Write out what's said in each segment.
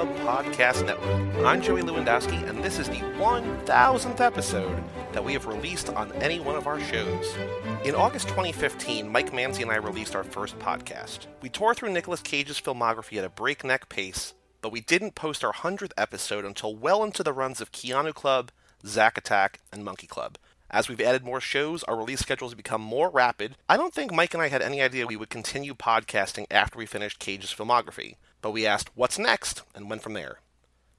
Club Podcast Network. I'm Joey Lewandowski, and this is the 1000th episode that we have released on any one of our shows. In August 2015, Mike Manzi and I released our first podcast. We tore through Nicolas Cage's filmography at a breakneck pace, but we didn't post our 100th episode until well into the runs of Keanu Club, Zack Attack, and Monkey Club. As we've added more shows, our release schedules have become more rapid. I don't think Mike and I had any idea we would continue podcasting after we finished Cage's filmography, but we asked, what's next, and went from there.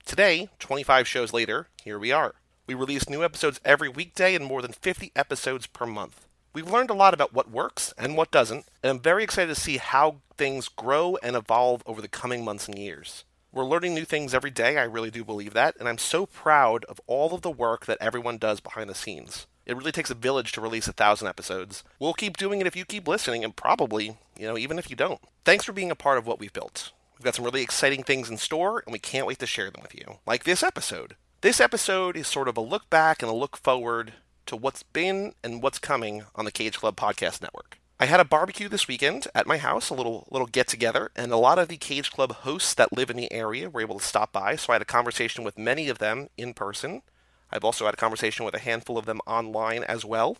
Today, 25 shows later, here we are. We release new episodes every weekday and more than 50 episodes per month. We've learned a lot about what works and what doesn't, and I'm very excited to see how things grow and evolve over the coming months and years. We're learning new things every day, I really do believe that, and I'm so proud of all of the work that everyone does behind the scenes. It really takes a village to release a thousand episodes. We'll keep doing it if you keep listening, and probably, you know, even if you don't. Thanks for being a part of what we've built. We've got some really exciting things in store, and we can't wait to share them with you. Like this episode. This episode is sort of a look back and a look forward to what's been and what's coming on the Cage Club Podcast Network. I had a barbecue this weekend at my house, a little little get together, and a lot of the Cage Club hosts that live in the area were able to stop by. So I had a conversation with many of them in person. I've also had a conversation with a handful of them online as well.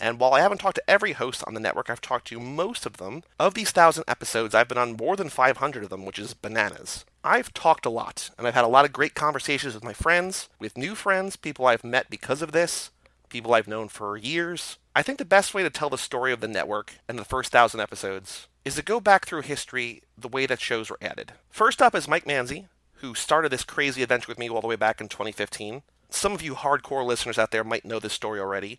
And while I haven't talked to every host on the network, I've talked to most of them. Of these thousand episodes, I've been on more than 500 of them, which is bananas. I've talked a lot, and I've had a lot of great conversations with my friends, with new friends, people I've met because of this, people I've known for years. I think the best way to tell the story of the network and the first thousand episodes is to go back through history the way that shows were added. First up is Mike Manzi, who started this crazy adventure with me all the way back in 2015 some of you hardcore listeners out there might know this story already,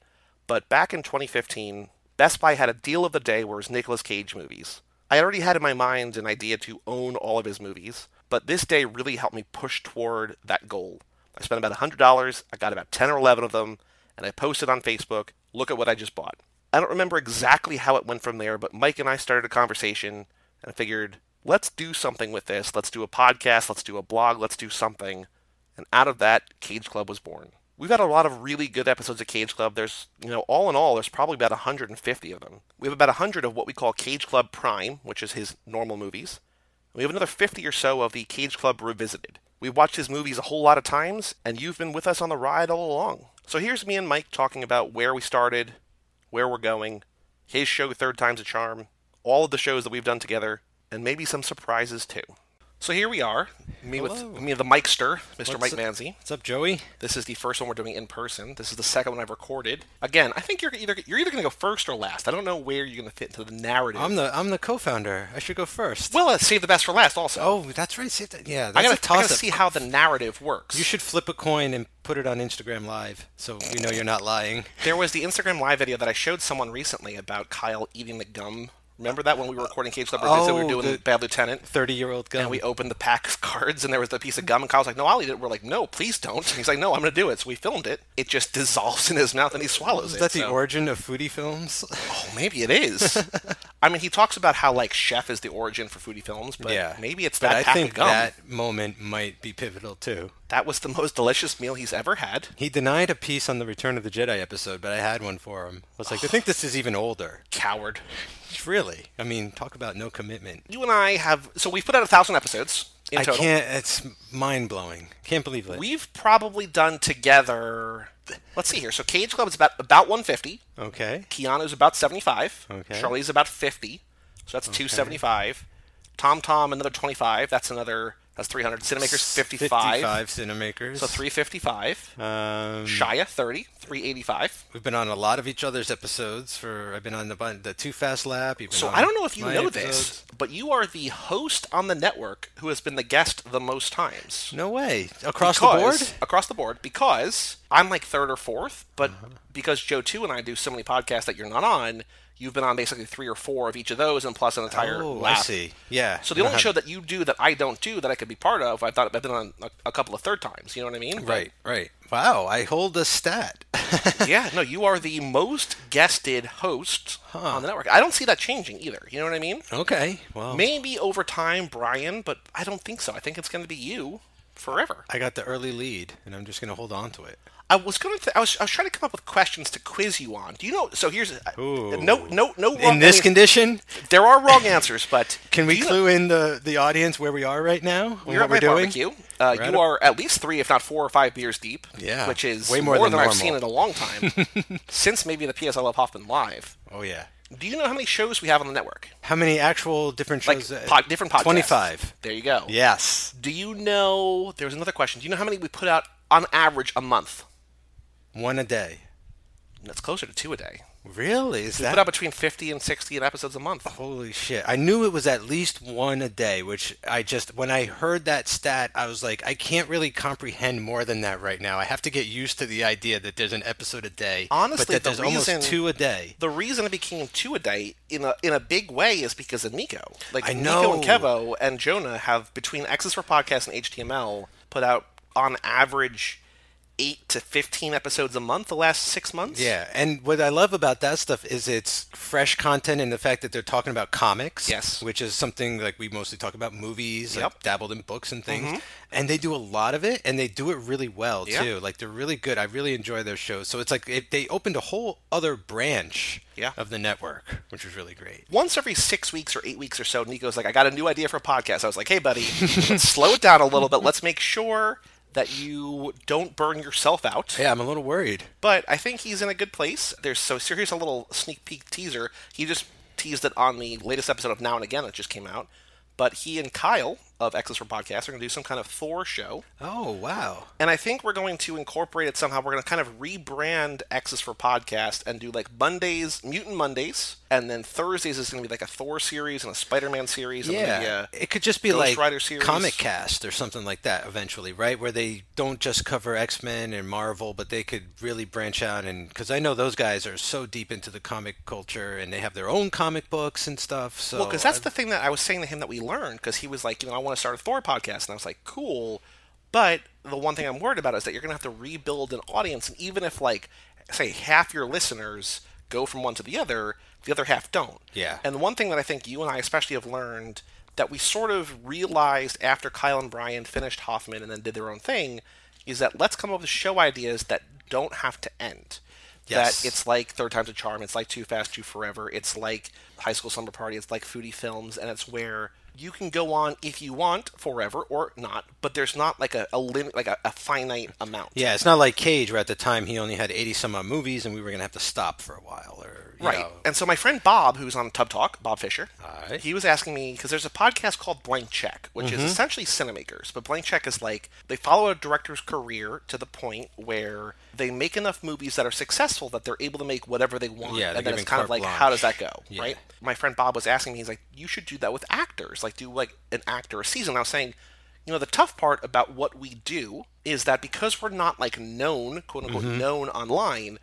but back in 2015, Best Buy had a deal of the day where it was Nicolas Cage movies. I already had in my mind an idea to own all of his movies, but this day really helped me push toward that goal. I spent about $100, I got about 10 or 11 of them, and I posted on Facebook, look at what I just bought. I don't remember exactly how it went from there, but Mike and I started a conversation, and I figured, let's do something with this. Let's do a podcast, let's do a blog, let's do something and out of that, Cage Club was born. We've had a lot of really good episodes of Cage Club. There's, you know, all in all, there's probably about 150 of them. We have about 100 of what we call Cage Club Prime, which is his normal movies. We have another 50 or so of the Cage Club Revisited. We've watched his movies a whole lot of times, and you've been with us on the ride all along. So here's me and Mike talking about where we started, where we're going, his show Third Time's a Charm, all of the shows that we've done together, and maybe some surprises too. So here we are, me Hello. with me, the Mikester, Mr. What's Mike up- Manzi. What's up, Joey? This is the first one we're doing in person. This is the second one I've recorded. Again, I think you're either you're either going to go first or last. I don't know where you're going to fit into the narrative. I'm the I'm the co-founder. I should go first. well, let's save the best for last. Also, oh, that's right. See, that- yeah, that's I gotta, a I gotta see how the narrative works. You should flip a coin and put it on Instagram Live, so we know you're not lying. There was the Instagram live video that I showed someone recently about Kyle eating the gum. Remember that when we were recording Cage Club Revisited, we were Oh, doing the- Bad Lieutenant? Thirty-year-old gun. And we opened the pack of cards, and there was a piece of gum, and Kyle's like, "No, I'll eat it." We're like, "No, please don't." And he's like, "No, I'm going to do it." So we filmed it. It just dissolves in his mouth, and he swallows Is it. that the so- origin of foodie films? Oh, maybe it is. I mean, he talks about how like Chef is the origin for foodie films, but yeah, maybe it's But that I think gum. that moment might be pivotal too. That was the most delicious meal he's ever had. He denied a piece on the Return of the Jedi episode, but I had one for him. I was like, I think this is even older. Coward. Really? I mean, talk about no commitment. You and I have so we've put out a thousand episodes in I total. can't. It's mind blowing. Can't believe it. We've probably done together. Let's see here. So Cage Club is about about 150. okay. Keanu's about 75. Okay. Charlie's about 50. So that's 275. Tom Tom another 25. That's another. That's 300. Cinemakers 55. 55 Cinemakers. So 355. Um, Shia 30. 385. we've been on a lot of each other's episodes. For I've been on the bun- the Too Fast Lap. You've been So on I don't know if you my know episodes. this, but you are the host on the network who has been the guest the most times. No way. Across Because- the board. Across the board, because I'm like third or fourth, but Uh-huh. because Joe Two and I do so many podcasts that you're not on, you've been on basically three or four of each of those, and plus an entire Oh, lap. I see. Yeah. So the only Uh-huh. show that you do that I don't do that I could be part of, I thought I've been on a, a couple of third times. You know what I mean? But, Right. Right. Wow. I hold a stat. yeah. No, you are the most guested host on the network. I don't see that changing either. You know what I mean? okay. Well. Maybe over time, Brian, but I don't think so. I think it's going to be you forever. I got the early lead, and I'm just going to hold on to it. I was going to. Th- I was. I was trying to come up with questions to quiz you on. Do you know? So here's Ooh. no, no, no. Wrong, In this condition, there are wrong answers, but can we you know- clue in the, the audience where we are right now? what at we're my doing? barbecue. Uh, We're you a- are at least three, if not four or five beers deep. Yeah, which is way more than I've seen in a long time, since maybe the PS I Love Hoffman live. Oh, yeah. Do you know how many shows we have on the network? How many actual different shows? uh, pod, different podcasts. 25. There you go. Yes. Do you know? There was another question. Do you know how many we put out on average a month? One a day. That's closer to two a day. Really? Is We that put out between fifty and sixty episodes a month. Holy shit. I knew it was at least one a day, which I just, when I heard that stat, I was like, I can't really comprehend more than that right now. I have to get used to the idea that there's an episode a day. Honestly, but that the there's reason- almost two a day. The reason it became two a day in a in a big way is because of Nico. Like I know. Nico and. Kevo and Jonah have between X's for Podcast and HTML put out on average eight to fifteen episodes a month the last six months. Yeah, and what I love about that stuff is it's fresh content and the fact that they're talking about comics. Yes. Which is something like we mostly talk about movies, Yep. Mm-hmm. dabbled in books and things. And they do a lot of it and they do it really well Yeah. too. Like they're really good. I really enjoy their shows. So it's like it, they opened a whole other branch Yeah. of the network, which was really great. Once every six weeks or eight weeks or so, Nico's like, I got a new idea for a podcast. I was like, hey, buddy, let's slow it down a little bit. Let's make sure that you don't burn yourself out. Yeah, I'm a little worried. But I think he's in a good place. There's so, here's a little sneak peek teaser. He just teased it on the latest episode of Now and Again that just came out. But he and Kyle of X's for Podcast We're going to do some kind of Thor show. Oh, wow. And I think we're going to incorporate it somehow. We're going to kind of rebrand X's for Podcast and do like Mondays, Mutant Mondays, and then Thursdays is going to be like a Thor series and a Spider-Man series. And maybe Yeah, a- it could just be Ghost like Rider series. Comic Cast or something like that eventually, right? Where they don't just cover X Men and Marvel, but they could really branch out. And because I know those guys are so deep into the comic culture and they have their own comic books and stuff. So Well, because that's the thing that I was saying to him that we learned. Because he was like, you know, I want to start a Thor podcast, and I was like, cool. But the one thing I'm worried about is that you're going to have to rebuild an audience, and even if like, say, half your listeners go from one to the other, the other half don't. Yeah. And the one thing that I think you and I especially have learned that we sort of realized after Kyle and Brian finished Hoffman and then did their own thing is that let's come up with show ideas that don't have to end. Yes. That it's like Third Time's a Charm, it's like Too Fast, Too Forever, it's like High School Summer Party, it's like Foodie Films, and it's where you can go on if you want forever or not, but there's not like a, a limit, like a, a finite amount. yeah, it's not like Cage, where at the time he only had eighty some odd movies, and we were gonna have to stop for a while, or Right. know. And so my friend Bob, who's on Tub Talk, Bob Fisher, he was asking me because there's a podcast called Blank Check, which Mm-hmm. is essentially cinemakers. But Blank Check is like they follow a director's career to the point where they make enough movies that are successful that they're able to make whatever they want. Yeah, and then it's kind of like, how does that go? Yeah. Right. My friend Bob was asking me, he's like, you should do that with actors. Like do like an actor a season. I was saying. You know, the tough part about what we do is that because we're not like known, quote unquote, Mm-hmm. known online,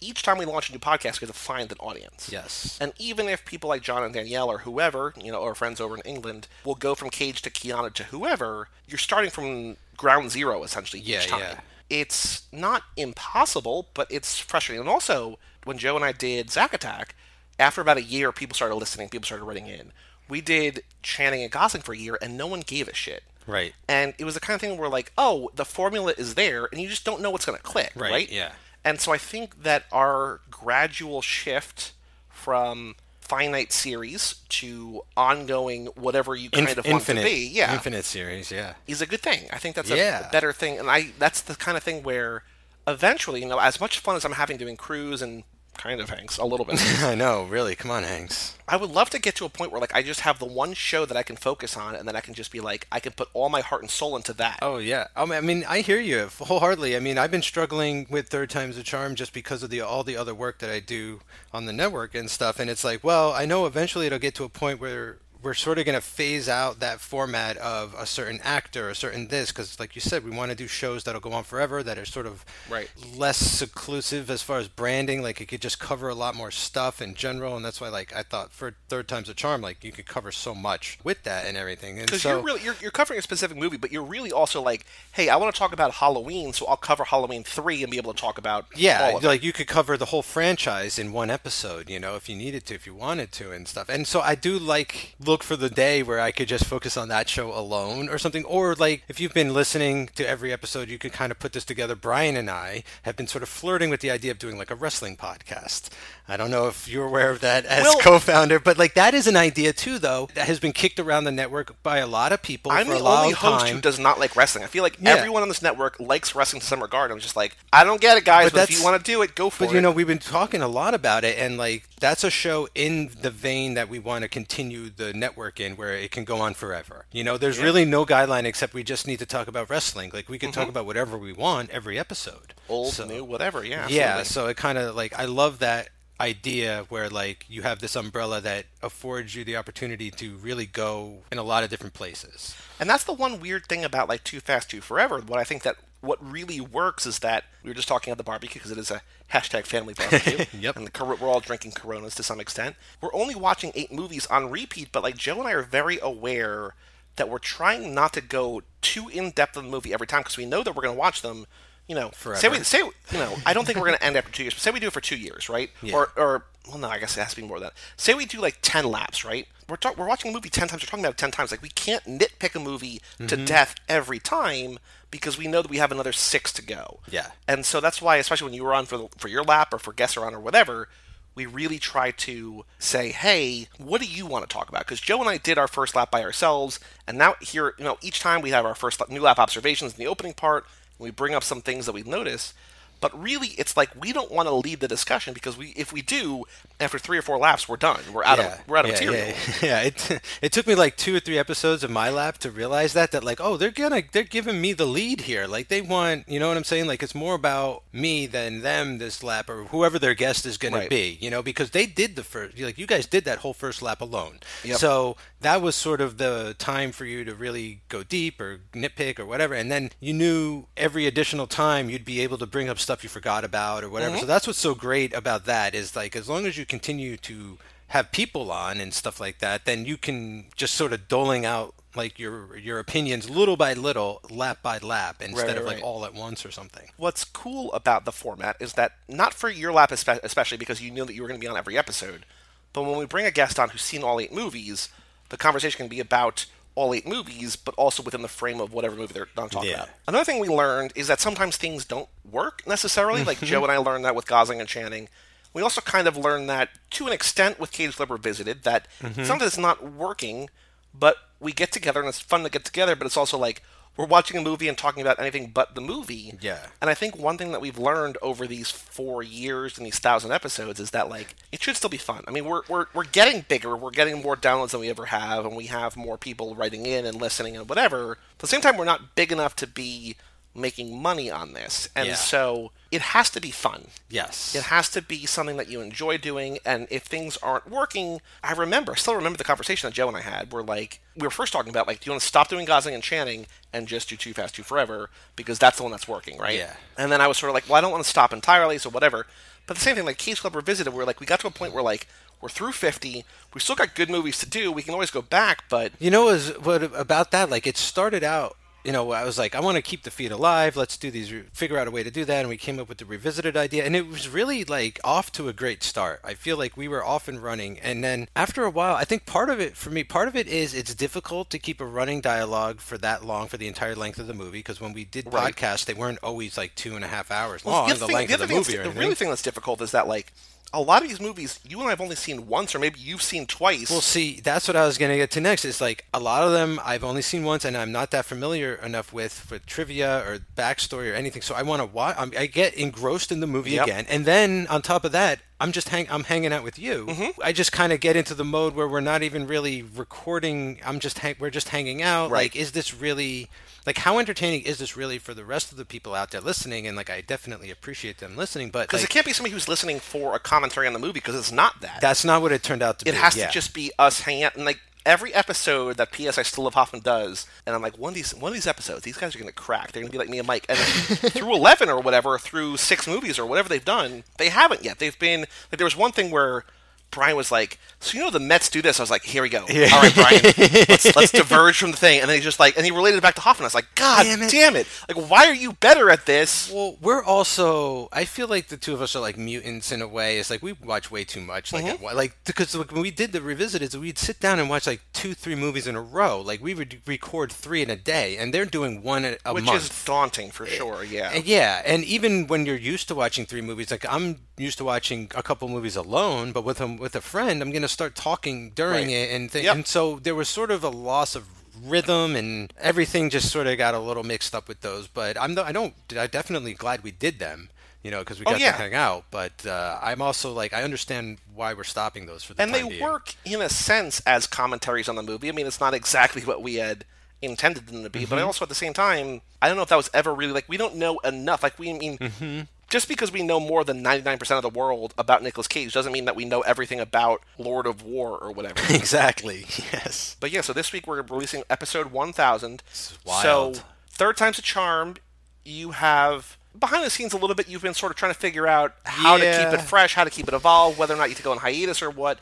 each time we launch a new podcast, we have to find an audience. Yes. And even if people like John and Danielle or whoever, you know, or friends over in England, will go from Cage to Keanu to whoever, you're starting from ground zero essentially Yeah, each time. yeah. It's not impossible, but it's frustrating. And also, when Joe and I did Zack Attack, after about a year, people started listening, people started writing in. We did Channing and Gosling for a year, and no one gave a shit. Right. And it was the kind of thing where, like, oh, the formula is there, and you just don't know what's going to click, Right, right? yeah. And so I think that our gradual shift from finite series to ongoing whatever you kind Inf- of infinite, want to be, yeah, infinite series, yeah. is a good thing. I think that's Yeah. a better thing, and I that's the kind of thing where eventually, you know, as much fun as I'm having doing cruise and kind of Hanks a little bit. I know, really. Come on, Hanks. I would love to get to a point where like I just have the one show that I can focus on, and then I can just be like, I can put all my heart and soul into that. Oh yeah, I mean, I mean, I hear you wholeheartedly. I mean, I've been struggling with Third Time's a Charm just because of the all the other work that I do on the network and stuff. And it's like, well, I know eventually it'll get to a point where we're sort of going to phase out that format of a certain actor, a certain this, because like you said, we want to do shows that'll go on forever that are sort of Right. less seclusive as far as branding. Like it could just cover a lot more stuff in general, and that's why like I thought for Third Time's a Charm, like you could cover so much with that and everything. And Because so, you're really you're, you're covering a specific movie, but you're really also like, hey, I want to talk about Halloween, so I'll cover Halloween three and be able to talk about Yeah, of it. like you could cover the whole franchise in one episode, you know, if you needed to, if you wanted to, and stuff. And so I do like look for the day where I could just focus on that show alone or something. Or like if you've been listening to every episode, you could kind of put this together. Brian and I have been sort of flirting with the idea of doing like a wrestling podcast. I don't know if you're aware of that as Well- co-founder, but like that is an idea too, though that has been kicked around the network by a lot of people I'm for the a long only host time. who does not like wrestling. I feel like Yeah. everyone on this network likes wrestling to some regard. I'm just like, I don't get it, guys, But but, if you want to do it, go for But it. you know, we've been talking a lot about it, and like that's a show in the vein that we want to continue the network in, where it can go on forever. You know, there's really no guideline except we just need to talk about wrestling. Like we can talk about whatever we want every episode. Mm-hmm. old, So- new, whatever. Yeah, yeah. So it kind of like I love that idea where like you have this umbrella that affords you the opportunity to really go in a lot of different places. And that's the one weird thing about like Too Fast, Too Forever. What I think that what really works is that we were just talking at the barbecue because it is a hashtag family barbecue. Yep. And the, we're all drinking Coronas to some extent. We're only watching eight movies on repeat, but like Joe and I are very aware that we're trying not to go too in depth in the movie every time because we know that we're going to watch them. You know, say we say you know. I don't think we're going to end after two years. But say we do it for two years, right? Yeah. Or or well, no, I guess it has to be more than that. Say we do like ten laps, right? We're talk- we're watching a movie ten times. We're talking about it ten times. Like we can't nitpick a movie to mm-hmm. death every time because we know that we have another six to go. Yeah. And so that's why, especially when you were on for the, for your lap or for guests are on or whatever, we really try to say, hey, what do you want to talk about? Because Joe and I did our first lap by ourselves, and now here, you know, each time we have our first lap, new lap observations in the opening part, we bring up some things that we notice. But really, it's like we don't want to lead the discussion because we, if we do, after three or four laps, we're done. We're out of we're out of yeah, material. Yeah, yeah. It, it took me like two or three episodes of my lap to realize that that like oh they're gonna they're giving me the lead here like they want you know what I'm saying like it's more about me than them this lap or whoever their guest is gonna Right. be you know because they did the first like you guys did that whole first lap alone Yep. so that was sort of the time for you to really go deep or nitpick or whatever and then you knew every additional time you'd be able to bring up stuff you forgot about or whatever mm-hmm. so that's what's so great about that is like as long as you continue to have people on and stuff like that, then you can just sort of doling out like your your opinions little by little, lap by lap, instead Right, of like right. all at once or something. what's cool about the format is that not for your lap especially because you knew that you were going to be on every episode but when we bring a guest on who's seen all eight movies the conversation can be about all eight movies but also within the frame of whatever movie they're not talking Yeah. about another thing we learned is that sometimes things don't work necessarily like Mm-hmm. joe and i learned that with gosling and channing we also kind of learned that to an extent with cage Club Revisited that Mm-hmm. sometimes it's not working but we get together and it's fun to get together but it's also like we're watching a movie and talking about anything but the movie Yeah. and I think one thing that we've learned over these four years and these thousand episodes is that like it should still be fun. I mean, we're we're we're getting bigger, we're getting more downloads than we ever have, and we have more people writing in and listening and whatever. At the same time, we're not big enough to be making money on this, and Yeah. so it has to be fun. Yes. It has to be something that you enjoy doing, and if things aren't working, I remember, I still remember the conversation that Joe and I had, where like we were first talking about like, do you want to stop doing Gosling and Channing and just do Too Fast, Too Forever because that's the one that's working, right? Yeah. And then I was sort of like, well, I don't want to stop entirely, so whatever. But the same thing, like Cage Club Revisited, where we're like we got to a point where like we're through fifty, we still got good movies to do, we can always go back, but You know, was what about that? Like, it started out. You know, I was like, I want to keep the feed alive. Let's do these, figure out a way to do that. And we came up with the revisited idea, and it was really like off to a great start. I feel like we were off and running, and then after a while, I think part of it for me, part of it is it's difficult to keep a running dialogue for that long for the entire length of the movie because when we did Right. podcasts, they weren't always like two and a half hours Well, long. the, The, thing- length the of the movie, the really thing that's difficult is that like a lot of these movies you and I have only seen once, or maybe you've seen twice. Well, see, that's what I was going to get to next. It's like a lot of them I've only seen once, and I'm not that familiar enough with for trivia or backstory or anything. So I want to watch. I get engrossed in the movie Yep. again, and then on top of that, I'm just hang. I'm hanging out with you. Mm-hmm. I just kind of get into the mode where we're not even really recording. I'm just hang, we're just hanging out. Right. Like, is this really? Like how entertaining is this really for the rest of the people out there listening? And like I definitely appreciate them listening, but because like, it can't be somebody who's listening for a commentary on the movie because it's not that. that's not what it turned out to it be. It has yeah. to just be us hanging out and like every episode that PS I Still Love Hoffman does, and I'm like one of these one of these episodes, these guys are gonna crack. They're gonna be like me and Mike, and through eleven or whatever, through six movies or whatever they've done, they haven't yet. They've been like there was one thing where. Brian was like, "So you know the Mets do this?" I was like, "Here we go. All right, Brian, let's, let's diverge from the thing." And then he just like, and he related it back to Hoffman. I was like, "God Damn damn it. it! Like, why are you better at this?" Well, we're also. I feel like the two of us are like mutants in a way. It's like we watch way too much. Like, Mm-hmm. like because like, when we did the revisited, we'd sit down and watch like two, three movies in a row. Like we would record three in a day, and they're doing one a, a Which month. is daunting for sure, yeah. And yeah, and even when you're used to watching three movies, like I'm used to watching a couple movies alone, but with a, with a friend, I'm going to start talking during Right. it, and th- Yep. and so there was sort of a loss of rhythm and everything just sort of got a little mixed up with those. But I'm I don't I definitely glad we did them. You know, because we Oh, got yeah. to hang out. But uh, I'm also like, I understand why we're stopping those for the and they being. work in a sense as commentaries on the movie. I mean, it's not exactly what we had intended them to be, but I Mm-hmm. also at the same time, I don't know if that was ever really like we don't know enough. Like we I mean. Mm-hmm. Just because we know more than 99% of the world about Nicolas Cage doesn't mean that we know everything about Lord of War or whatever. exactly. Yes. But yeah, so this week we're releasing episode 1000. wild. So, third time's a charm. You have behind the scenes a little bit. You've been sort of trying to figure out how to keep it fresh, how to keep it evolved, whether or not you to go on hiatus or what.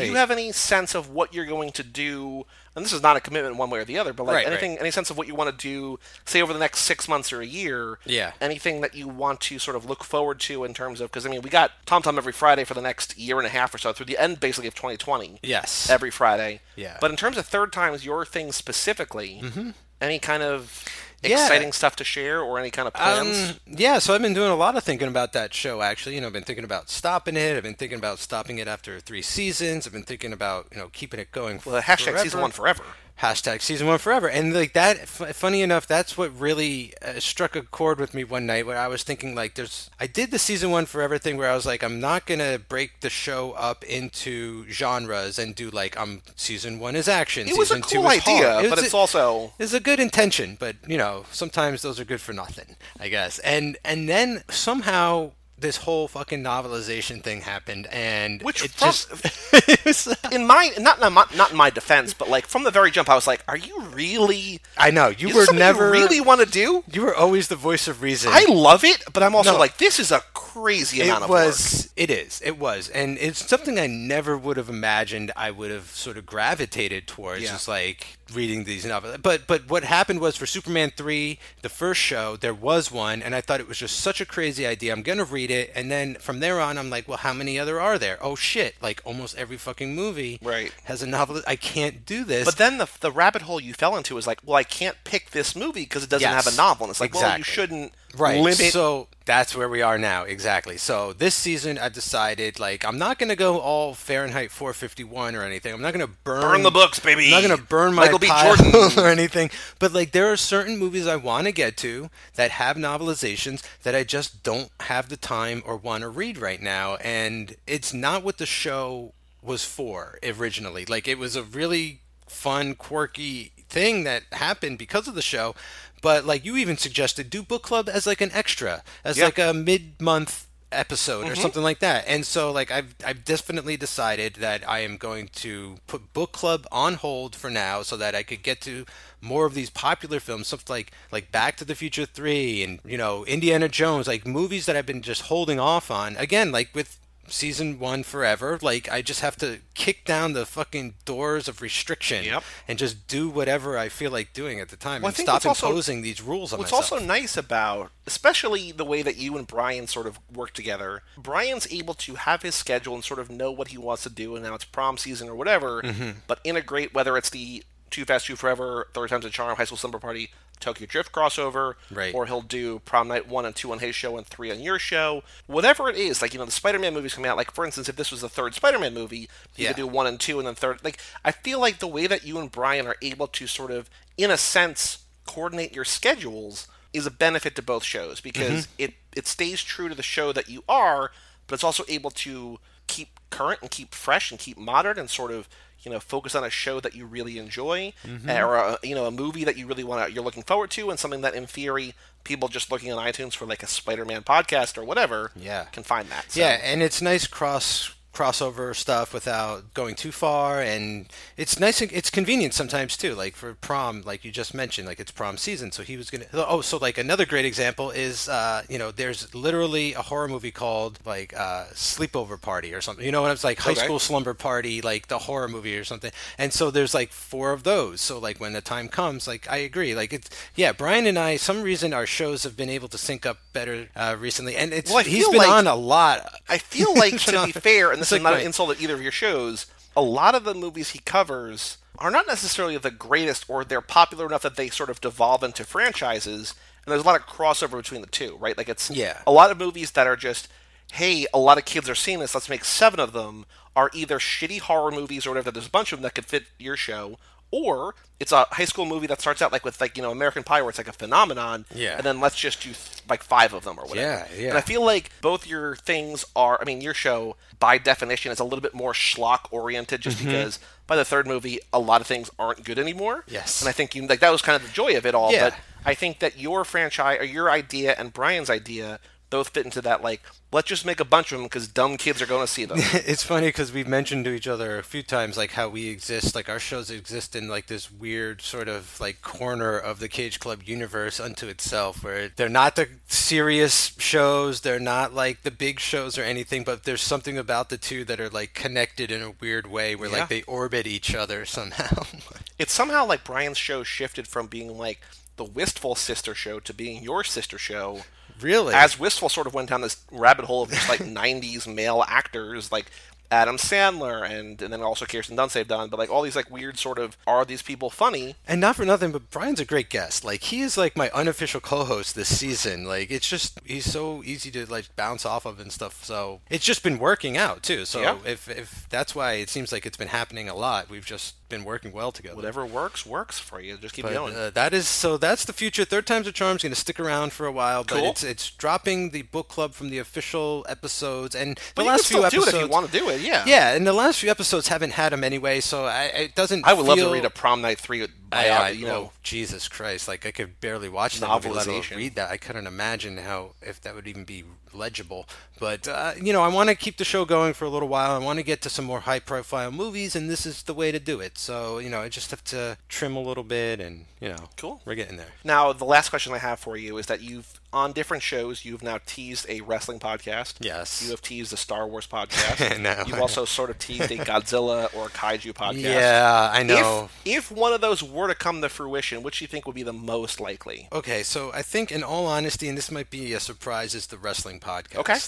Do you have any sense of what you're going to do? And this is not a commitment one way or the other, but like Right, right. anything, any sense of what you want to do, say over the next six months or a year. Yeah. Anything that you want to sort of look forward to in terms of because I mean we got Tom Tom every Friday for the next year and a half or so through the end basically of 2020 Yes. every Friday. Yeah. But in terms of third times, your thing specifically, mm-hmm. any kind of Yeah. exciting stuff to share or any kind of plans? Um, yeah, so I've been doing a lot of thinking about that show. Actually, you know, I've been thinking about stopping it. I've been thinking about stopping it after three seasons. I've been thinking about you know keeping it going. well, hashtag forever. season one forever. Hashtag season one forever and like that f- funny enough that's what really uh, struck a chord with me one night where i was thinking like there's i did the season one forever thing where i was like i'm not gonna break the show up into genres and do like i'm season one is action It was a season cool two is idea. It but it's a- also it's a good intention, but you know, sometimes those are good for nothing, I guess. And and then somehow this whole fucking novelization thing happened, and Which it from- just uh, in my not in my, not in my defense, but like from the very jump, I was like, "Are you really? I know you is were this never you really want to do?" you were always the voice of reason. I love it, but I'm also No. like, "This is a crazy amount it of was it is it was and it's something i never would have imagined i would have sort of gravitated towards Yeah. just like reading these novels but but what happened was for superman 3 the first show there was one and i thought it was just such a crazy idea i'm gonna read it and then from there on i'm like well how many other are there oh shit like almost every fucking movie Right. has a novel i can't do this But then the the rabbit hole you fell into is like, well, I can't pick this movie because it doesn't Yes. have a novel. And it's like, well, you shouldn't right limit. so that's where we are now exactly so this season i decided like i'm not going to go all fahrenheit 451 or anything i'm not going to burn Burn the books, baby. i'm not going to burn my Michael B. Jordan. or anything but like there are certain movies i want to get to that have novelizations that i just don't have the time or want to read right now and it's not what the show was for originally like it was a really fun quirky thing that happened because of the show but like you even suggested do book club as like an extra as Yeah. like a mid-month episode or mm-hmm. something like that. And so like I've, I've definitely decided that i am going to put book club on hold for now so that i could get to more of these popular films stuff like like back to the future 3 and you know indiana jones like movies that i've been just holding off on. Again like with season one forever like i just have to kick down the fucking doors of restriction Yep. and just do whatever i feel like doing at the time Well, and stop what's also- imposing these rules on What's myself also nice about, especially the way that you and Brian sort of work together, Brian's able to have his schedule and sort of know what he wants to do, and now it's prom season or whatever, Mm-hmm. but integrate whether it's the Too Fast, Too Forever, Third Time's a Charm, High School Slumber Party, Tokyo Drift crossover, Right. or he'll do prom night one and two on his show and three on your show. Whatever it is, like, you know, the Spider Man movies coming out, like, for instance, if this was the third Spider Man movie, you Yeah. could do one and two and then third. Like, I feel like the way that you and Brian are able to sort of, in a sense, coordinate your schedules is a benefit to both shows because mm-hmm. it it stays true to the show that you are, but it's also able to keep current and keep fresh and keep modern and sort of you know focus on a show that you really enjoy mm-hmm. or a, you know a movie that you really want to you're looking forward to and something that in theory people just looking on iTunes for like a Spider-Man podcast or whatever Yeah. can find that. So. Yeah, and it's nice cross crossover stuff without going too far and it's nice it's convenient sometimes too like for prom like you just mentioned like it's prom season so he was gonna oh so like another great example is uh you know there's literally a horror movie called like uh sleepover party or something you know what it's like high Okay. school slumber party like the horror movie or something and so there's like four of those so like when the time comes like i agree like it's yeah brian and i some reason our shows have been able to sync up better uh recently and it's Well, he's been like- on a lot I feel like, to be fair, and this is not an insult at either of your shows, a lot of the movies he covers are not necessarily the greatest or they're popular enough that they sort of devolve into franchises and there's a lot of crossover between the two, right? Like it's Yeah. a lot of movies that are just hey, a lot of kids are seeing this, let's make 7 of them are either shitty horror movies or whatever, there's a bunch of them that could fit your show or it's a high school movie that starts out like with like you know American Pie where it's like a phenomenon, Yeah. and then let's just do th- like five of them or whatever. Yeah, yeah. And I feel like both your things are. I mean, your show by definition is a little bit more schlock oriented, just because by the third movie a lot of things aren't good anymore. Mm-hmm. Yes. and I think you like that was kind of the joy of it all. Yeah. But I think that your franchise or your idea and Brian's idea both fit into that like let's just make a bunch of them because dumb kids are going to see them. it's funny because we've mentioned to each other a few times like how we exist like our shows exist in like this weird sort of like corner of the cage club universe unto itself where they're not the serious shows they're not like the big shows or anything but there's something about the two that are like connected in a weird way where Yeah. like they orbit each other somehow it's somehow like Brian's show shifted from being like the wistful sister show to being your sister show. Really as Wistful sort of went down this rabbit hole of just like '90s male actors, like Adam Sandler and and then also Kirsten Dunst they've done, but like all these like weird sort of are these people funny? And not for nothing, but Brian's a great guest. Like he is like my unofficial co-host this season. Like it's just he's so easy to like bounce off of and stuff. So it's just been working out too. So Yeah. if if that's why it seems like it's been happening a lot, we've just been working well together. Whatever works works for you. Just keep But going. uh, that is so. That's the future. Third time's a charm is going to stick around for a while, but Cool. it's it's dropping the book club from the official episodes and the but you last can few episodes. do it if you want to do it. Yeah. yeah, and the last few episodes haven't had them anyway, so I, it doesn't. I would love to read a prom night three I, I, you know. oh, Jesus Christ! Like I could barely watch that movie, let alone read that. I couldn't imagine how if that would even be legible. But uh, you know, I want to keep the show going for a little while. I want to get to some more high-profile movies, and this is the way to do it. So you know, I just have to trim a little bit, and you know, Cool. we're getting there. Now, the last question I have for you is that you've on different shows you've now teased a wrestling podcast. Yes. You have teased a Star Wars podcast. No, You've also sort of teased a Godzilla or a kaiju podcast. Yeah, I know. If, if one of those were to come to fruition, which do you think would be the most likely? Okay, so I think, in all honesty, and this might be a surprise, is the wrestling podcast. Okay.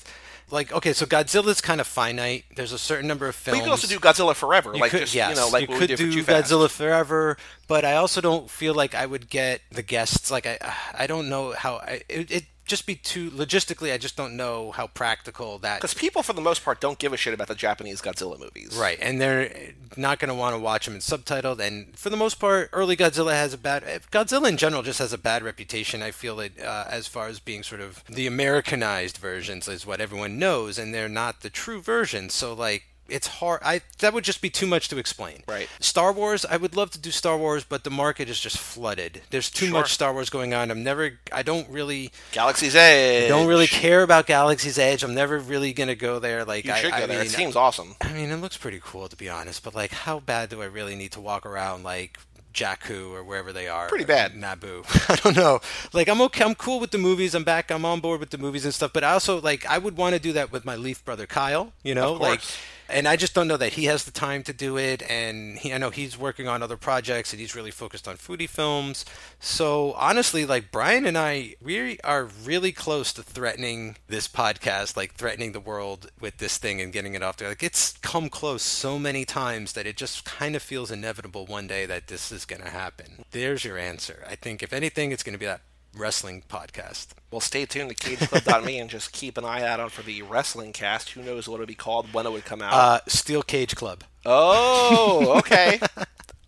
Like, okay, so Godzilla's kind of finite. There's a certain number of films. But you could also do Godzilla Forever, You like could, just yes, you know, like you could do Fast. Godzilla Forever, but I also don't feel like I would get the guests. Like I, I don't know how I, it, it just be too logistically. I just don't know how practical that. Because people, for the most part, don't give a shit about the Japanese Godzilla movies. Right, and they're not going to want to watch them in subtitled. And for the most part, early Godzilla has a bad. Godzilla in general just has a bad reputation. I feel it uh, as far as being sort of the Americanized versions is what everyone knows, and they're not the true versions. So like. It's hard. I that would just be too much to explain. Right. Star Wars. I would love to do Star Wars, but the market is just flooded. There's too Sure. much Star Wars going on. I'm never. I don't really. Galaxy's Edge. Don't really care about Galaxy's Edge. I'm never really gonna go there. Like You I, should go I there. mean, it seems awesome. I mean, it looks pretty cool to be honest, but like, how bad do I really need to walk around like Jakku or wherever they are? Pretty bad. Naboo. I don't know. Like, I'm okay. I'm cool with the movies. I'm back. I'm on board with the movies and stuff. But I also like, I would want to do that with my Leaf brother Kyle. You know, like. And I just don't know that he has the time to do it, and he, I know he's working on other projects, and he's really focused on foodie films. So honestly, like Brian and I, we are really close to threatening this podcast, like threatening the world with this thing and getting it off there. Like it's come close so many times that it just kind of feels inevitable one day that this is going to happen. There's your answer. I think if anything, it's going to be that wrestling podcast. Well, stay tuned to CageClub.me and just keep an eye out for the wrestling cast. Who knows what it'll be called, when it would come out. Uh, Steel Cage Club. Oh, okay.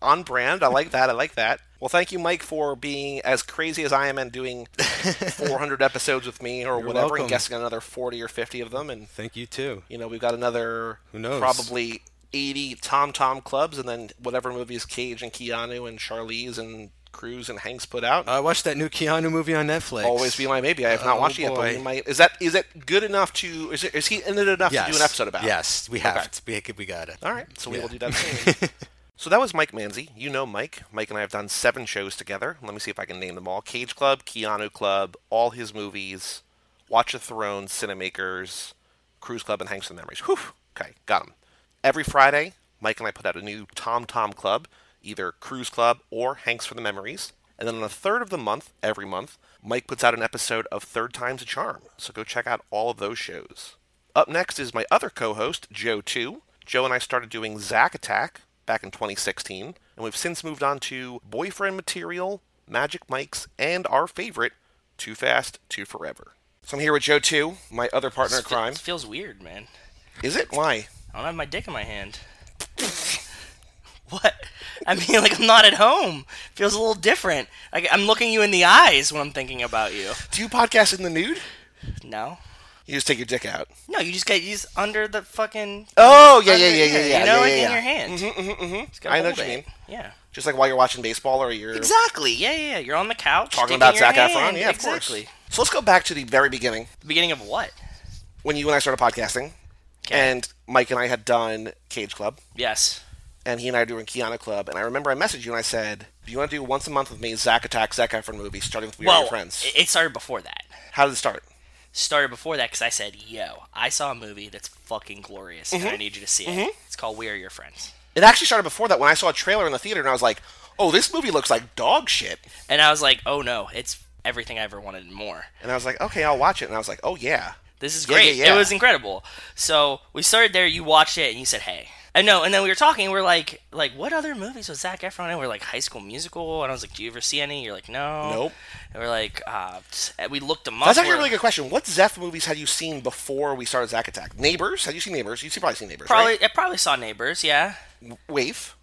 On brand. I like that. I like that. Well, thank you, Mike, for being as crazy as I am and doing 400 episodes with me or You're whatever, welcome. and guessing another 40 or 50 of them. And, Thank you too. you know, we've got another Who knows? probably 80 Tom Tom clubs, and then whatever movies Cage and Keanu and Charlize and Cruise and Hanks put out. I watched that new Keanu movie on Netflix. Always be my maybe. I have not Oh, watched it yet, but boy. might. Is that is that good enough to? Is, it, is he in it enough yes. to do an episode about? Yes, we have. Okay. to. We, we got it. All right, so we Yeah. will do that soon. so that was Mike Manzi. You know Mike. Mike and I have done seven shows together. Let me see if I can name them all: Cage Club, Keanu Club, all his movies, Watch the Theron, Cinemakers, Cruise Club, and Hanks and Memories. Whew. Okay, got them. Every Friday, Mike and I put out a new Tom Tom Club, either Cruise Club or Hanks for the Memories. And then on the third of the month, every month, Mike puts out an episode of Third Time's a Charm. So go check out all of those shows. Up next is my other co host, Joe 2. Joe and I started doing Zack Attack back in 2016, and we've since moved on to Boyfriend Material, Magic Mike's, and our favorite, Too Fast, Too Forever. So I'm here with Joe 2, my other partner in crime. This feels weird, man. Is it? Why? I don't have my dick in my hand. what? I mean, like I'm not at home. Feels a little different. Like I'm looking you in the eyes when I'm thinking about you. Do you podcast in the nude? No. You just take your dick out. No, you just get you just under the fucking. Oh, yeah, yeah, yeah, yeah, yeah. You know, yeah, like yeah, in your hand. Mm-hmm, mm-hmm. Gotta I know what you it. mean. Yeah. Just like while you're watching baseball or you're Exactly. Yeah, yeah. yeah. You're on the couch talking about your Zac Efron. Yeah, of exactly. course. So let's go back to the very beginning The beginning of what? when you and I started podcasting, Okay. and Mike and I had done Cage Club, Yes. And he and I were doing Keanu Club, and I remember I messaged you and I said, "Do you want to do once a month with me Zack Attack Zac Efron movie, starting with We Are Your Friends?" it- it started before that. How did it start? started before that because I said, "Yo, I saw a movie that's fucking glorious, Mm-hmm. and I need you to see it. It's called We Are Your Friends." It actually started before that when I saw a trailer in the theater, and I was like, "Oh, this movie looks like dog shit," And I was like, "Oh no, it's everything I ever wanted and more. and I was like, "Okay, I'll watch it," and I was like, "Oh yeah." This is Yeah, great. yeah, yeah. It was incredible." So we started there. You watched it, and you said, "Hey." And no, and then we were talking. And we are like, like, what other movies was Zac Efron in? We are like, High School Musical, and I was like, do you ever see any? You're like, no. Nope. And we're like, uh, and we looked them up. That's actually a really good question. What Zeph movies had you seen before we started Zack Attack? Neighbors? Had you seen Neighbors? You've probably seen Neighbors, Probably, right? I probably saw Neighbors. Yeah. Wave?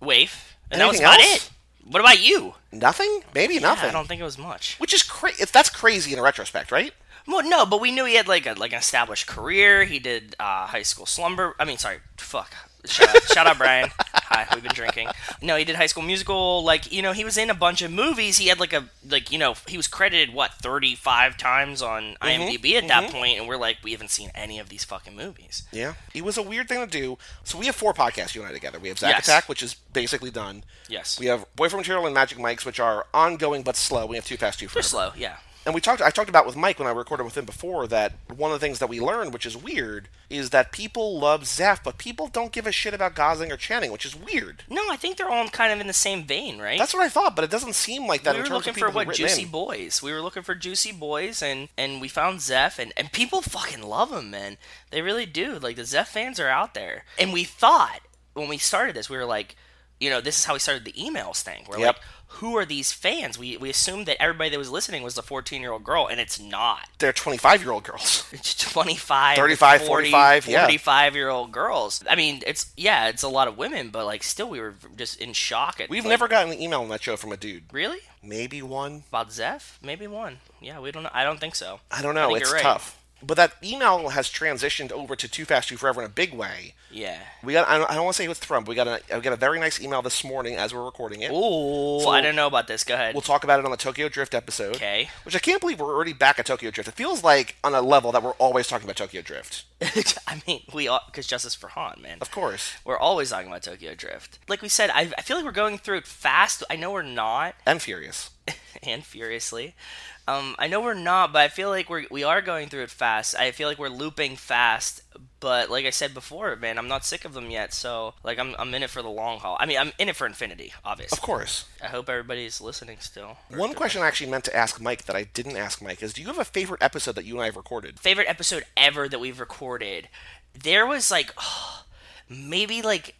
Waif. And that was Anything about else? it. What about you? Nothing? Maybe Yeah, nothing. I don't think it was much. Which is crazy. That's crazy in a retrospect, right? Well, no, but we knew he had like a like an established career. He did uh, high school slumber. I mean, sorry, fuck. Shout out, shout out, Brian. Hi, we've been drinking. No, he did High School Musical. Like you know, he was in a bunch of movies. He had like a like you know he was credited what thirty five times on mm-hmm. IMDb at that mm-hmm. point, and we're like we haven't seen any of these fucking movies. Yeah. It was a weird thing to do. So we have four podcasts, you and I together. We have Zack Yes. Attack, which is basically done. Yes, We have Boyfriend Material and Magic Mics, which are ongoing but slow. We have Too Fast, Too they're slow. Yeah, And we talked. I talked about with Mike when I recorded with him before that one of the things that we learned, which is weird, is that people love Zeph, but people don't give a shit about Gosling or Channing, which is weird. no, I think they're all kind of in the same vein, right? That's what I thought, but it doesn't seem like that we were looking for what juicy in. boys. We were looking for juicy boys, and and we found Zeph, and and people fucking love him, man. They really do. Like the Zeph fans are out there, and we thought when we started this, we were like, you know, this is how we started the emails thing. We're Yep. like, who are these fans? We we assumed that everybody that was listening was a 14 year old girl, and it's not. They're 25 year old girls. It's 25, 35, 40, 45, yeah. 45 year old girls. I mean, it's yeah, it's a lot of women, but like still, we were just in shock. At We've like, never gotten an email on that show from a dude. really. Maybe one. About Zeph? Maybe one. Yeah, we don't know. I don't think so. I don't know. think it's right. tough. But that email has transitioned over to Too Fast, Too Forever in a big way. Yeah. We got. I don't, don't want to say what's from. But we got a. We got a very nice email this morning as we're recording it. Ooh, So- I don't know about this. Go ahead. We'll talk about it on the Tokyo Drift episode. Okay. Which I can't believe we're already back at Tokyo Drift. It feels like on a level that we're always talking about Tokyo Drift. I mean, we all because justice for Han, man. Of course. We're always talking about Tokyo Drift. Like we said, I, I feel like we're going through it fast. I know we're not, And Furious. and furiously. Um, I know we're not, but I feel like we're we are going through it fast. I feel like we're looping fast. But like I said before, man, I'm not sick of them yet. So like I'm I'm in it for the long haul. I mean, I'm in it for infinity, obviously. Of course. I hope everybody's listening still. One question I actually meant to ask Mike that I didn't ask Mike is do you have a favorite episode that you and I have recorded? favorite episode ever that we've recorded. There was like maybe like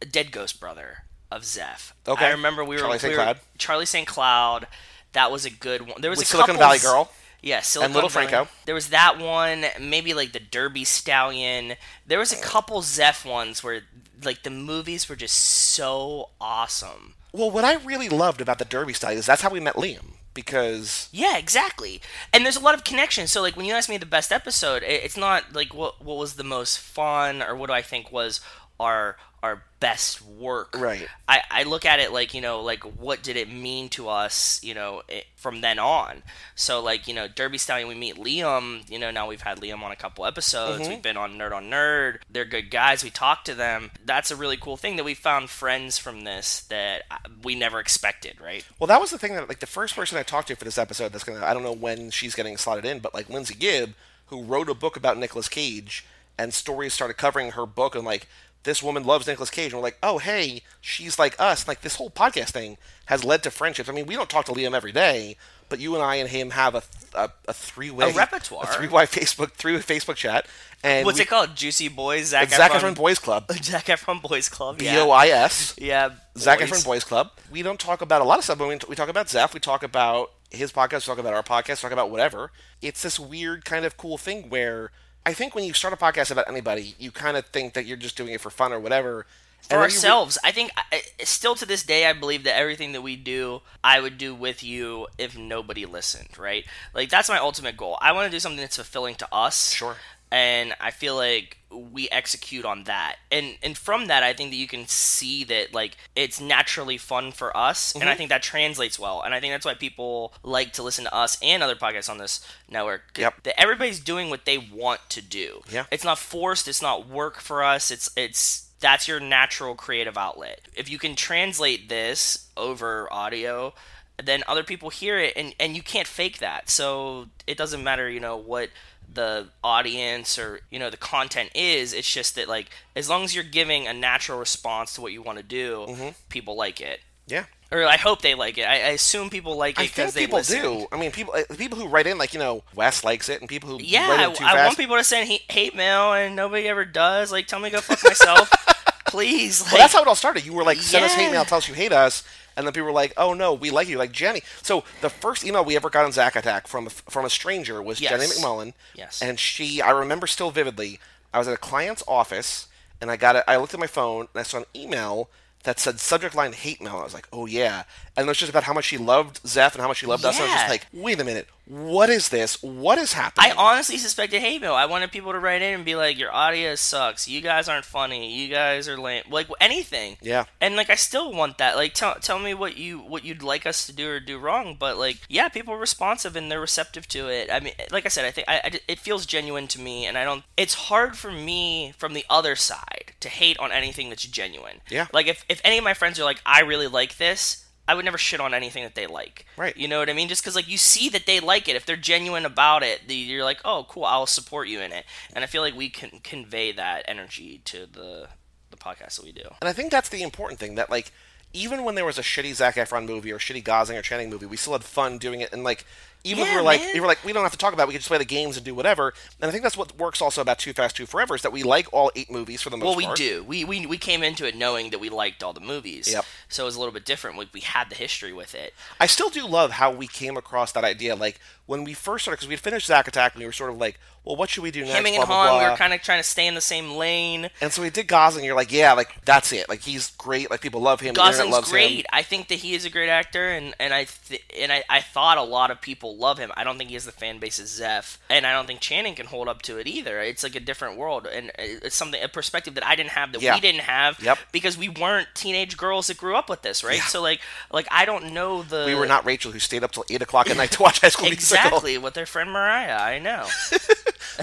a Dead Ghost Brother of Zeph. Okay. I remember we were Charlie St. we Cloud. Charlie St. Cloud. That was a good one. There was With a Silicon Valley Girl. Yeah, Silicon Little Valley. Franco. There was that one. Maybe like the Derby Stallion. There was a couple Zeph ones where like the movies were just so awesome. Well, what I really loved about the Derby style is that's how we met Liam. Because Yeah, exactly. And there's a lot of connections. So like when you ask me the best episode, it's not like what what was the most fun or what do I think was our our best work. Right. I, I look at it like you know like what did it mean to us you know it, from then on. So like you know Derby Stallion we meet Liam. You know now we've had Liam on a couple episodes. We've been on Nerd on Nerd. They're good guys. We talk to them. That's a really cool thing that we found friends from this that uh, we never expected. Right. Well, that was the thing that like the first person I talked to for this episode. That's gonna I don't know when she's getting slotted in, but like Lindsay Gibb, who wrote a book about Nicolas Cage, and stories started covering her book and like this woman loves Nicolas Cage, and we're like, oh hey, she's like us. Like this whole podcast thing has led to friendships. I mean, we don't talk to Liam every day, but you and I and him have a a, a three way A repertoire. a three way Facebook three way Facebook chat. And What's we, it called? Juicy Boys, Zac, Zac Efron, Efron Boys Club. Zac Efron Boys Club. B Yeah, O I S. yeah. Boys. Efron Boys Club. We don't talk about a lot of stuff, but we, we talk about Zeph. We talk about his podcast. We talk about our podcast. We talk about whatever. It's this weird kind of cool thing where I think when you start a podcast about anybody, you kind of think that you're just doing it for fun or whatever. for you re- ourselves. I think I- still to this day, I believe that everything that we do, I would do with you if nobody listened. Right? Like that's my ultimate goal. I want to do something that's fulfilling to us. Sure. And I feel like we execute on that, and and from that, I think that you can see that like it's naturally fun for us, and Mm-hmm. I think that translates well, and I think that's why people like to listen to us and other podcasts on this network. Yep. That everybody's doing what they want to do. Yeah. It's not forced. It's not work for us. It's it's that's your natural creative outlet. If you can translate this over audio, then other people hear it, and and you can't fake that. So it doesn't matter, you know, what the audience or you know the content is it's just that like as long as you're giving a natural response to what you want to do Mm-hmm. people like it Yeah. or i hope they like it i, I assume people like it because they people listen. do. I mean, people uh, people who write in, like you know, Wes likes it, and people who Yeah, write I, I fast. want people to send he- hate mail, and nobody ever does. Like, tell me to go fuck myself, please. Like, well, that's how it all started. You were like, send us hate mail, tell us you hate us, and then people were like, oh no, we like you, like Jenny. So the first email we ever got on Zack Attack from a, from a stranger was Yes. Jenny McMullen. Yes. And she, I remember still vividly. I was at a client's office, and I got it. I looked at my phone, and I saw an email that said subject line hate mail. I was like, oh yeah. And it was just about how much she loved Zeph and how much she loved us. And I was just like, wait a minute, what is this? What is happening? I honestly suspected hate mail. I wanted people to write in and be like, "Your audio sucks. You guys aren't funny. You guys are lame." Like anything. Yeah. And like, I still want that. Like, tell tell me what you what you'd like us to do or do wrong. But like, yeah, people are responsive and they're receptive to it. I mean, like I said, I think I, I- it feels genuine to me, and I don't. It's hard for me from the other side to hate on anything that's genuine. Yeah. Like if if any of my friends are like, "I really like this." I would never shit on anything that they like. Right. You know what I mean? Just because like you see that they like it, if they're genuine about it, the, you're like, oh, cool, I'll support you in it. And I feel like we can convey that energy to the the podcast that we do. And I think that's the important thing that like even when there was a shitty Zac Efron movie or shitty Gosling or Channing movie, we still had fun doing it. And like even if we were like man. we were like we don't have to talk about it, we can just play the games and do whatever. And I think that's what works also about Too Fast Too Forever is that we like all eight movies for the most part. Well, we part. do. We, we we came into it knowing that we liked all the movies. Yep. So it was a little bit different. We, we had the history with it. I still do love how we came across that idea. Like when we first started, because we'd finished Zack Attack, and we were sort of like, "Well, what should we do next?" Hemming blah, and blah, hawing, we were kind of trying to stay in the same lane. And so we did Gosling. You're like, "Yeah, like that's it. Like he's great. Like people love him. Gosling's loves great. him." I think that he is a great actor, and and I th- and I, I thought a lot of people love him. I don't think he has the fan base as Zeph, and I don't think Channing can hold up to it either. It's like a different world, and uh, it's something a perspective that I didn't have that Yeah. we didn't have Yep. because we weren't teenage girls that grew up with this, right? Yeah. So like like I don't know the We were not Rachel, who stayed up till eight o'clock at night to watch High School Musical. exactly with their friend Mariah. I know.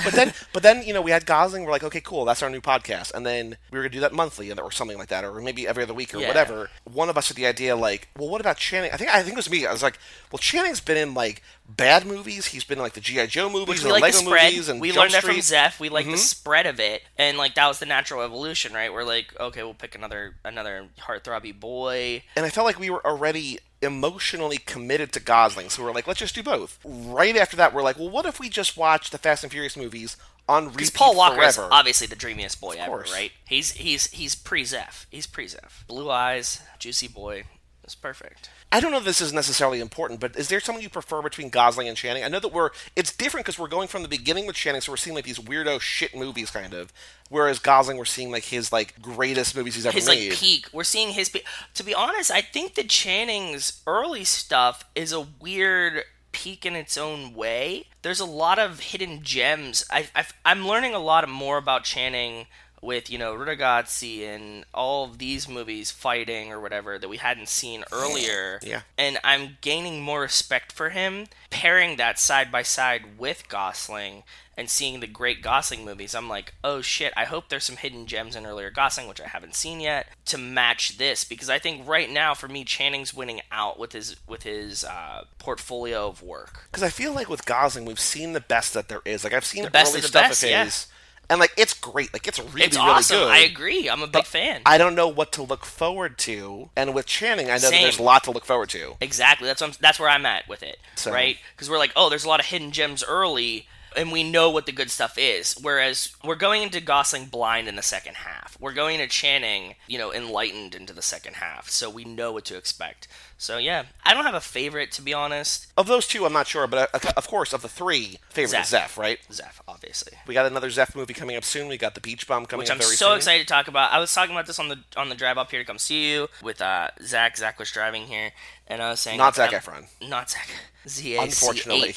but then but then you know we had Gosling. We're like, okay, cool, that's our new podcast, and then we were gonna do that monthly or something like that, or maybe every other week or Yeah. whatever. One of us had the idea like, well, what about Channing? I think I think it was me. I was like, well, Channing's been in like bad movies. He's been in like the GI Joe movies, and the like Lego the spread. movies, and we Jump learned that from Street. Zeph. We like Mhm. the spread of it, and like that was the natural evolution, right? We're like, okay, we'll pick another another heartthrobby boy. and I felt like we were already emotionally committed to Gosling, so we are like, let's just do both. Right after that, we're like, well, what if we just watch the Fast and Furious movies on repeat Because Paul Walker is forever? obviously the dreamiest boy ever, right? He's he's he's pre Zeph. He's pre Zeph. Blue eyes, juicy boy. It's perfect. I don't know if this is necessarily important, but is there something you prefer between Gosling and Channing? I know that we're it's different because we're going from the beginning with Channing, so we're seeing like these weirdo shit movies, kind of. Whereas Gosling, we're seeing like his like greatest movies he's ever His made. like peak. We're seeing his. Pe- to be honest, I think that Channing's early stuff is a weird peak in its own way. There's a lot of hidden gems. I, I I'm learning a lot more about Channing with you know Rudagazzi and all of these movies fighting or whatever that we hadn't seen earlier. Yeah. And I'm gaining more respect for him. Pairing that side by side with Gosling and seeing the great Gosling movies, I'm like, oh shit, I hope there's some hidden gems in earlier Gosling, which I haven't seen yet, to match this. Because I think right now, for me, Channing's winning out with his with his uh, portfolio of work. Because I feel like with Gosling, we've seen the best that there is. Like I've seen The best early of the stuff best, of yeah. And like it's great. Like it's really It's really awesome. good. I agree. I'm a big fan. I don't know what to look forward to, and with Channing, I know that there's a lot to look forward to. Exactly. That's what I'm, that's where I'm at with it, So- right? Because we're like, oh, there's a lot of hidden gems early, and we know what the good stuff is. Whereas we're going into Gosling blind in the second half. We're going to Channing, you know, enlightened into the second half, so we know what to expect. So yeah, I don't have a favorite to be honest. Of those two, I'm not sure, but uh, of course, of the three, favorite is Zeph. Zeph, right? Zeph, obviously. We got another Zeph movie coming up soon. We got the Beach Bum coming Which up I'm very so soon. excited to talk about. I was talking about this on the on the drive up here to come see you with uh, Zach. Zach was driving here, and I was saying Not Zac I'm- Efron. not Zach. Z A C Unfortunately.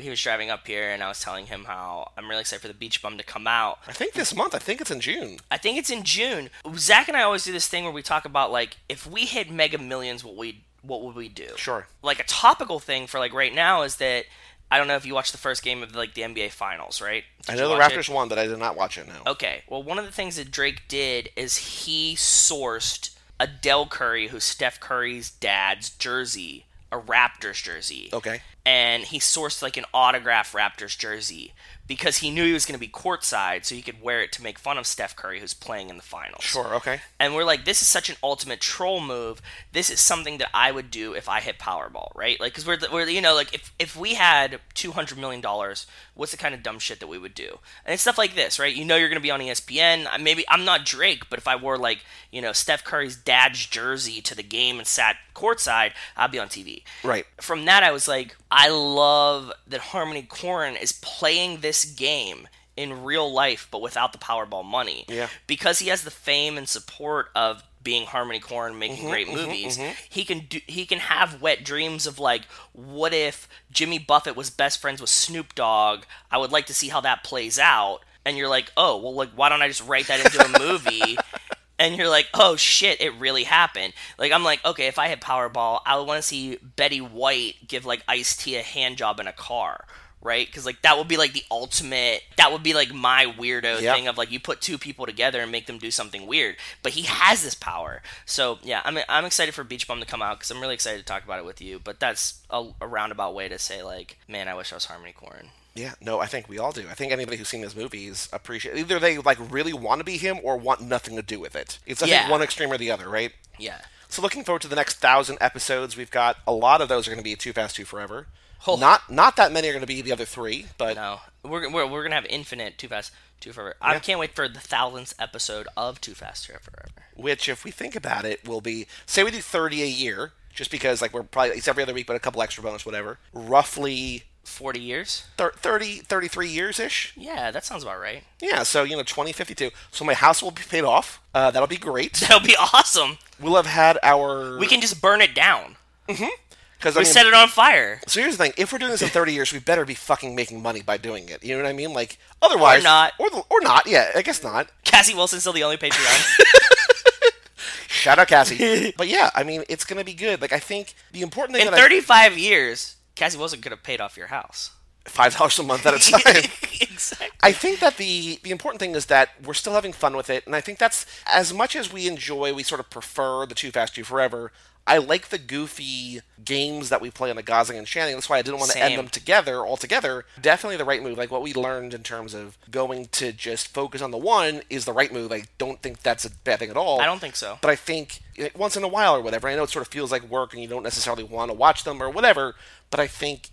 He was driving up here, and I was telling him how I'm really excited for the Beach Bum to come out. I think this month. I think it's in June. I think it's in June. Zach and I always do this thing where we talk about like if we hit Mega Millions, what we what would we do? Sure. Like a topical thing for like right now is that I don't know if you watched the first game of like the NBA Finals, right? I know the watch it? Raptors won, but I did not watch it. No. Okay. Well, one of the things that Drake did is he sourced a Del Curry, who's Steph Curry's dad's jersey, a Raptors jersey. Okay. And he sourced like an autograph Raptors jersey because he knew he was going to be courtside, so he could wear it to make fun of Steph Curry, who's playing in the finals. Sure. Okay. And we're like, this is such an ultimate troll move. This is something that I would do if I hit Powerball, right? Like, because we're, we're, you know, like if, if we had two hundred million dollars, what's the kind of dumb shit that we would do? And it's stuff like this, right? You know, you're going to be on ESPN. Maybe I'm not Drake, but if I wore like, you know, Steph Curry's dad's jersey to the game and sat courtside, I'd be on TV. Right. From that, I was like, I love that Harmony Korine is playing this game in real life, but without the Powerball money Yeah. because he has the fame and support of being Harmony Korine making Mm-hmm, great movies, he can do he can have wet dreams of like, what if Jimmy Buffett was best friends with Snoop Dogg? I would like to see how that plays out. And you're like, oh, well, like, why don't I just write that into a movie? and you're like, oh shit, it really happened. Like I'm like, okay, if I had Powerball, I would want to see Betty White give like Ice T a hand job in a car. Right, because like that would be like the ultimate. That would be like my weirdo Yep. thing of like you put two people together and make them do something weird. But he has this power, so yeah, I'm I'm excited for Beach Bum to come out because I'm really excited to talk about it with you. But that's a, a roundabout way to say like, man, I wish I was Harmony Korine. Yeah. No, I think we all do. I think anybody who's seen his movies appreciate either they like really want to be him or want nothing to do with it. It's I Yeah. think one extreme or the other, right? Yeah, So looking forward to the next thousand episodes. We've got a lot of those are going to be Too Fast, Too Forever. Oh. Not not that many are going to be the other three, but no, we're we're, we're gonna have infinite Too Fast Too Forever. I can't wait for the thousandth episode of Too Fast Too Forever. which, if we think about it, will be say we do thirty a year, just because like we're probably it's every other week, but a couple extra bonus, whatever. Roughly Forty years? thir- 30, 33 years ish. Yeah, that sounds about right. Yeah, so you know, twenty fifty two. So my house will be paid off. Uh, that'll be great. That'll be awesome. We'll have had our We can just burn it down. because I We mean, set it on fire. So here's the thing: if we're doing this in 30 years, we better be fucking making money by doing it. You know what I mean? Like otherwise, Or not. or the, or not. Yeah, I guess not. Cassie Wilson's still the only Patreon. Shout out Cassie. but yeah, I mean, it's gonna be good. Like I think the important thing In that I- 35 years, Cassie Wilson could have paid off your house. five dollars a month at a time. exactly. I think that the the important thing is that we're still having fun with it, and I think that's as much as we enjoy. We sort of prefer the Too Fast Too Forever. I like the goofy games that we play on the Gosling and Channing. That's why I didn't want to end them together altogether. Definitely the right move. Like what we learned in terms of going to just focus on the one is the right move. I don't think that's a bad thing at all. I don't think so. But I think once in a while or whatever. I know it sort of feels like work, and you don't necessarily want to watch them or whatever. But I think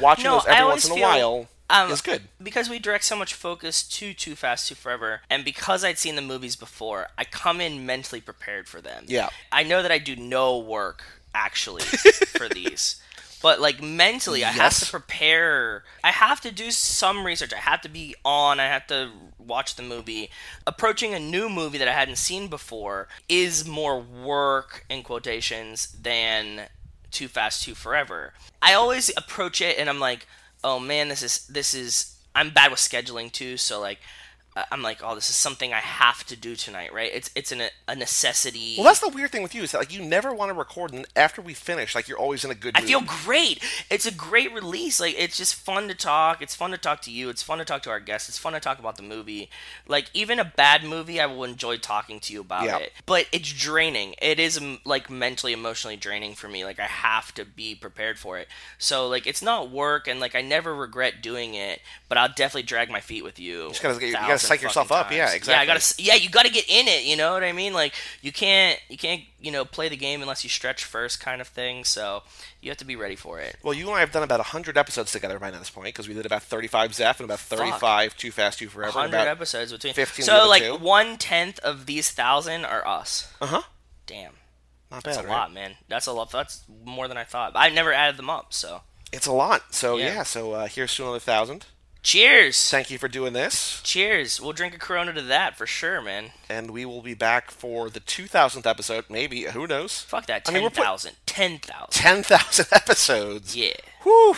watching No, those every once in a while um, is good. Because we direct so much focus to Too Fast, Too Forever, and because I'd seen the movies before, I come in mentally prepared for them. Yeah. I know that I do no work, actually, for these. But, like, mentally, I have to prepare. I have to do some research. I have to be on. I have to watch the movie. Approaching a new movie that I hadn't seen before is more work, in quotations, than too fast too forever. I always approach it and i'm like oh man this is this is i'm bad with scheduling too. So like i'm like oh this is something i have to do tonight right it's it's an, a necessity Well, that's the weird thing with you is that like you never want to record, and after we finish, like you're always in a good. I mood. feel great. It's a great release. Like it's just fun to talk. It's fun to talk to you. It's fun to talk to our guests. It's fun to talk about the movie. Like even a bad movie, I will enjoy talking to you about Yeah. it. But it's draining. It is like mentally, emotionally draining for me. Like I have to be prepared for it. So like it's not work, and like I never regret doing it. But I'll definitely drag my feet with you. You just gotta, you gotta motherfucking psych yourself up, times. yeah, Yeah, I exactly. gotta. Yeah, you gotta get in it. You know what I mean? Like you can't, you can't, you know, play the game unless you stretch first, kind of thing. So you have to be ready for it. Well, you and I have done about 100 episodes together by now this point because we did about 35 Zeph and about 35 Too Fast, Too Forever. Hundred episodes between. 15 so like two. one tenth of these thousand are us. uh huh. Damn, Not bad. that's a right? lot, man. That's a lot. That's more than I thought. I never added them up. So It's a lot. So, yeah, Yeah. so uh, here's to another thousand. Cheers. Thank you for doing this. Cheers. We'll drink a Corona to that for sure, man. And we will be back for the 2000th episode. Maybe. Who knows? Fuck that. I mean, we're Ten put- thousand. Ten thousand. 10,000 episodes. Yeah. Whew.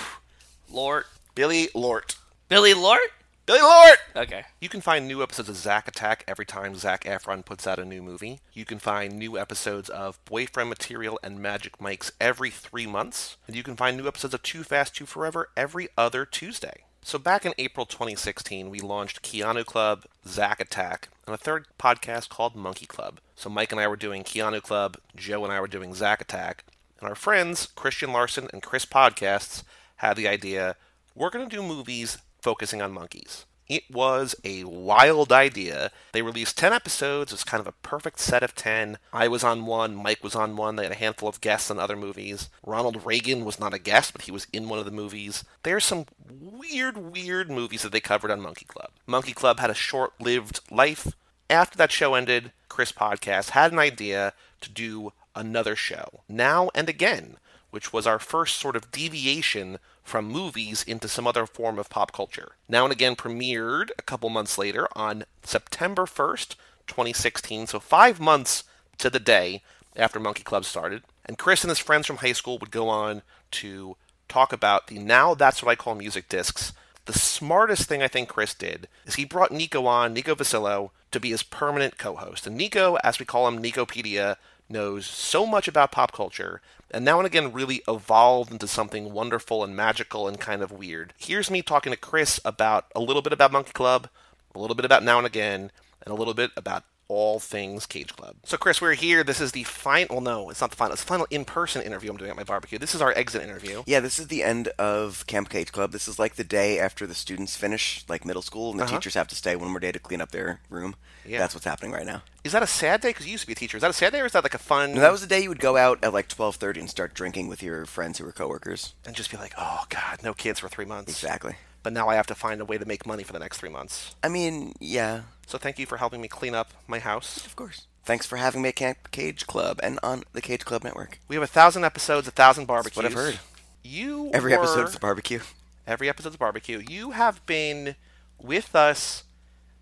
Lort. Billy Lort. Billy Lort. Billy Lort! Okay. You can find new episodes of Zack Attack every time Zac Efron puts out a new movie. You can find new episodes of Boyfriend Material and Magic Mike's every three months. And you can find new episodes of Too Fast, Too Forever every other Tuesday. So back in April 2016, we launched Keanu Club, Zack Attack, and a third podcast called Monkey Club. So Mike and I were doing Keanu Club, Joe and I were doing Zack Attack, and our friends, Christian Larson and Chris Podcasts, had the idea we're going to do movies focusing on monkeys. It was a wild idea. They released 10 episodes. It was kind of a perfect set of 10. I was on one, Mike was on one. They had a handful of guests on other movies. Ronald Reagan was not a guest, but he was in one of the movies. There's some weird, weird movies that they covered on Monkey Club. Monkey Club had a short lived life. After that show ended, Chris Podcast had an idea to do another show, Now and Again, which was our first sort of deviation from movies into some other form of pop culture. Now and Again premiered a couple months later on September 1st, 2016, so five months to the day after Monkey Club started. And Chris and his friends from high school would go on to talk about the Now That's What I Call Music discs. The smartest thing I think Chris did is he brought Nico on, Nico Vasillo, to be his permanent co host. And Nico, as we call him, Nicopedia, knows so much about pop culture and now and again really evolved into something wonderful and magical and kind of weird. Here's me talking to Chris about a little bit about Monkey Club, a little bit about Now and Again, and a little bit about all things Cage Club. So, Chris, we're here. This is the final. Well, no, it's not the final. It's the final in-person interview I'm doing at my barbecue. This is our exit interview. Yeah, this is the end of Camp Cage Club. This is like the day after the students finish like middle school and the Uh-huh. teachers have to stay one more day to clean up their room. Yeah. That's what's happening right now. Is that a sad day? Because you used to be a teacher. Is that a sad day, or is that like a fun? No, that was the day you would go out at like 12:30 and start drinking with your friends who were coworkers. and just be like, oh God, no kids for three months. Exactly. But now I have to find a way to make money for the next three months. I mean, yeah, So thank you for helping me clean up my house. of course. Thanks for having me at Camp Cage Club and on the Cage Club Network. We have a thousand episodes, a thousand barbecues. what I've heard. You Every were- episode's a barbecue. every episode's a barbecue. You have been with us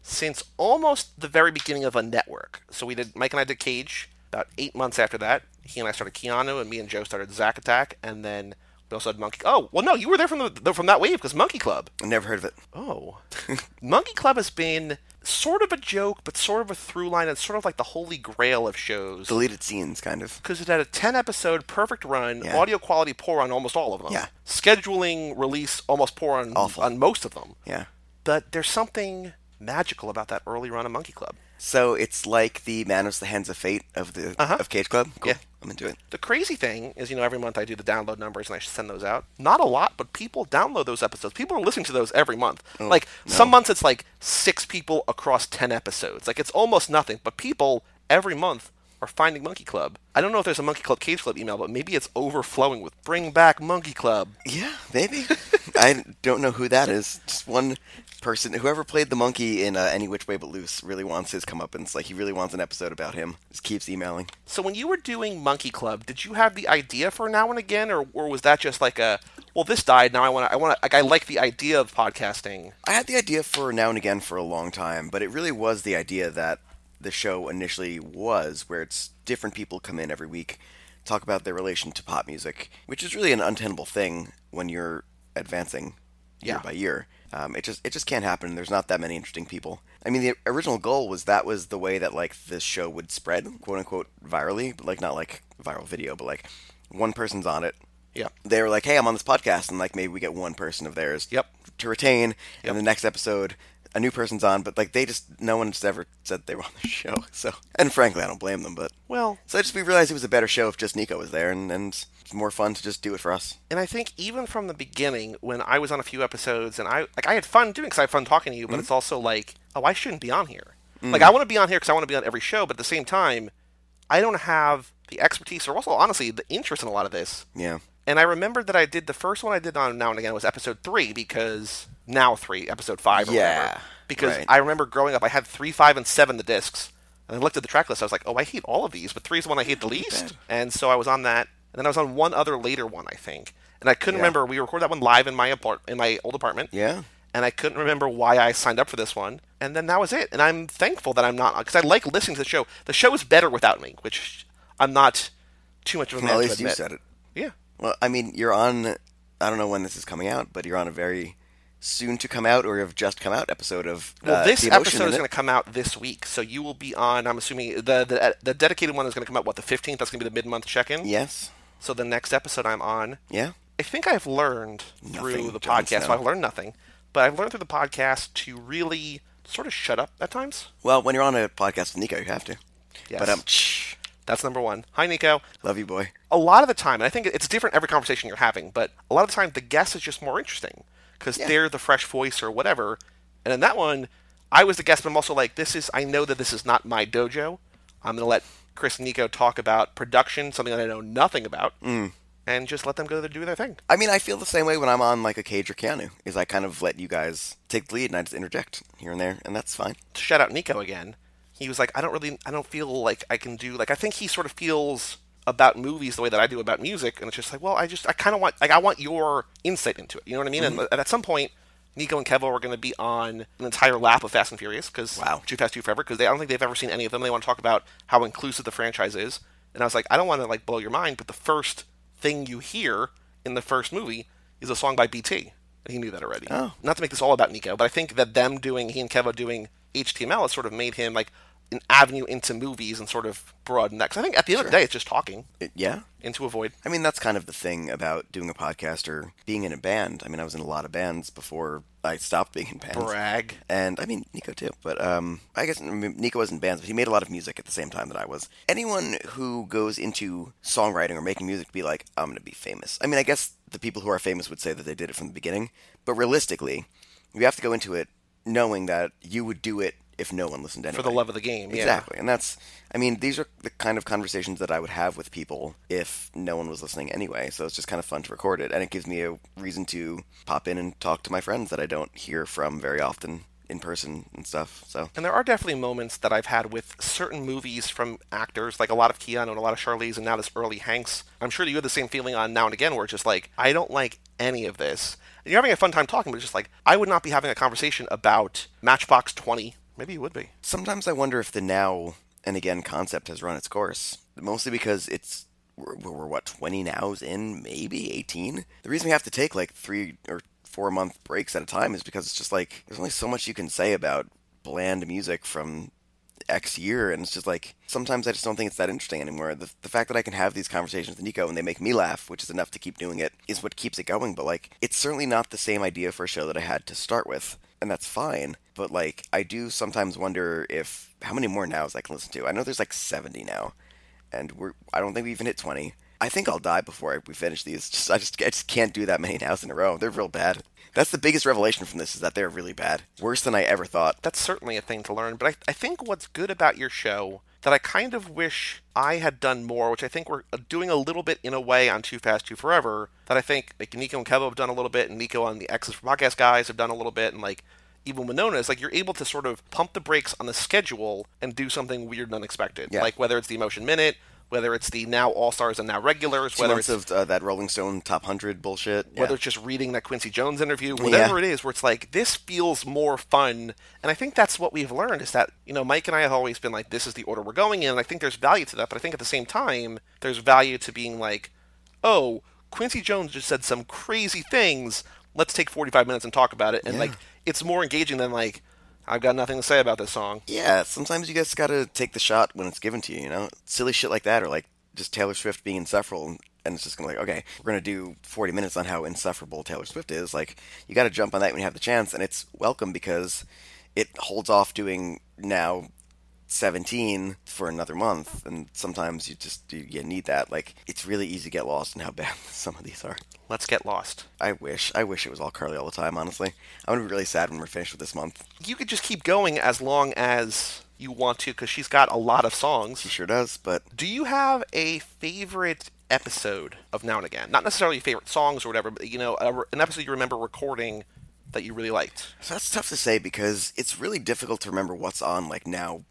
since almost the very beginning of a network. So we did Mike and I did Cage about eight months after that. He and I started Keanu, and me and Joe started Zack Attack, and then also had Monkey. Oh, well, no, you were there from the from that wave because Monkey Club. Never heard of it. Oh, Monkey Club has been sort of a joke, but sort of a through line, and sort of like the holy grail of shows. Deleted scenes, kind of. because it had a 10 episode perfect run, Yeah. audio quality poor on almost all of them. Yeah. Scheduling release almost poor on Awful. on most of them. Yeah. But there's something magical about that early run of Monkey Club. So it's like the Manos the Hands of Fate of the Uh-huh. of Cage Club. Cool. Yeah. I'm into it. The crazy thing is, you know, every month I do the download numbers and I send those out. Not a lot, but people download those episodes. People are listening to those every month. like some months it's like six people across 10 episodes. Like it's almost nothing, but people every month are finding Monkey Club. I don't know if there's a Monkey Club Cage Club email, but maybe it's overflowing with bring back Monkey Club. Yeah, maybe. I don't know who that is. Just one person. Whoever played the monkey in uh, Any Which Way But Loose really wants his comeuppance. Like he really wants an episode about him. Just keeps emailing. So when you were doing Monkey Club, did you have the idea for now and again, or, or was that just like a well, this died now I want to I want to like I like the idea of podcasting. I had the idea for now and again for a long time, but it really was the idea that the show initially was, where it's different people come in every week, talk about their relation to pop music, which is really an untenable thing when you're advancing year Yeah. by year. Um, it just it just can't happen. There's not that many interesting people. I mean, the original goal was that was the way that like this show would spread, quote unquote, virally, but like not like viral video, but like one person's on it. Yeah. They were like, "Hey, I'm on this podcast," and like maybe we get one person of theirs Yep. to retain, Yep. and the next episode a new person's on, but like they just no one's ever said they were on the show. So, and frankly, I don't blame them. But Well, so I just we realized it was a better show if just Nico was there, and and it's more fun to just do it for us. and I think even from the beginning, when I was on a few episodes, and I like I had fun doing because I had fun talking to you, but mm-hmm. it's also like, oh, I shouldn't be on here. Mm. Like I want to be on here because I want to be on every show, but at the same time, I don't have the expertise or also honestly the interest in a lot of this. Yeah. And I remembered that I did the first one I did on Now and Again was episode three because now three, episode five or Yeah, whatever. Because right. I remember growing up, I had three, five, and seven the discs, and I looked at the track list. I was like, oh, I hate all of these, but three is the one I hate the least. And so I was on that, and then I was on one other later one, I think. And I couldn't Yeah. remember. We recorded that one live in my apart in my old apartment. Yeah. And I couldn't remember why I signed up for this one. And then that was it. And I'm thankful that I'm not because I like listening to the show. The show is better without me, which I'm not too much of a man Well, at to least you said it. Well, I mean, you're on. I don't know when this is coming out, but you're on a very soon to come out or have just come out episode of. Well, uh, this The episode is going to come out this week, so you will be on. I'm assuming the the, the dedicated one is going to come out what the 15th. That's going to be the mid month check in. Yes. So the next episode I'm on, Yeah. I think I've learned through the Jon podcast. So I've learned nothing, but I've learned through the podcast to really sort of shut up at times. Well, when you're on a podcast with Nico, you have to. Yes. But um, shh, That's number one. Hi, Nico. love you, boy. a lot of the time, and I think it's different every conversation you're having, but a lot of the time the guest is just more interesting because Yeah. they're the fresh voice or whatever. And in that one, I was the guest, but I'm also like, this is, I know that this is not my dojo. I'm going to let Chris and Nico talk about production, something that I know nothing about, Mm. and just let them go to do their thing. I mean, I feel the same way when I'm on like a Cage or Keanu. Is I kind of let you guys take the lead and I just interject here and there, and that's fine. Shout out Nico again, he was like, I don't really, I don't feel like I can do, like, I think he sort of feels about movies the way that I do about music, and it's just like, well, I just, I kind of want, like, I want your insight into it. You know what I mean? Mm-hmm. And, and at some point, Nico and Kevo are going to be on an entire lap of Fast and Furious because Wow. Too Fast, Too Forever because I don't think they've ever seen any of them. They want to talk about how inclusive the franchise is, and I was like, I don't want to like blow your mind, but the first thing you hear in the first movie is a song by BT. And he knew that already. Oh. Not to make this all about Nico, but I think that them doing he and Kevo doing HTML has sort of made him like an avenue into movies and sort of broaden that. Because I think at the end of the day, it's just talking It- yeah. into a void. I mean, that's kind of the thing about doing a podcast or being in a band. I mean, I was in a lot of bands before I stopped being in bands. Brag. And I mean, Nico too. But um, I guess Nico was in bands, but he made a lot of music at the same time that I was. Anyone who goes into songwriting or making music to be like, I'm going to be famous. I mean, I guess the people who are famous would say that they did it from the beginning. But realistically, you have to go into it knowing that you would do it if no one listened anyway. For the love of the game, yeah. Exactly. And that's, I mean, these are the kind of conversations that I would have with people if no one was listening anyway. So it's just kind of fun to record it. And it gives me a reason to pop in and talk to my friends that I don't hear from very often in person and stuff. So, And there are definitely moments that I've had with certain movies from actors, like a lot of Keanu and a lot of Charlize, and now this early Hanks. I'm sure you had the same feeling on Now and Again, where it's just like, I don't like any of this. And you're having a fun time talking, but it's just like, I would not be having a conversation about Matchbox 20. Maybe you would be. sometimes I wonder if the now and again concept has run its course. Mostly because it's we're, we're what 20 nows in, maybe 18. The reason we have to take like three or four month breaks at a time is because it's just like there's only so much you can say about bland music from X year, and it's just like sometimes I just don't think it's that interesting anymore. The, the fact that I can have these conversations with Nico and they make me laugh, which is enough to keep doing it, is what keeps it going. But like, it's certainly not the same idea for a show that I had to start with, and that's fine. But like, I do sometimes wonder if how many more nows I can listen to. I know there's like 70 now, and we're I don't think we even hit 20. I think I'll die before we finish these. Just I just I just can't do that many nows in a row. They're real bad. That's the biggest revelation from this is that they're really bad. Worse than I ever thought. That's certainly a thing to learn, but I, I think what's good about your show that I kind of wish I had done more, which I think we're uh, doing a little bit in a way on Too Fast, Too Forever, that I think like Nico and Kevo have done a little bit, and Nico on the X's for Podcast guys have done a little bit, and like even Winona is like you're able to sort of pump the brakes on the schedule and do something weird and unexpected. Yeah. Like whether it's the Emotion Minute, whether it's the now All Stars and now regulars, Two whether it's of uh, that Rolling Stone top hundred bullshit. whether it's just reading that Quincy Jones interview, whatever it is, where it's like this feels more fun. And I think that's what we've learned is that you know Mike and I have always been like this is the order we're going in. And I think there's value to that, but I think at the same time there's value to being like, oh, Quincy Jones just said some crazy things. Let's take 45 minutes and talk about it. And Yeah. like it's more engaging than like I've got nothing to say about this song. yeah, sometimes you guys gotta take the shot when it's given to you. You know, silly shit like that, or like just Taylor Swift being insufferable, and, it's just gonna be like, okay, we're gonna do forty minutes on how insufferable Taylor Swift is. Like, you gotta jump on that when you have the chance, and it's welcome because it holds off doing now 17 for another month and sometimes you just you, you need that like it's really easy to get lost in how bad some of these are Let's get lost. i wish i wish it was all carly all the time honestly i'm gonna be really sad when we're finished with this month You could just keep going as long as you want to because she's got a lot of songs. she sure does but Do you have a favorite episode of Now and Again? Not necessarily favorite songs or whatever, but you know, a, an episode you remember recording that you really liked. So that's tough to say because it's really difficult to remember what's on like now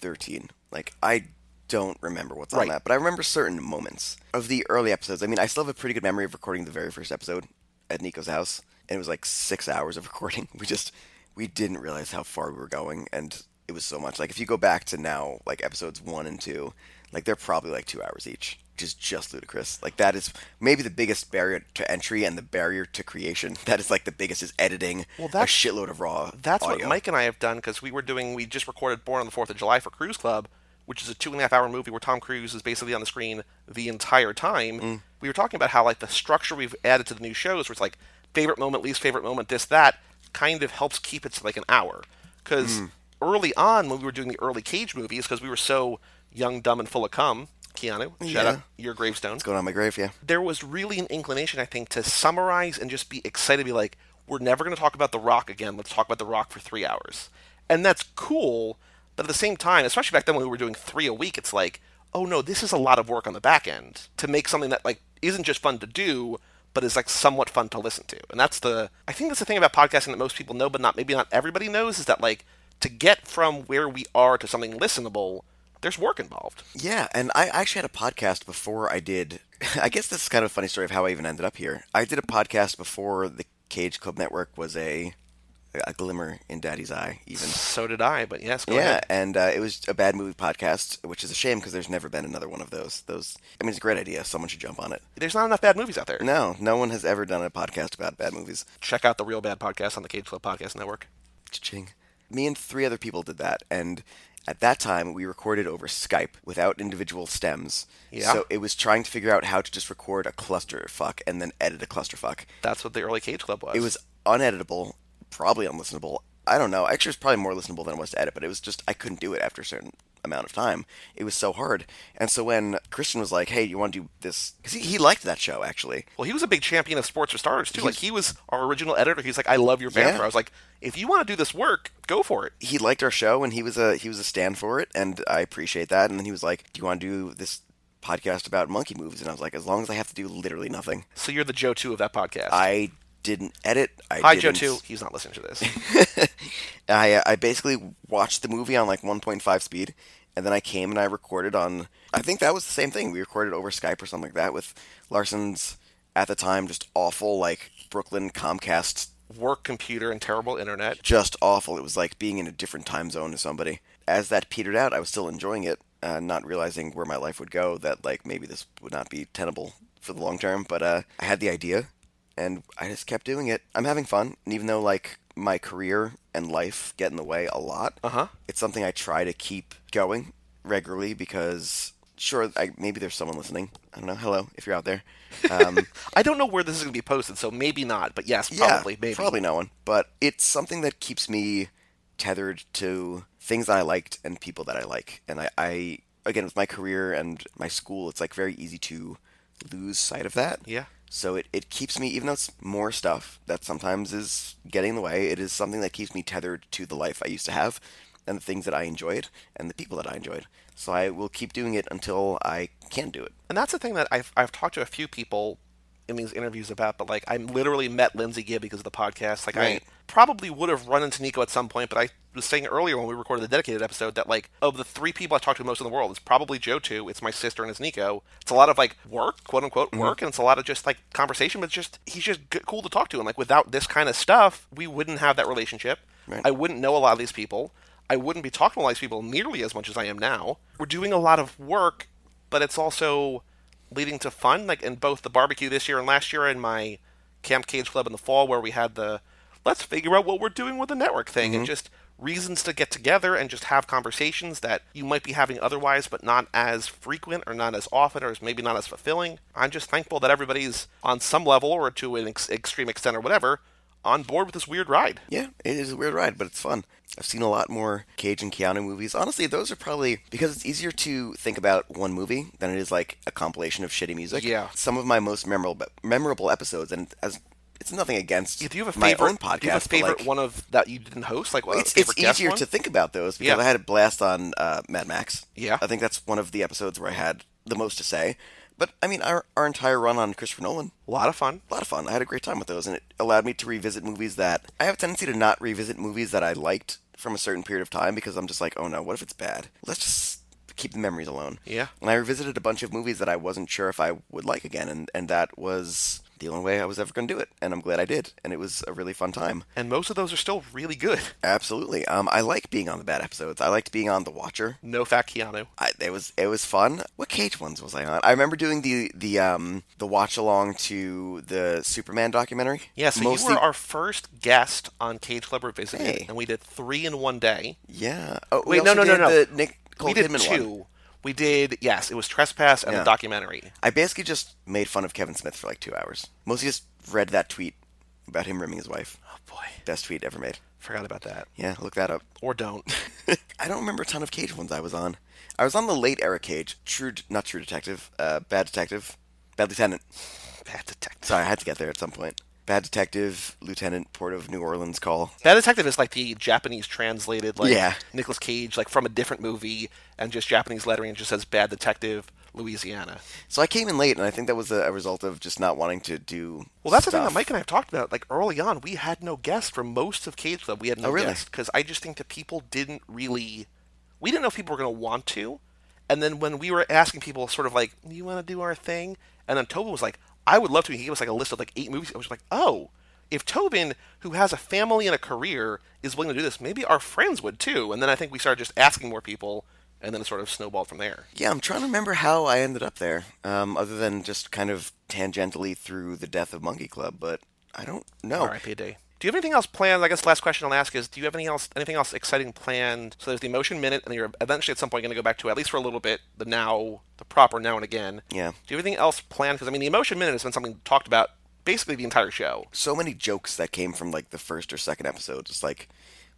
13. Like I don't remember what's on that, but I remember certain moments of the early episodes. I mean, I still have a pretty good memory of recording the very first episode at Nico's house, and it was like 6 hours of recording. We just we didn't realize how far we were going and it was so much. Like if you go back to now like episodes 1 and 2, like they're probably like 2 hours each. Is just ludicrous. Like that is maybe the biggest barrier to entry and the barrier to creation. That is like the biggest is editing Well, that's, a shitload of raw. That's audio. what Mike and I have done because we were doing. We just recorded Born on the Fourth of July for Cruise Club, which is a two and a half hour movie where Tom Cruise is basically on the screen the entire time. Mm. We were talking about how like the structure we've added to the new shows, where it's like favorite moment, least favorite moment, this that, kind of helps keep it to like an hour. Because Mm. early on, when we were doing the early Cage movies, because we were so young, dumb, and full of cum, Keanu, shout Yeah. out your gravestone What's going on my grave? Yeah. there was really an inclination, I think, to summarize and just be excited, be like, we're never going to talk about The Rock again. Let's talk about The Rock for three hours. And that's cool, but at the same time, especially back then when we were doing three a week, it's like, oh no, this is a lot of work on the back end to make something that like isn't just fun to do, but is like somewhat fun to listen to. And that's the, I think that's the thing about podcasting that most people know, but not maybe not everybody knows, is that like to get from where we are to something listenable, there's work involved. Yeah, and I actually had a podcast before I did. I guess this is kind of a funny story of how I even ended up here. I did a podcast before the Cage Club Network was a a glimmer in Daddy's eye, even. So did I, but yes, Yeah, ahead. and uh, it was a bad movie podcast, which is a shame because there's never been another one of those. Those, I mean, it's a great idea. Someone should jump on it. There's not enough bad movies out there. No, no one has ever done a podcast about bad movies. check out the Real Bad Podcast on the Cage Club Podcast Network. Cha-ching. Me and three other people did that, and at that time we recorded over Skype without individual stems. Yeah. So it was trying to figure out how to just record a clusterfuck and then edit a clusterfuck. That's what the early Cage Club was. It was uneditable, probably unlistenable. I don't know. Actually, it was probably more listenable than it was to edit, but it was just I couldn't do it after a certain amount of time. It was so hard. And so when Christian was like, "Hey, you want to do this?" Because he, he liked that show actually. well, he was a big champion of Sports for Starters too. Like he was our original editor. He's like, I love your banter. Yeah. I was like, if you want to do this work, go for it. he liked our show and he was a he was a stand for it and I appreciate that and then he was like, "Do you want to do this podcast about monkey moves?" And I was like, "As long as I have to do literally nothing." So you're the Joe two of that podcast. I didn't edit. I Hi, Joe two. He's not listening to this. I I basically watched the movie on like 1.5 speed and then I came and I recorded on I think that was the same thing. We recorded over Skype or something like that with Larson's at the time just awful like Brooklyn Comcast Work computer and terrible internet. just awful. It was like being in a different time zone to somebody. As that petered out, I was still enjoying it, uh, not realizing where my life would go. That like maybe this would not be tenable for the long term. But uh, I had the idea, and I just kept doing it. I'm having fun, and even though like my career and life get in the way a lot, Uh-huh. it's something I try to keep going regularly because sure, I, maybe there's someone listening. I don't know. Hello, if you're out there. Um, I don't know where this is going to be posted, so maybe not. But yes, yeah, probably, maybe. probably no one. But it's something that keeps me tethered to things that I liked and people that I like. And I, I again, with my career and my school, it's like very easy to lose sight of that. Yeah. So it, it keeps me, even though it's more stuff that sometimes is getting in the way, it is something that keeps me tethered to the life I used to have and the things that I enjoyed and the people that I enjoyed. So I will keep doing it until I can do it. And that's the thing that I've I've talked to a few people in these interviews about, but like I literally met Lindsay Gibb because of the podcast. Like Right. I probably would have run into Nico at some point, but I was saying earlier when we recorded the dedicated episode that like of the three people I talk to most in the world, it's probably Joe too. It's my sister and it's Nico. It's a lot of like work, quote unquote mm-hmm. work, and it's a lot of just like conversation. But it's just he's just good, cool to talk to, and like without this kind of stuff, we wouldn't have that relationship. Right. I wouldn't know a lot of these people. I wouldn't be talking to a lot of these people nearly as much as I am now. We're doing a lot of work, but it's also leading to fun. Like in both the barbecue this year and last year, and my Camp Cage Club in the fall, where we had the let's figure out what we're doing with the network thing, and mm-hmm. just reasons to get together and just have conversations that you might be having otherwise, but not as frequent or not as often or maybe not as fulfilling. I'm just thankful that everybody's on some level or to an ex- extreme extent or whatever on board with this weird ride. Yeah, it is a weird ride, but it's fun. I've seen a lot more Cage and Keanu movies. Honestly, those are probably because it's easier to think about one movie than it is like a compilation of shitty music. Yeah. Some of my most memorable memorable episodes, and as it's nothing against Yeah, do you have a my favorite? own podcast. do you have a favorite like, one of that you didn't host? Like, what, it's, it's easier one? to think about those because Yeah. I had a blast on uh, Mad Max. Yeah. I think that's one of the episodes where I had the most to say. But I mean, our our entire run on Christopher Nolan, A lot of fun. a lot of fun. I had a great time with those, and it allowed me to revisit movies that I have a tendency to not revisit movies that I liked from a certain period of time because I'm just like, oh no, what if it's bad? Let's just keep the memories alone. Yeah. And I revisited a bunch of movies that I wasn't sure if I would like again, and and that was the only way I was ever going to do it, and I'm glad I did, and it was a really fun time. And most of those are still really good. Absolutely. Um, I like being on the bad episodes. I liked being on The Watcher. No fat Keanu. I, it was it was fun. What Cage ones was I on? I remember doing the the um the watch along to the Superman documentary. Yeah, so Mostly- you were our first guest on Cage Club Revisited, Hey. and we did three in one day. yeah. Oh, Wait, no, no, no, no. The Nick Cole we did Kidman two. one. We did yes, it was Trespass and Yeah. the documentary. I basically just made fun of Kevin Smith for like two hours. Mostly just read that tweet about him rimming his wife. Oh boy, Best tweet ever made. forgot about that. Yeah, look that up. Or don't. I don't remember a ton of Cage ones I was on. I was on the late era Cage. True, not True Detective. Uh, Bad Detective. Bad Lieutenant. Bad Detective. Sorry, I had to get there at some point. Bad Detective, Lieutenant, Port of New Orleans call. Bad Detective is like the Japanese translated, like Yeah. Nicolas Cage, like from a different movie, and just Japanese lettering. Just says Bad Detective, Louisiana. So I came in late, and I think that was a, result of just not wanting to do. Well, that's the thing that. Mike and I have talked about. Like early on, we had no guests for most of Cage Club. We had no Oh, really? guests because I just think that people didn't really. We didn't know if people were going to want to, and then when we were asking people, sort of like, "You want to do our thing?" and then Tobin was like, "I would love to." He gave us like a list of like eight movies. I was like, "Oh." If Tobin, who has a family and a career, is willing to do this, maybe our friends would too. And then I think we started just asking more people, and then it sort of snowballed from there. Yeah, I'm trying to remember how I ended up there, um, other than just kind of tangentially through the death of Monkey Club, but I don't know. R.I.P. Day. Do you have anything else planned? I guess the last question I'll ask is: Do you have anything else, anything else exciting planned? So there's the emotion minute, and you're eventually at some point going to go back to at least for a little bit the now, the proper now and again. Yeah. Do you have anything else planned? Because I mean, the emotion minute has been something talked about basically the entire show. So many jokes that came from like the first or second episode, just like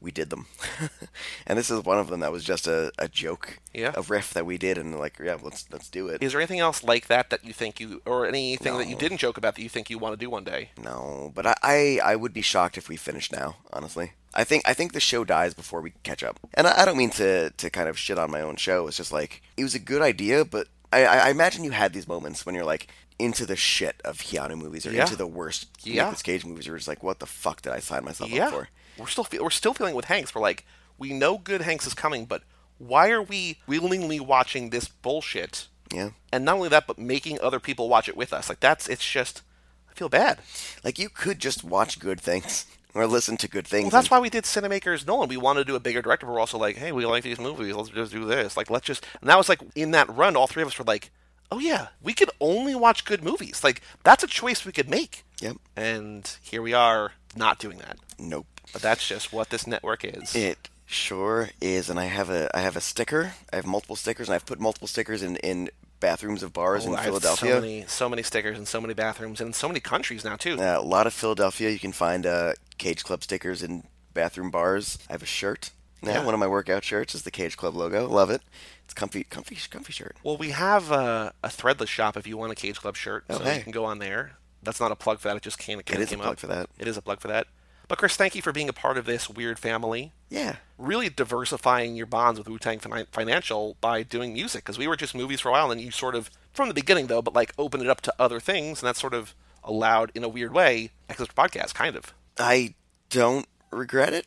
we did them. and this is one of them that was just a, a joke, Yeah. a riff that we did, and like, yeah, let's let's do it. Is there anything else like that that you think you, or anything that you didn't joke about that you think you want to do one day? No, but I, I I would be shocked if we finished now. Honestly, I think I think the show dies before we catch up. And I, I don't mean to to kind of shit on my own show. It's just like it was a good idea, but I, I I imagine you had these moments when you're like into the shit of Keanu movies or Yeah. into the worst Yeah. Nicolas Cage movies. You're just like, what the fuck did I sign myself yeah, up for? We're still fe- we're still feeling with Hanks. We're like, we know good Hanks is coming, but why are we willingly watching this bullshit? Yeah. And not only that, but making other people watch it with us. Like that's it's just I feel bad. Like you could just watch good things or listen to good things. Well, that's and- why we did Cinemakers Nolan. We wanted to do a bigger director, but we're also like, hey, we like these movies. Let's just do this. Like, let's just. And that was like in that run, all three of us were like, oh yeah, we could only watch good movies. Like that's a choice we could make. Yep. And here we are, not doing that. Nope. But that's just what this network is. It sure is, and I have a I have a sticker. I have multiple stickers, and I've put multiple stickers in in bathrooms of bars in Oh, I have Philadelphia. So many, so many stickers and so many bathrooms and in so many countries now too. Uh, a lot of Philadelphia. You can find uh, Cage Club stickers in bathroom bars. I have a shirt. Now, Yeah. one of my workout shirts is the Cage Club logo. Love it. It's comfy, comfy, comfy shirt. Well, we have a, a threadless shop if you want a Cage Club shirt, Oh, so hey. you can go on there. That's not a plug for that. It just came, it It is a came plug up. for that. It is a plug for that. But Chris, thank you for being a part of this weird family. Yeah. Really diversifying your bonds with Wu Tang Financial by doing music, because we were just movies for a while, and then you sort of, from the beginning though, but like opened it up to other things, and that sort of allowed, in a weird way, Extra Podcast, kind of. I don't regret it.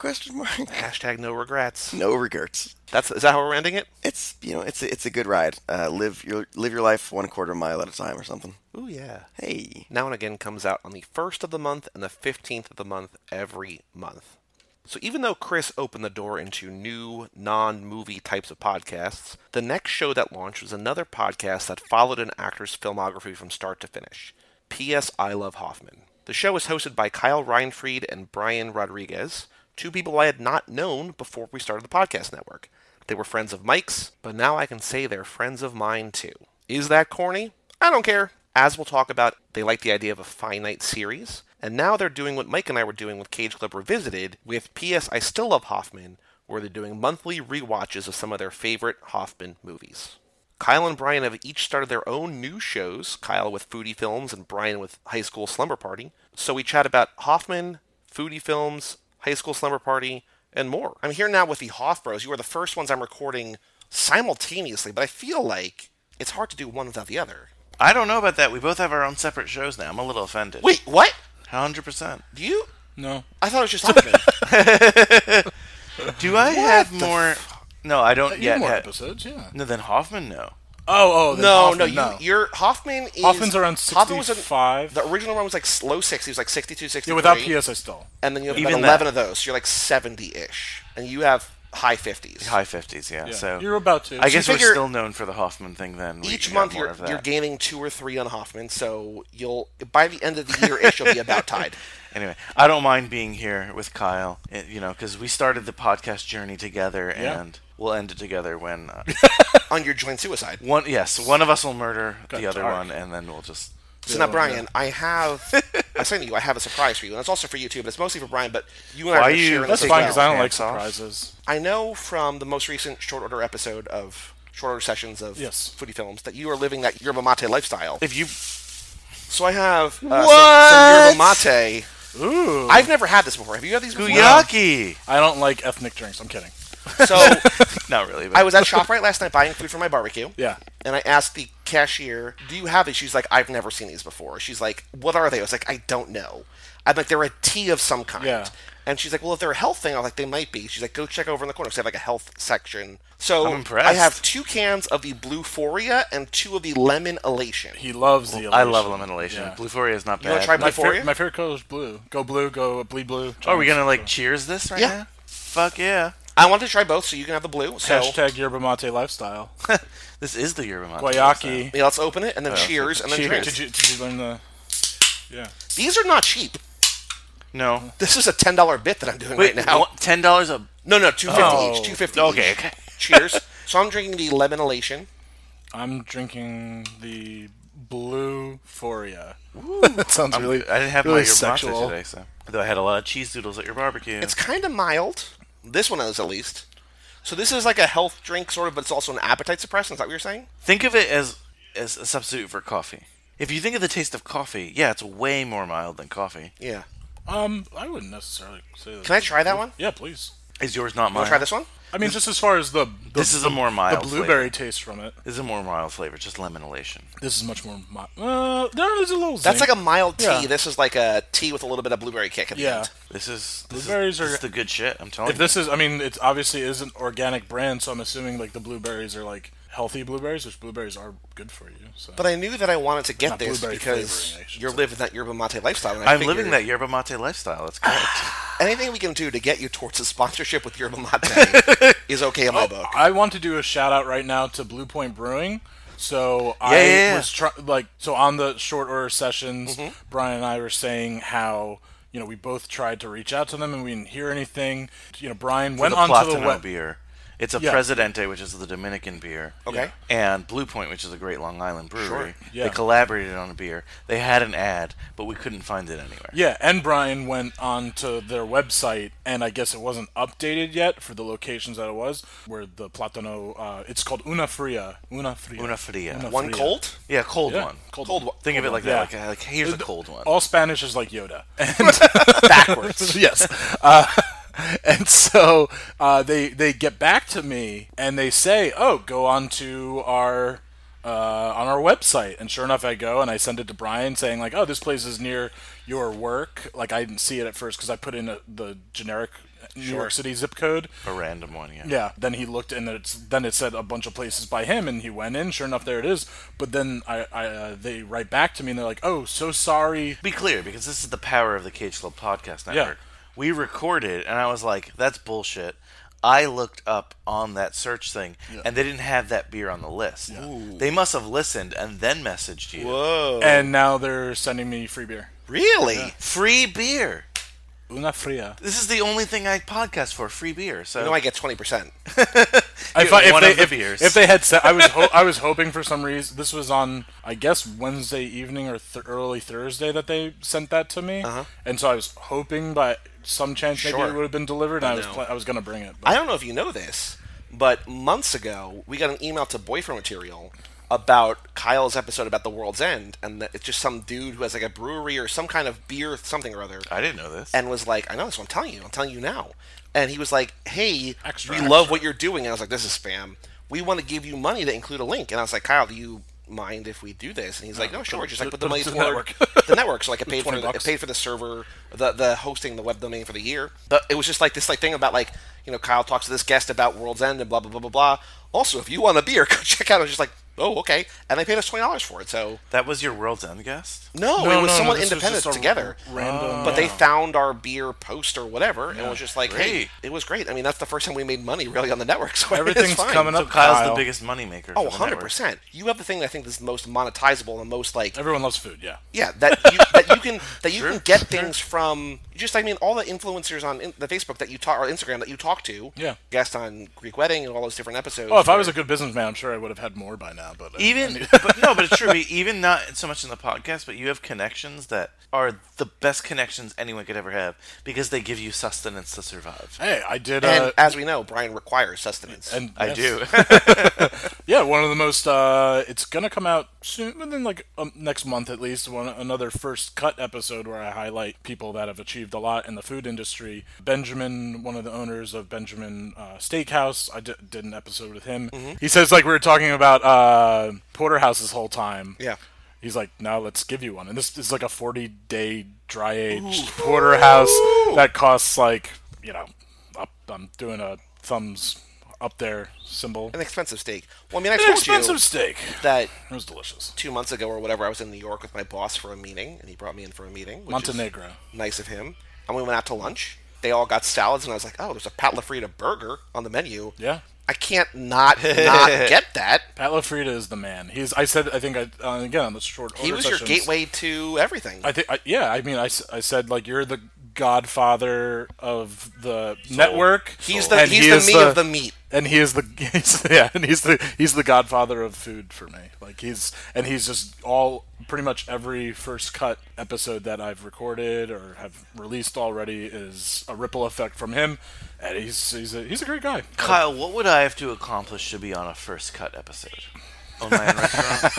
Question mark. Hashtag no regrets. No regrets. That's is that how we're ending it? It's you know it's a, it's a good ride. Uh, live your live your life one quarter mile at a time or something. Ooh yeah. Hey. Now and Again comes out on the first of the month and the 15th of the month every month. So even though Chris opened the door into new non movie types of podcasts, the next show that launched was another podcast that followed an actor's filmography from start to finish P.S. I Love Hoffman. The show is hosted by Kyle Reinfried and Brian Rodriguez, two people I had not known before we started the podcast network. They were friends of Mike's, but now I can say they're friends of mine too. Is that corny? I don't care. As we'll talk about, they like the idea of a finite series. And now they're doing what Mike and I were doing with Cage Club Revisited with P.S. I Still Love Hoffman, where they're doing monthly rewatches of some of their favorite Hoffman movies. Kyle and Brian have each started their own new shows, Kyle with Foodie Films and Brian with High School Slumber Party. So we chat about Hoffman, Foodie Films, High School Slumber Party, and more. I'm here now with the Hoff Bros. You are the first ones I'm recording simultaneously, but I feel like it's hard to do one without the other. I don't know about that. We both have our own separate shows now. I'm a little offended. Wait, what? hundred percent. Do you? No. I thought it was just Hoffman. Do I have more? No, I don't You yet. have more ha- episodes, yeah. No, then Hoffman. No. Oh, oh, then no, Hoffman, no, you, no. you're Hoffman is Hoffman's around Hoffman was in- 65. the original one was like s- low 60s, like 62, 63. yeah, without PS, I still. and then you have Even about that. 11 of those. So you're like 70-ish, and you have high 50s. High fifties. Yeah. Yeah. So You're about to. I guess figure- we're still known for the Hoffman thing. Then We Each got month more you're of that. you're gaining two or three on Hoffman, so you'll by the end of the year ish you'll be about tied. Anyway, I don't mind being here with Kyle. eh, You know, because we started the podcast journey together, Yeah. and we'll end it together when uh, on your joint suicide. one. Yes, one of us will murder Got the other dark. one, and then we'll just. So now, Brian, yeah. I have I'm saying to you, I have a surprise for you, and it's also for you too, but it's mostly for Brian. But you and I Why are you- sharing That's this fine because. I don't like surprises. I know from the most recent short order episode of short order sessions of Yes. Footy Films that you are living that yerba mate lifestyle. If you So I have uh, What? some, some yerba mate. Ooh. I've never had this before. Have you had these before? Guayaki, I don't like ethnic drinks. I'm kidding. So not really. But I was at Shoprite last night buying food for my barbecue. Yeah. And I asked the cashier, "Do you have these?" She's like, "I've never seen these before." She's like, "What are they?" I was like, "I don't know." I'm like, "They're a tea of some kind." Yeah. And she's like, "Well, if they're a health thing, I was like, they might be." She's like, "Go check over in the corner." 'cause they have like a health section. So I'm. I have two cans of the Bluephoria and two of the Lemon Elation. He loves the. I love lemon elation. Yeah. Bluephoria is not bad. You wanna bad. try My, Before fa- my favorite color is blue. Go blue. Go bleed blue. Oh, are we gonna like cheers this right Yeah. now? Fuck yeah! I wanted to try both, so you can have the blue. So Hashtag yerba mate lifestyle. This is the yerba mate. Guayaki. yeah, let's open it and then Oh, cheers and then cheers. Did you did you learn the? Yeah. These are not cheap. No. This is a ten dollar bit that I'm doing Wait, right now. what- ten dollars a. No, no, two fifty Oh. each. Two fifty. Okay, each. okay. Cheers. So I'm drinking the lemon elation. I'm drinking the Bluephoria. that sounds I'm- really. I didn't have really my yerba sexual. today, so though I had a lot of cheese doodles at your barbecue. It's kind of mild. This one is at least. So this is like a health drink sort of, but it's also an appetite suppressant. Is that what you're saying? Think of it as as a substitute for coffee. If you think of the taste of coffee, yeah, it's way more mild than coffee. Yeah. Um, I wouldn't necessarily say that. Can I try that one? Yeah, please. Is yours not Want mild? to try this one? I mean, just as far as the, the This is a more mild the blueberry taste from it. This is a more mild flavor, just lemon elation. This is much more. Mi- uh, there's a little. That's like a mild tea. Yeah. This is like a tea with a little bit of blueberry kick at the Yeah. end. This is this, Blueberries is, this are- is the good shit. I'm telling If this is, I mean, it obviously is an organic brand, so I'm assuming like the blueberries are like healthy blueberries, which blueberries are good for you. So. But I knew that I wanted to get Not this because flavoring, you're say. living that yerba mate lifestyle. And. I I'm figured living that yerba mate lifestyle. That's correct. Anything we can do to get you towards a sponsorship with yerba mate is okay in my book. I want to do a shout out right now to Blue Point Brewing. So I Yeah, yeah, yeah. was try- like so on the short order sessions, Mm-hmm. Brian and I were saying how you know we both tried to reach out to them and we didn't hear anything. You know, Brian went the onto the web. beer. It's a Yeah. Presidente, which is the Dominican beer. Okay. And Blue Point, which is a great Long Island brewery. Sure. Yeah. They collaborated on a beer. They had an ad, but we couldn't find it anywhere. Yeah, and Brian went on to their website, and I guess it wasn't updated yet for the locations that it was, where the Platano, uh, it's called Una Fria. Una Fria. Una Fria. One Fria. cold? Yeah, cold Yeah, one. cold, Cold one. one. Think of it like Yeah. that. Like, like here's a cold one. All Spanish is like Yoda. And Backwards. yes. Uh, and so uh, they they get back to me and they say, "Oh, go on to our uh, on our website." And sure enough, I go and I send it to Brian, saying like, "Oh, this place is near your work." Like I didn't see it at first because I put in a, the generic New York City zip code. a random one, yeah. Yeah. Then he looked and it's then it said a bunch of places by him, and he went in. Sure enough, there it is. But then I, I uh, they write back to me and they're like, "Oh, so sorry." Be clear, because this is the power of the Cage Club Podcast network. Yeah. Network. We recorded, and I was like, "That's bullshit." I looked up on that search thing, and they didn't have that beer on the list. They must have listened and then messaged you. Whoa. And now they're sending me free beer. Really? Free beer. Una fria. This is the only thing I podcast for free beer. So You know I get 20%. If, I- if one they, of the if, beers. if they had said, I was ho- I was hoping for some reason. This was on, I guess, Wednesday evening or th- early Thursday that they sent that to me, uh-huh. and so I was hoping by some chance maybe Uh-huh. It would have been delivered. And I was no. pla- I was going to bring it. I don't know if you know this, but months ago we got an email to Boyfriend Material about Kyle's episode about the World's End, and that it's just some dude who has like a brewery or some kind of beer, something or other, I didn't know this. and was like, "I know this. I'm telling you. I'm telling you now." And he was like, "Hey, Extra, we extra. love what you're doing." And I was like, "This is spam. We want to give you money to include a link." And I was like, "Kyle, do you mind if we do this?" And he's like, oh, "No, sure. Just like put the money it to the toward network. the network." So like, it paid for 20 the, it paid for the server, the the hosting, the web domain for the year. But it was just like this like thing about like you know Kyle talks to this guest about World's End and blah blah blah blah blah. Also, if you want a beer, go check out. I was just like, "Oh, okay," and they paid us twenty dollars for it. So that was your World's End guest. no, No, it was no, no, someone this was independent just a together. random- But they uh, found our beer post or whatever, and was just like, hey, Great. it was great. I mean, that's the first time we made money really on the network. So Everything's it's fine. coming So up. Kyle's Kyle. the biggest moneymaker. Oh, for the 100%. You have the thing that I think is the most monetizable and the most like, Everyone loves food. Yeah. yeah, that you, that you can that you can get things from. Just I mean, all the influencers on in, the Facebook that you talk or Instagram that you talk to. Yeah. Guest on Greek Wedding and all those different episodes. Oh, if I was a good businessman, I'm sure I would have had more by now. But uh, Even, but no, but it's true. Even not so much in the podcast, but you have connections that are the best connections anyone could ever have because they give you sustenance to survive. hey, I did. and Uh, as we know, Brian requires sustenance. and I yes. do. Yeah, one of the most. Uh, it's gonna come out soon, within like um, next month at least. One another first cut episode where I highlight people that have achieved a lot in the food industry. Benjamin, one of the owners of Benjamin uh, Steakhouse, I did, did an episode with him. He says like we were talking about uh, porterhouse this whole time. Yeah. He's like, now let's give you one, and this is like a forty-day dry aged porterhouse that costs like you know, up, I'm doing a thumbs up there symbol. an expensive steak. Well, I mean, I An told expensive you steak. that It was delicious. two months ago or whatever, I was in New York with my boss for a meeting, and he brought me in for a meeting. Which is Montenegro. nice of him. And we went out to lunch. They all got salads, and I was like, "Oh, there's a Pat LaFrida burger on the menu. Yeah. I can't not not get that. Pat LaFrida is the man. He's. I said. I think. I uh, again on the short. He order was your sessions, gateway to everything. I think. I, yeah. I mean, I, s- I said like you're the godfather of the network. He's the and he's he the is meat of the meat. and he is the he's, yeah, and he's the he's the godfather of food for me. Like he's and he's just all pretty much every first cut episode that I've recorded or have released already is a ripple effect from him, and he's he's a, he's a great guy. Kyle, what would I have to accomplish to be on a first cut episode? Own my own restaurant?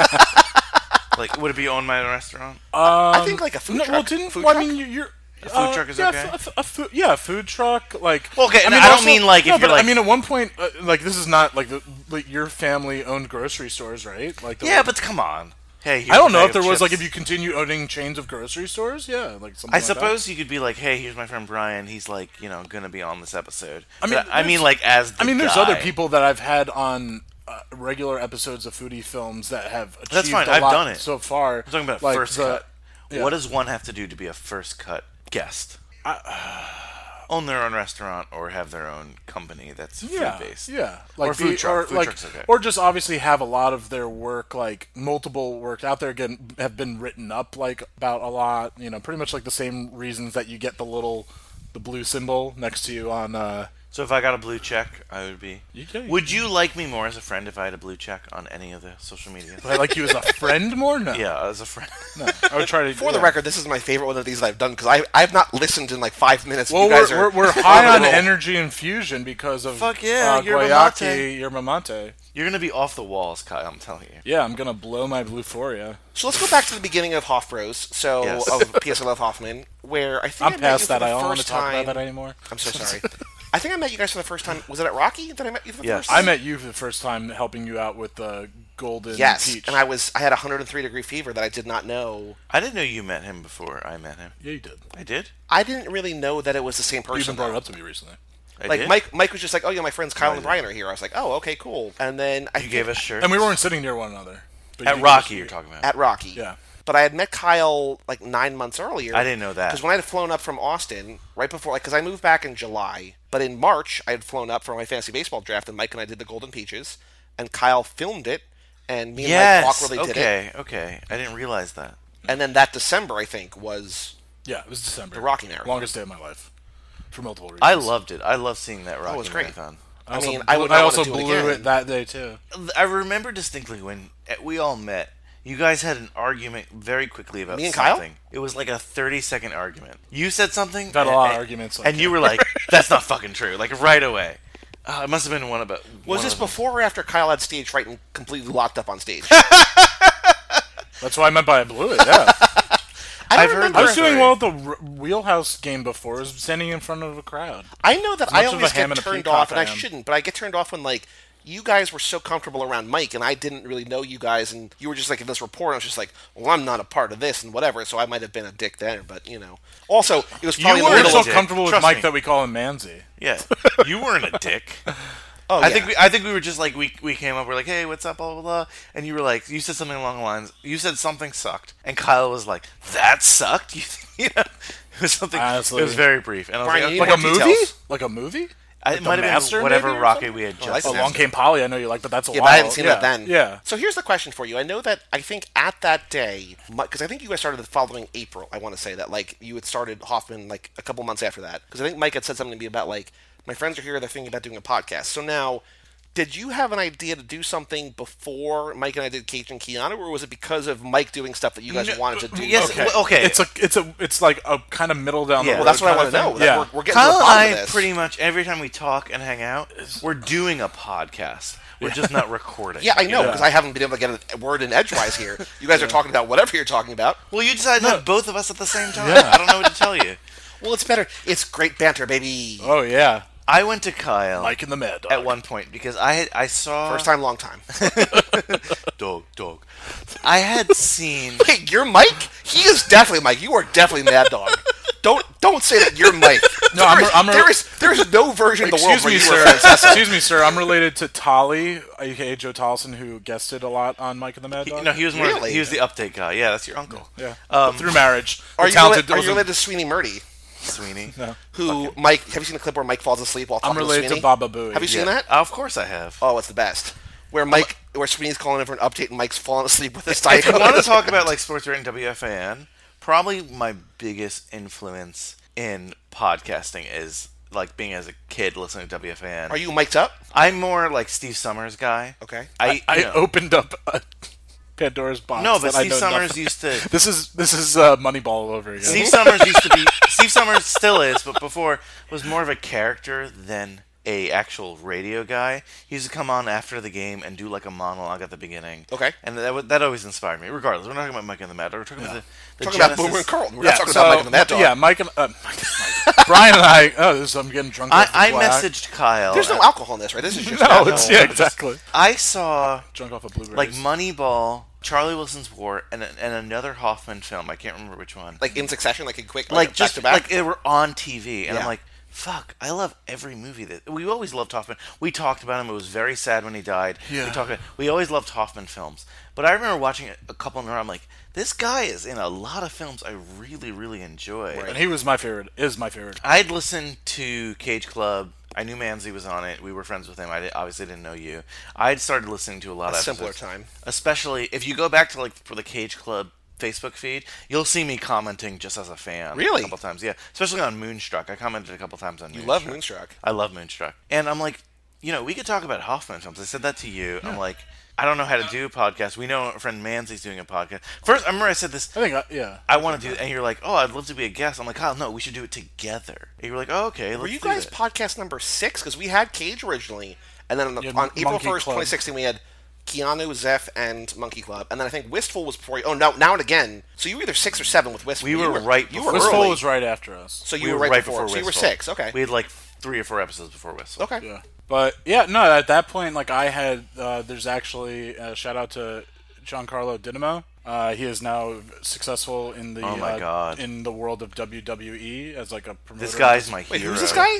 like, would it be own my own restaurant? Um, I think like a food No, truck. well, didn't food well, truck? I mean you- you're. A food truck is yeah, okay? A, f- a food, yeah, a food truck. Like, Well, okay, and I don't mean, like, if no, you're, but I mean, at one point, uh, like this is not like the like your family owned grocery stores, right? Like, the, yeah, but come on. Hey, here's I don't know if there was like if you continue owning chains of grocery stores, yeah, like something I like that. suppose you could be like, "Hey, here's my friend Brian. He's like, you know, gonna be on this episode." I mean, I mean, like as the I mean, there's guy. other people that I've had on uh, regular episodes of foodie films that have achieved That's fine, a I've lot done it. so far. I'm talking about like first the- cut. yeah. What does one have to do to be a first cut guest? Own their own restaurant or have their own company that's yeah, food based. Yeah, Or food truck. or Food like, truck's okay. or just obviously have a lot of their work, like multiple work out there, again, have been written up like about a lot. You know, pretty much like the same reasons that you get the little, the blue symbol next to you on. uh So if I got a blue check, I would be. You can- Would you like me more as a friend if I had a blue check on any of the social media? Would I like you as a friend more? No, yeah, as a friend. no. I would try to. For the yeah. record, this is my favorite one of these that I've done because I I've not listened in like five minutes. Well, you guys we're, are we're, we're high on on a roll. energy infusion because of Fuck yeah, uh, yerba guayaki, mate. yerba mate. You're gonna be off the walls, Kyle. I'm telling you. Yeah, I'm gonna blow my bluephoria. So let's go back to the beginning of Hofbros. So Yes. of P.S. I Love Hoffman, where I think I'm I past that. I don't want to talk time. about that anymore. I'm so sorry. I think I met you guys for the first time. Was it at Rocky that I met you for the Yes. first time? I met you for the first time helping you out with the golden Yes, peach. and I was I had a 103 degree fever that I did not know. I didn't know you met him before I met him. yeah, you did. I did. I didn't really know that it was the same You person. even brought it up to me recently. I Like did? Mike, Mike was just like, "Oh yeah, my friends Kyle No, and. Brian are here." I was like, "Oh, okay, cool." And then I You gave us shirts. And we weren't sitting near one another. But at you Rocky. You're talking about. at Rocky. Yeah. But I had met Kyle like nine months earlier. I didn't know that. because when I had flown up from Austin right before, like, because I moved back in July, but in March I had flown up for my fantasy baseball draft, and Mike and I did the Golden Peaches, and Kyle filmed it, and me and Mike yes. awkwardly did it. Okay. Okay. I didn't realize that. And then that December, I think, was Yeah, it was December. The Rocky Marathon. Longest day of my life. For multiple reasons. I loved it. I love seeing that Rocky Oh, it was great. marathon. I also mean, I blew- would I also want to do it blew again. it that day too. I remember distinctly when uh, we all met. You guys had an argument very quickly about Me and Kyle? something. It was like a thirty-second argument. You said something. We've had a and- lot of and- arguments like and you were like, "That's not fucking true." Like right away. Uh, it must have been one about. Was one this of them. before or after Kyle had stage fright and completely locked up on stage? That's what I meant by I blew it. Yeah, I I've heard remember. I was doing well at the R- Wheelhouse game before. I was standing in front of a crowd. I know that As much I of a always ham get and a turned peacock off, and I I am. shouldn't, but I get turned off when like you guys were so comfortable around Mike, and I didn't really know you guys, and you were just like in this report. I was just like, well, I'm not a part of this and whatever, so I might have been a dick then, but you know. Also, it was probably You were the We're middle so dick. comfortable with Trust Mike me. that we call him Manzi. Yeah, you weren't a dick. Oh, I yeah. think we, I think we were just like we we came up. We're like, hey, what's up, blah blah blah. And you were like, you said something along the lines. You said something sucked, and Kyle was like, that sucked. You, you know, it was something. Honestly. it was very brief. And I was Brian, like, Like a more movie? Like a movie? I, it might have been whatever maybe rocket we had Oh, I just. Along Came Polly. I know you like, but that's a Yeah, while. but I hadn't seen yeah. that then. Yeah. So here's the question for you. I know that I think at that day, because I think you guys started the following April. I want to say that like you had started Hoffman like a couple months after that, because I think Mike had said something to me about like my friends are here, they're thinking about doing a podcast. So now, did you have an idea to do something before Mike and I did Cage and Keanu, or was it because of Mike doing stuff that you guys No, wanted to do? yes, Okay. okay. It's a, it's a, it's like a kind of middle down the road. well, that's what I kind want to of know. Yeah. We're, we're getting to Kyle the and bottom I of this. pretty much every time we talk and hang out, we're doing a podcast. We're just not recording. Yeah, I know Yeah. because I haven't been able to get a word in edgewise here. You guys are talking about whatever you're talking about. Well, you decided to have both of us at the same time. Yeah. I don't know what to tell you. Well, it's better. It's great banter, baby. Oh yeah. I went to Kyle Mike and the Mad Dog. at one point because I had I saw First time, long time. dog dog. I had seen Wait, you're Mike? He is definitely Mike. You are definitely Mad Dog. Don't don't say that you're Mike. No, I'm- There is- I'm a- there is there is no version of the world Excuse where me, you sir. are Francesa. Excuse me, sir. I'm related to Tolly, aka Joe Tollison, who guested a lot on Mike and the Mad Dog. no, he was more Really? he was the update guy. Yeah, that's your uncle. yeah, Um, through marriage. Are The you, talented related, are you wasn't- related to Sweeny Murti? Sweeny. No. Who Mike? Have you seen the clip where Mike falls asleep while I'm talking related to to Baba Booey. Have you seen Yeah. that? of course I have. Oh, it's the best. Where Mike, where Sweeny's calling in for an update, and Mike's falling asleep with his if you want to talk about like sports rating WFAN, probably my biggest influence in podcasting is like being as a kid listening to WFAN. Are you mic'd up? I'm more like Steve Somers guy. Okay. I I you know- opened up a Pandora's box. no, but that Steve know Somers nothing- used to. This is this is uh, Moneyball all over again. Steve Somers used to be. Steve Somers still is, but before was more of a character than a actual radio guy. He used to come on after the game and do like a monologue at the beginning. Okay. and that that always inspired me. Regardless, we're not talking about Mike and the Mad Dog. We're talking about the, the Talking about genesis- Boomer and Carton. We're yeah, not talking so, about Mike and the Mad Dog. Yeah, Mike and uh, Mike, Mike. Brian and I. Oh, this I'm getting drunk. I, off I messaged Kyle. There's no alcohol in this, right? This is just No, no, it's yeah, exactly. I saw Drunk off a blueberry. like Moneyball, Charlie Wilson's War, and and another Hoffman film. I can't remember which one. like in succession, like in quick, like back just to back. like they were on TV, and Yeah. I'm like, fuck, I love every movie that we always loved Hoffman. We talked about him. It was very sad when he died. Yeah. We talked. About, we always loved Hoffman films, but I remember watching a couple in a row. I'm like, this guy is in a lot of films I really really enjoy. and he was my favorite. Is my favorite. I'd listened to Cage Club. I knew Manzi was on it. We were friends with him. I obviously didn't know you. I'd started listening to a lot A of simpler episodes. time. Especially if you go back to like for the Cage Club Facebook feed, you'll see me commenting just as a fan. Really? A couple times, yeah. Especially on Moonstruck. I commented a couple times on you Moonstruck. love Moonstruck. I love Moonstruck. And I'm like, you know, we could talk about Hoffman films. I said that to you. I'm like, I don't know how to do a podcast. We know our friend Manzi's doing a podcast. First, I remember I said this. I think. I, yeah. I want to do, and you're like, oh, I'd love to be a guest. I'm like, Kyle, no, we should do it together. And you were like, oh, okay. Were let's you do guys it. podcast number six? Because we had Cage originally, and then on, the, Yeah, on April first, Club. 2016, we had Keanu, Zeph, and Monkey Club, and then I think Wistful was before. You. Oh, now now and again. So you were either six or seven with Wistful. We You were right You before- were Wistful early. was right after us. So you we were right, before. So you were six. Okay. We had like three or four episodes before Wistful. okay. Yeah. But yeah, no. At that point, like I had, uh, there's actually uh, shout out to Giancarlo Dinamo. Uh, he is now successful in the Oh my uh, God. in the world of WWE as like a promoter. This guy's my hero. Wait, who's this guy?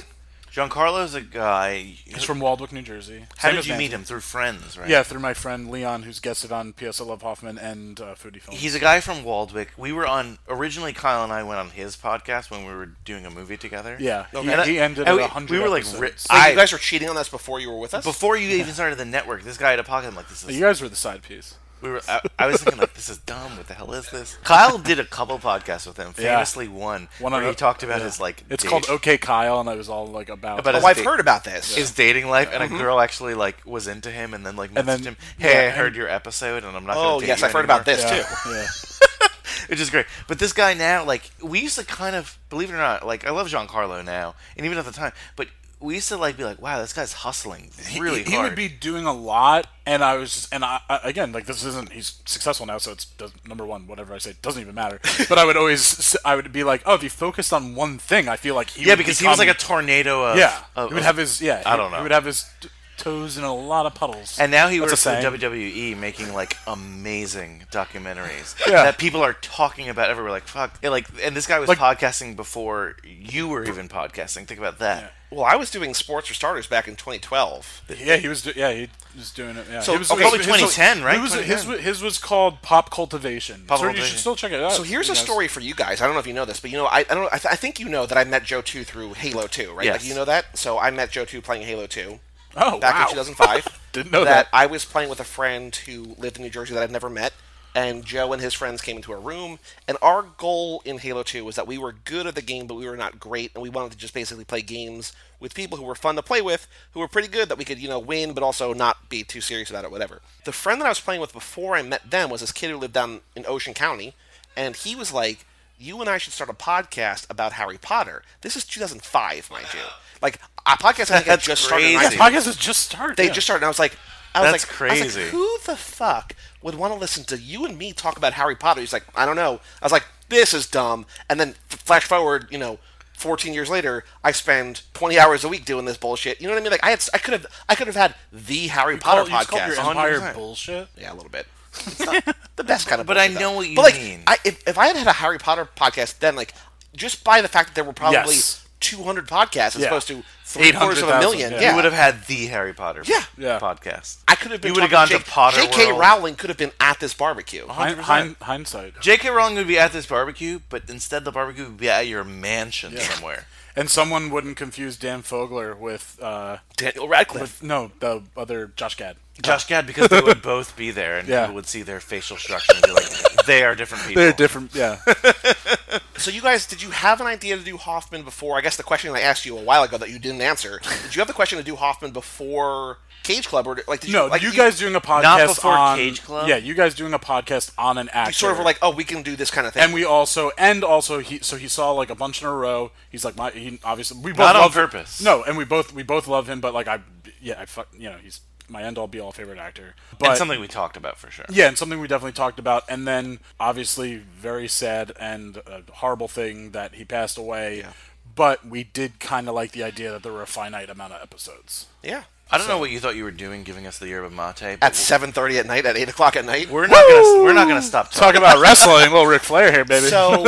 Giancarlo's a guy. He's from Waldwick, New Jersey. How Same did as you meet him? Through friends, right? Yeah, through my friend Leon, who's guested on PS I Love Hoffman and uh, Foodie Film. He's a guy from Waldwick. We were on originally. Kyle and I went on his podcast when we were doing a movie together. yeah, Okay. he, And I- he ended and at we- 100 we were, like, episodes. ri- Wait, I- you guys were cheating on us before you were with us. Before you even started the network, this guy had a podcast. I'm like, this is You guys were the side piece. We were. I, I was thinking like, this is dumb. What the hell is this? Kyle did a couple podcasts with him. Yeah. Famously, one, One where of he talked about yeah. his like. It's date- called OK Kyle, and it was all like about. About Oh, I've date- heard about this. his dating life, and a Mm-hmm. girl actually like was into him, and then like And messaged then- him, "Hey, I heard and- your episode, and I'm not." Oh, gonna date yes, you I've heard anymore." about this yeah, too. yeah. which is great. But this guy now, like, we used to kind of believe it or not, like, I love Giancarlo now, and even at the time, but we used to like be like, wow, this guy's hustling really he, he hard. would be doing a lot, and I was just, and I, I again, like this isn't. He's successful now, so it's does, number one. Whatever I say doesn't even matter. but I would always, I would be like, oh, if he focused on one thing, I feel like he yeah, would because he was like a tornado of yeah. Of, he would have his yeah. I he- don't know. He would have his t- toes in a lot of puddles. and now he That's works for. WWE, making like amazing documentaries Yeah. that people are talking about everywhere. Like fuck, Yeah, like, and this guy was Like- podcasting before you were even podcasting. Think about that. Well, I was doing sports for starters back in 2012. Yeah, he was. Do- yeah, he was doing it. Yeah. So, He was, okay, his- probably his- 2010, right? Was, his, 2010. his was called Pop Cultivation. Pop so you should still check it out. So here's a guys. story for you guys. I don't know if you know this, but you know, I, I don't know. I, th- I think you know that I met Joe 2 through Halo 2, right? Yes. Like, you know that. So I met Joe 2 playing Halo 2 Oh back wow. in 2005. Didn't know that. I was playing with a friend who lived in New Jersey that I'd never met, and Joe and his friends came into a room. And our goal in Halo 2 was that we were good at the game, but we were not great, and we wanted to just basically play games with people who were fun to play with, who were pretty good, that we could, you know, win, but also not be too serious about it, whatever. The friend that I was playing with before I met them was this kid who lived down in Ocean County, and he was like, you and I should start a podcast about Harry Potter. This is 2005, mind you. Like, a podcast I think had That's just started. and I. Yeah, podcast has just started. they yeah. just started, and I was like, I was That's like, I was like, who the fuck would want to listen to you and me talk about Harry Potter? He's like, I don't know. I was like, this is dumb. And then f- flash forward, you know, 14 years later, I spend 20 hours a week doing this bullshit. You know what I mean? Like, I had, I could have, I could have had the Harry Potter Call- you just called podcast. your empire 100%. bullshit. Yeah, a little bit. It's not the best kind of. But I bullshit, know though. what you but like, mean. I, if, if I had had a Harry Potter podcast, then like just by the fact that there were probably Yes. 200 podcasts as Yeah. opposed to three quarters of a 800,000, million, yeah. yeah, You would have had the Harry Potter Yeah. Yeah. podcast. I could have been. You would have talking gone to Potter J.K. World. Rowling could have been at this barbecue. Hind, hind, hindsight. J.K. Rowling would be at this barbecue, but instead the barbecue would be at your mansion somewhere. And someone wouldn't confuse Dan Fogler with uh, Daniel Radcliffe. with no the other Josh Gad. Josh Gad, because they would both be there, and Yeah. people would see their facial structure and be like, "They are different people." They're different. Yeah. So you guys, did you have an idea to do Hoffman before? I guess the question I asked you a while ago that you didn't answer. Did you have the question to do Hoffman before Cage Club, or like did you no, like you guys doing a podcast not before on Cage Club? Yeah, you guys doing a podcast on an actor. You sort of were like, oh, we can do this kind of thing. and we also and also he so he saw like a bunch in a row. He's like my he obviously we both Not on love purpose. No, and we both we both love him, but like I yeah I fuck you know he's my end all be all favorite actor. But and something we talked about for sure. yeah, and something we definitely talked about. And then obviously very sad and a horrible thing that he passed away. But we did kind of like the idea that there were a finite amount of episodes. yeah, I don't know what you thought you were doing, giving us the yerba mate. But at seven thirty at night, at eight o'clock at night. we're not gonna we're not gonna stop Talk talking. about wrestling, little Ric Flair here, baby. So,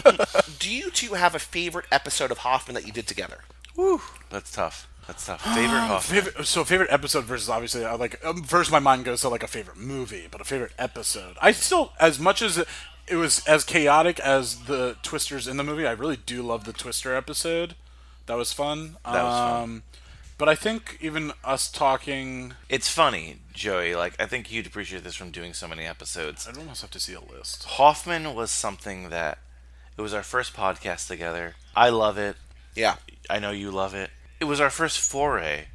do you two have a favorite episode of Hoffman that you did together? Woo, That's tough. That's tough. Favorite Hoffman. Favorite, so favorite episode versus obviously I like um, first my mind goes to like a favorite movie, but a favorite episode. I still as much as it, it was as chaotic as the twisters in the movie. I really do love the twister episode. That was fun. That was fun. Um, But I think even us talking, It's funny, Joey. Like I think you'd appreciate this from doing so many episodes. I'd almost have to see a list. Hoffman was something that it was our first podcast together. I love it. Yeah, I know you love it. It was our first foray.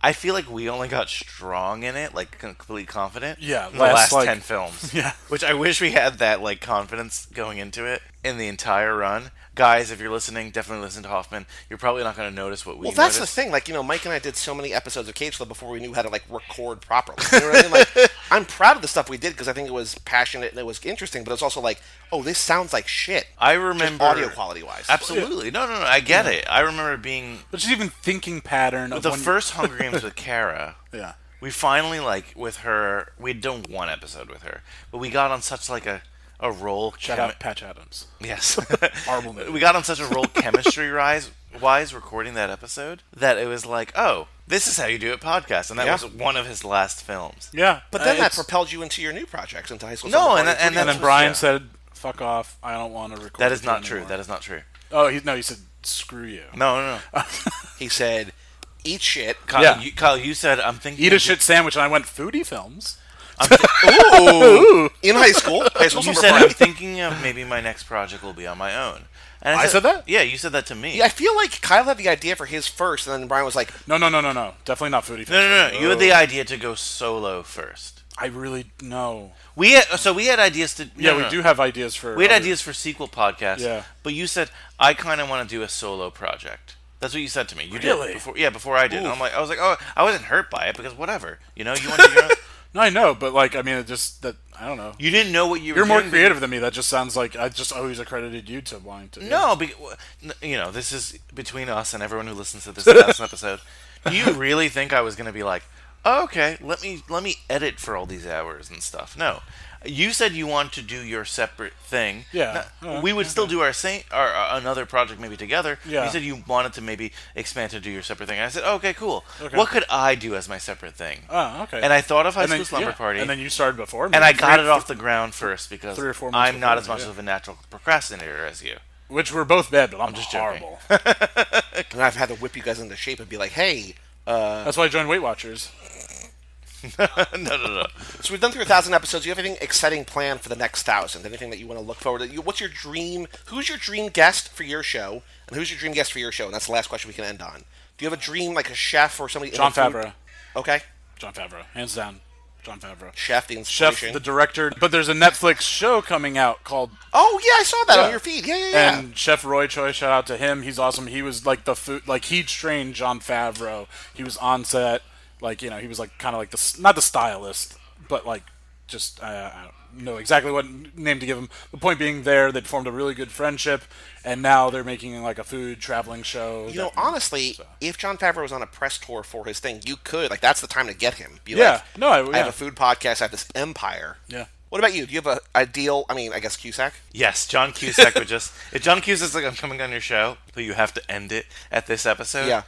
I feel like we only got strong in it, like completely confident. Yeah, in the last, last like- ten films. Yeah. which I wish we had that like confidence going into it in the entire run. Guys, if you're listening, definitely listen to Hoffman. You're probably not going to notice what we. well, that's noticed. the thing. Like you know, Mike and I did so many episodes of Cage Club before we knew how to like record properly. You know what I mean? Like, I'm proud of the stuff we did because I think it was passionate and it was interesting. But it's also like, oh, this sounds like shit. I just remember audio quality wise. Absolutely, no, no, no. I get it. I remember being But just even thinking pattern of the when- first Hunger Games with Kara. Yeah. we finally like with her. We'd done one episode with her, but we got on such like a a roll. Shout chemi- out Patch Adams. Yes, we got on such a roll chemistry rise wise recording that episode that it was like, oh, this is how you do a podcast, and that Yeah. was one of his last films. Yeah, But then uh, that propelled you into your new projects, into high school. No, Summer and- Party and and then Brian yeah. said, "Fuck off! I don't want to record." That is with not true. anymore." That is not true. Oh, he, no, he said, "Screw you." No, no, no. he said, "Eat shit." Kyle, Yeah. you, Kyle, you said I'm thinking. Eat a of- shit sandwich, and I went foodie films. I'm th- Ooh. In high school. High school you said party. I'm thinking of maybe my next project will be on my own. And I said that? Yeah, you said that to me. Yeah, I feel like Kyle had the idea for his first, and then Brian was like, No, no, no, no, no. Definitely not foodie. No, no, no. Fest. You had the oh. idea to go solo first. I really no. We had, so we had ideas to. Yeah, no, we no. do have ideas for. We had other- ideas for sequel podcasts. Yeah. But you said I kind of want to do a solo project. That's what you said to me. You Really? did before. Yeah, before I did. And I'm like, I was like, oh, I wasn't hurt by it because whatever. You know, you want to. No, I know, but like, I mean, it just that I don't know. you didn't know what you were. You're more doing, creative than me. That just sounds like I just always accredited you to wanting to. No, be, you know, this is between us and everyone who listens to this last episode. Do you really think I was going to be like, oh, okay, let me let me edit for all these hours and stuff? No, you said you want to do your separate thing. Yeah. No, Uh, we would still do our same, our uh, another project maybe together. Yeah. You said you wanted to maybe expand to do your separate thing. And I said, okay, cool. Okay. What could I do as my separate thing? Oh, okay. And I thought of High And School then- Slumber yeah. Party. and then you started before me. and I Three- got it off the ground first because three or four months I'm not as much yeah. of a natural procrastinator as you. which were both bad, but I'm, just just joking. horrible. and I've had to whip you guys into shape and be like, hey. That's why I joined Weight Watchers. no, no, no. So we've done through a thousand episodes. Do you have anything exciting planned for the next thousand? Anything that you want to look forward to? What's your dream? Who's your dream guest for your show? And who's your dream guest for your show? And that's the last question we can end on. Do you have a dream, like a chef or somebody? Jon Favreau. Okay, Jon Favreau, hands down. Jon Favreau. chef, the Chef, the director. But there's a Netflix show coming out called oh yeah, I saw that Yeah. on your feed. Yeah, yeah, yeah. And Chef Roy Choi, shout out to him. He's awesome. He was like the food, like he trained Jon Favreau. He was on set, like you know, he was like kind of like the not the stylist, but like just uh, I don't know exactly what name to give him. The point being, there they formed a really good friendship, and now they're making like a food traveling show. you know, honestly, so. if Jon Favreau was on a press tour for his thing, you could like that's the time to get him. Be Yeah. like, No, I- I have a food podcast. I have this empire. Yeah. What about you? Do you have a ideal? I mean, I guess Cusack. Yes, John Cusack would just. If John Cusack's like, I'm coming on your show, but you have to end it at this episode. Yeah.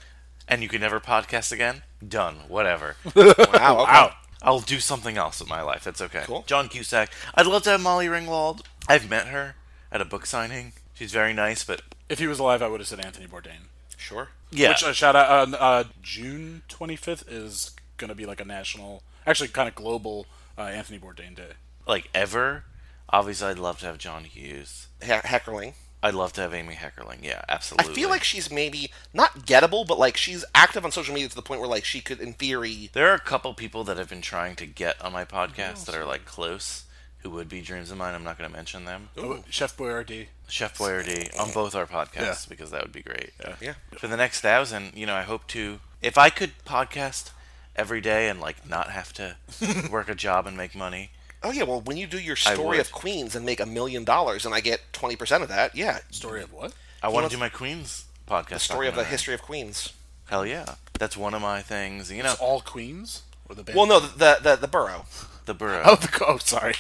And you can never podcast again. Done. Whatever. Wow. Okay. Wow. I'll do something else with my life. That's okay. Cool. John Cusack. I'd love to have Molly Ringwald. I've met her at a book signing. She's very nice, but If he was alive, I would have said Anthony Bourdain. Sure. yeah. Which uh, shout out uh, uh, June 25th is gonna be like a national, actually kind of global uh, Anthony Bourdain day. like ever. Obviously, I'd love to have John Hughes. He- Heckerling. I'd love to have Amy Heckerling. Yeah, absolutely. I feel like she's maybe not gettable, but like she's active on social media to the point where like she could, in theory, There are a couple people that have been trying to get on my oh, podcast that are like close, who would be dreams of mine. I'm not going to mention them. Oh, Chef Boyardee. Chef Boyardee on both our podcasts because that would be great. yeah. For the next thousand, you know, I hope to. If I could podcast every day and like not have to work a job and make money, Oh yeah. Well, when you do your story of Queens and make a million dollars, and I get twenty percent of that, yeah. Story of what? I want to do my Queens podcast. The story of the documentary. history of Queens. Hell yeah, that's one of my things. You know, It's all Queens or the band? Well, no, the the, the borough. the borough. Oh, the, oh, sorry.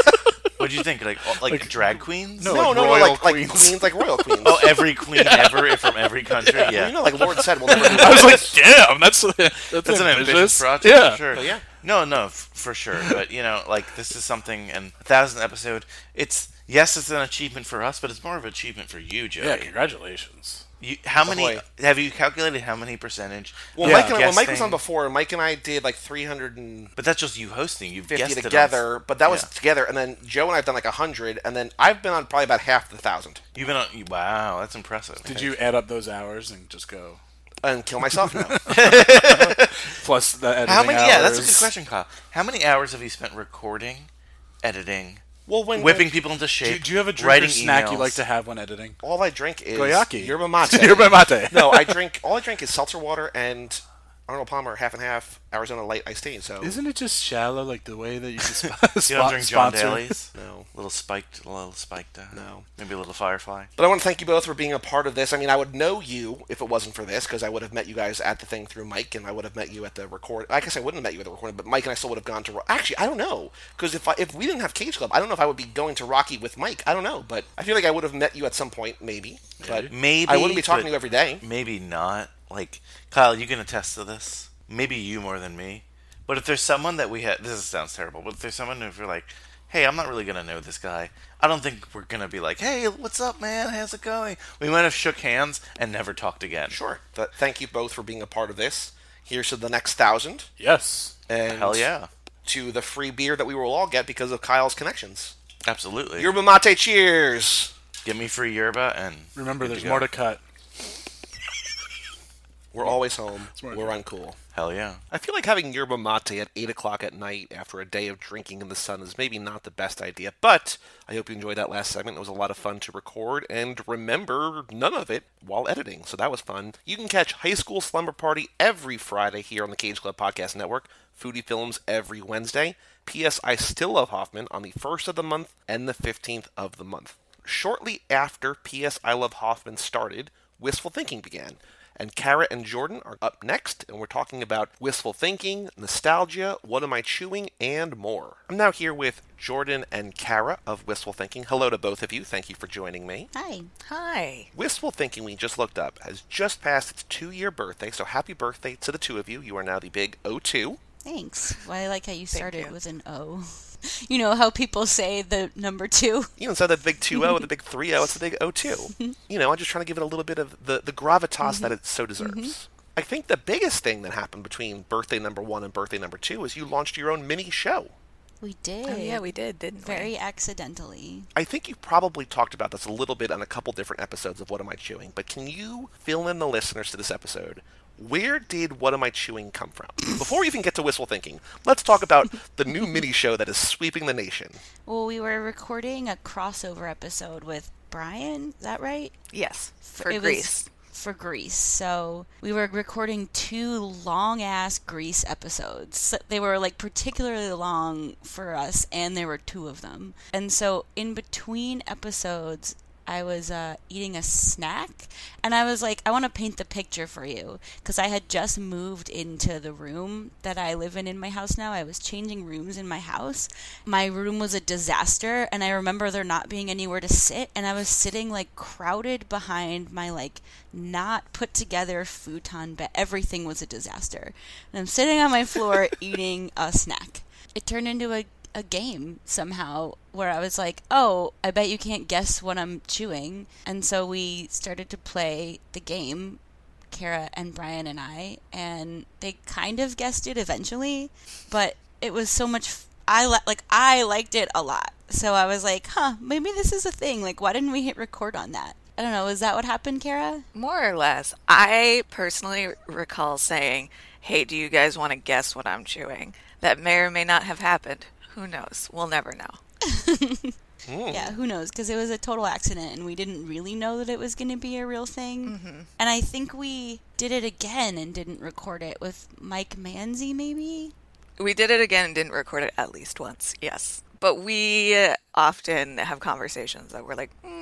what do you think? Like, all- like, drag queens? No, No, like no, no, royal like like queens. queens, like royal queens. Oh, every queen ever from every country. Yeah, Well, you know, like Lord said, we'll never do I was like, damn, that's that's, that's an ambitious ambitious project. Yeah. for sure. Oh, yeah. No, no, f- for sure. But you know, like this is something, and a thousand episode. It's yes, it's an achievement for us, but it's more of an achievement for you, Joey. Yeah, congratulations. You, how many? boy. Have you calculated how many percentage? Well, of Mike and I, when Mike was on before, Mike and I did like 350 But that's just you hosting. You've guessed it on- together, but that was Yeah. together, and then Joe and I have done like 100, and then I've been on probably about half the thousand. You've been on. Wow, that's impressive. Did you add up those hours and just go And kill myself now. plus the editing How many? Yeah, that's a good hours? question, Kyle. How many hours have you spent recording, editing, well, when whipping people into shape? Do, do you have a drink writing or snack you emails? like to have when editing? all I drink is Guayaki. yerba mate. Yerba mate. no, I drink. All I drink is seltzer water and Arnold Palmer half and half Arizona light iced tea. So Isn't it just shallow, like the way that you just You don't drink John? Daly's? no. little spiked, a little spiked. Uh, No. maybe a little firefly. But I want to thank you both for being a part of this. I mean, I would know you if it wasn't for this because I would have met you guys at the thing through Mike, and I would have met you at the record. I guess I wouldn't have met you at the recording, but Mike and I still would have gone to. Ro- Actually, I don't know because if I, if we didn't have Cage Club, I don't know if I would be going to Rocky with Mike. I don't know, but I feel like I would have met you at some point, maybe. But Maybe, I wouldn't be talking to you every day. Maybe not. Like Kyle, you can attest to this. Maybe you more than me. But if there's someone that we had, this sounds terrible. But if there's someone if you're like, hey, I'm not really gonna know this guy. I don't think we're gonna be like, hey, what's up, man? How's it going? We might have shook hands and never talked again. Sure. But thank you both for being a part of this. Here's to the next thousand. Yes. And Hell yeah. to the free beer that we will all get because of Kyle's connections. Absolutely. Yerba mate, cheers! Give me free yerba and Remember, there's more to cut. We're always home. Smart. We're uncool. Hell yeah. I feel like having yerba mate at 8 o'clock at night after a day of drinking in the sun is maybe not the best idea, but I hope you enjoyed that last segment. It was a lot of fun to record and remember none of it while editing, so that was fun. You can catch High School Slumber Party every Friday here on the Cage Club Podcast Network, Foodie Films every Wednesday. P.S. I Still Love Hoffman on the 1st of the month and the 15th of the month. Shortly after P.S. I Love Hoffman started, Wistful Thinking began. And Kara and Jordan are up next, and we're talking about wistful thinking, nostalgia, what am I chewing, and more. I'm now here with Jordan and Kara of Wistful Thinking. Hello to both of you. Thank you for joining me. Hi. Hi. Wistful Thinking, we just looked up, has just passed its two year birthday, so happy birthday to the two of you. You are now the big O2. Thanks. Well, I like how you started you. with an O. You know how people say the number two? You know, instead of the big 2 0, the big three O, it's the big O two. You know, I'm just trying to give it a little bit of the, the gravitas mm-hmm. that it so mm-hmm. deserves. I think the biggest thing that happened between birthday number one and birthday number two is you launched your own mini show. We did. Oh yeah, we did, didn't Very we? accidentally. I think you probably talked about this a little bit on a couple different episodes of What Am I Chewing, but can you fill in the listeners to this episode? Where did What Am I Chewing come from? Before we even get to wistful thinking, let's talk about the new mini show that is sweeping the nation. Well, we were recording a crossover episode with Brian. Is that right? Yes, for It was Grease. For Grease. So we were recording two long ass Grease episodes. They were like particularly long for us, and there were two of them. And so in between episodes, I was uh, eating a snack, and I was like, I want to paint the picture for you because I had just moved into the room that I live in in my house now. I was changing rooms in my house. My room was a disaster, and I remember there not being anywhere to sit, and I was sitting like crowded behind my like not put together futon bed. Everything was a disaster, and I'm sitting on my floor eating a snack. It turned into a a game somehow where I was like, "Oh, I bet you can't guess what I'm chewing." And so we started to play the game, Kara and Brian and I, and they kind of guessed it eventually, but it was so much I li- like I liked it a lot. So I was like, "Huh, maybe this is a thing. Like why didn't we hit record on that?" I don't know. Is that what happened, Kara? More or less. I personally recall saying, "Hey, do you guys want to guess what I'm chewing?" That may or may not have happened. Who knows? We'll never know. Yeah, who knows? Because it was a total accident, and we didn't really know that it was going to be a real thing. And I think we did it again and didn't record it with Mike Manzi, maybe. We did it again and didn't record it at least once. Yes, but we uh, often have conversations that we're like, mm,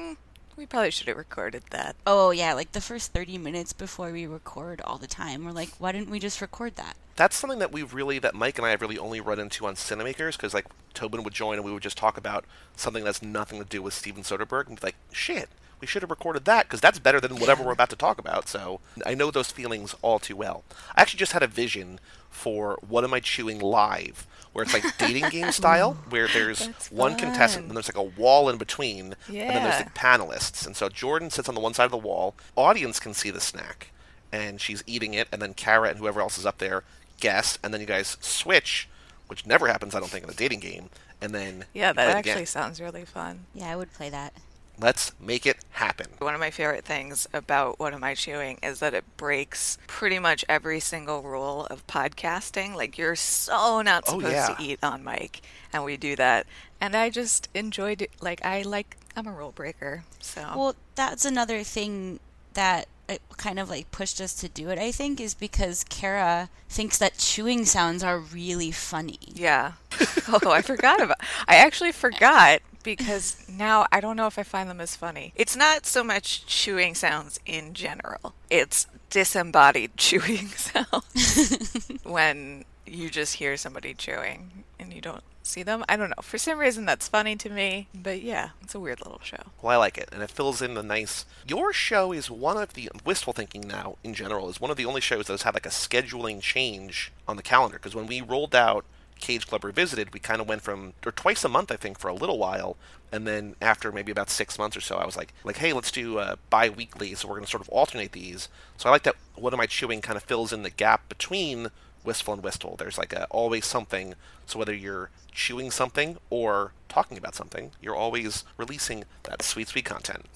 we probably should have recorded that. Oh yeah, like the first thirty minutes before we record all the time, we're like, why didn't we just record that? That's something that we've really, that Mike and I have really only run into on Cinemakers, because like Tobin would join and we would just talk about something that's nothing to do with Steven Soderbergh, and be like, shit, we should have recorded that, because that's better than whatever we're about to talk about. So I know those feelings all too well. I actually just had a vision for What Am I Chewing Live, where it's like dating game style, where there's That's one contestant and there's like a wall in between, and then there's Yeah. the panelists. And so Jordan sits on the one side of the wall, audience can see the snack, and she's eating it, and then Kara and whoever else is up there guess, and then you guys switch, which never happens, I don't think, in a dating game, and then Yeah, that it again. actually sounds really fun. Yeah, I would play that. Let's make it happen. One of my favorite things about What Am I Chewing is that it breaks pretty much every single rule of podcasting. Like, you're so not Oh, supposed yeah. to eat on mic, and we do that. And I just enjoyed it. Like, I like, I'm a rule breaker. So, Well, that's another thing that it kind of like pushed us to do it. I think is because Kara thinks that chewing sounds are really funny. yeah. oh, I forgot about I actually forgot because now I don't know if I find them as funny. It's not so much chewing sounds in general, it's disembodied chewing sounds. when you just hear somebody chewing and you don't see them. I don't know. For some reason, that's funny to me. But yeah, it's a weird little show. Well, I like it, and it fills in the nice. Your show is one of the wistful thinking now in general is one of the only shows that has had like a scheduling change on the calendar. Because when we rolled out Cage Club Revisited, we kind of went from or twice a month, I think, for a little while, and then after maybe about six months or so, I was like, like, hey, let's do uh, bi-weekly. So we're going to sort of alternate these. So I like that. What am I chewing? Kind of fills in the gap between Wistful and Wistful. There's like a always something. So whether you're chewing something or talking about something, you're always releasing that sweet, sweet content.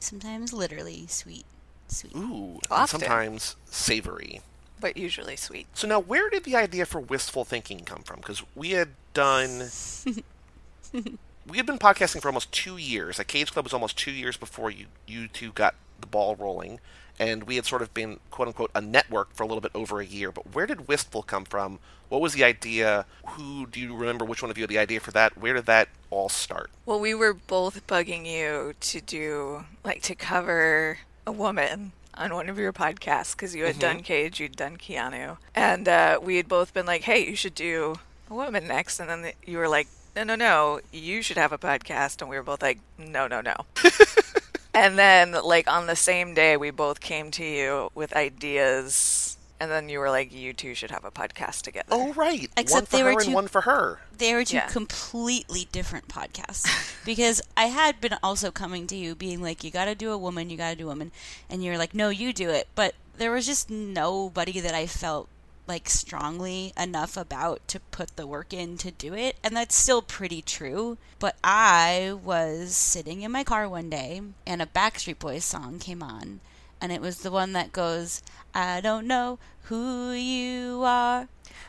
Sometimes literally sweet, sweet. Ooh, Often. sometimes savory. But usually sweet. So now, where did the idea for wistful thinking come from? Because we had done, we had been podcasting for almost two years. Like Cage Club was almost two years before you you two got the ball rolling, and we had sort of been quote unquote a network for a little bit over a year. But where did wistful come from? What was the idea? Who do you remember? Which one of you had the idea for that? Where did that all start? Well, we were both bugging you to do, like, to cover a woman on one of your podcasts because you had done Cage, you'd done Keanu. And uh, we had both been like, hey, you should do a woman next. And then the, you were like, no, no, no, you should have a podcast. And we were both like, no, no, no. and then, like, on the same day, we both came to you with ideas. And then you were like, you two should have a podcast together. Oh right, one Except for they her were and two- one for her. They were two Yeah. completely different podcasts because I had been also coming to you being like, you got to do a woman, you got to do a woman, and you're like, no, you do it. But there was just nobody that I felt like strongly enough about to put the work in to do it, and that's still pretty true. But I was sitting in my car one day, and a Backstreet Boys song came on, and it was the one that goes, I don't know who you are.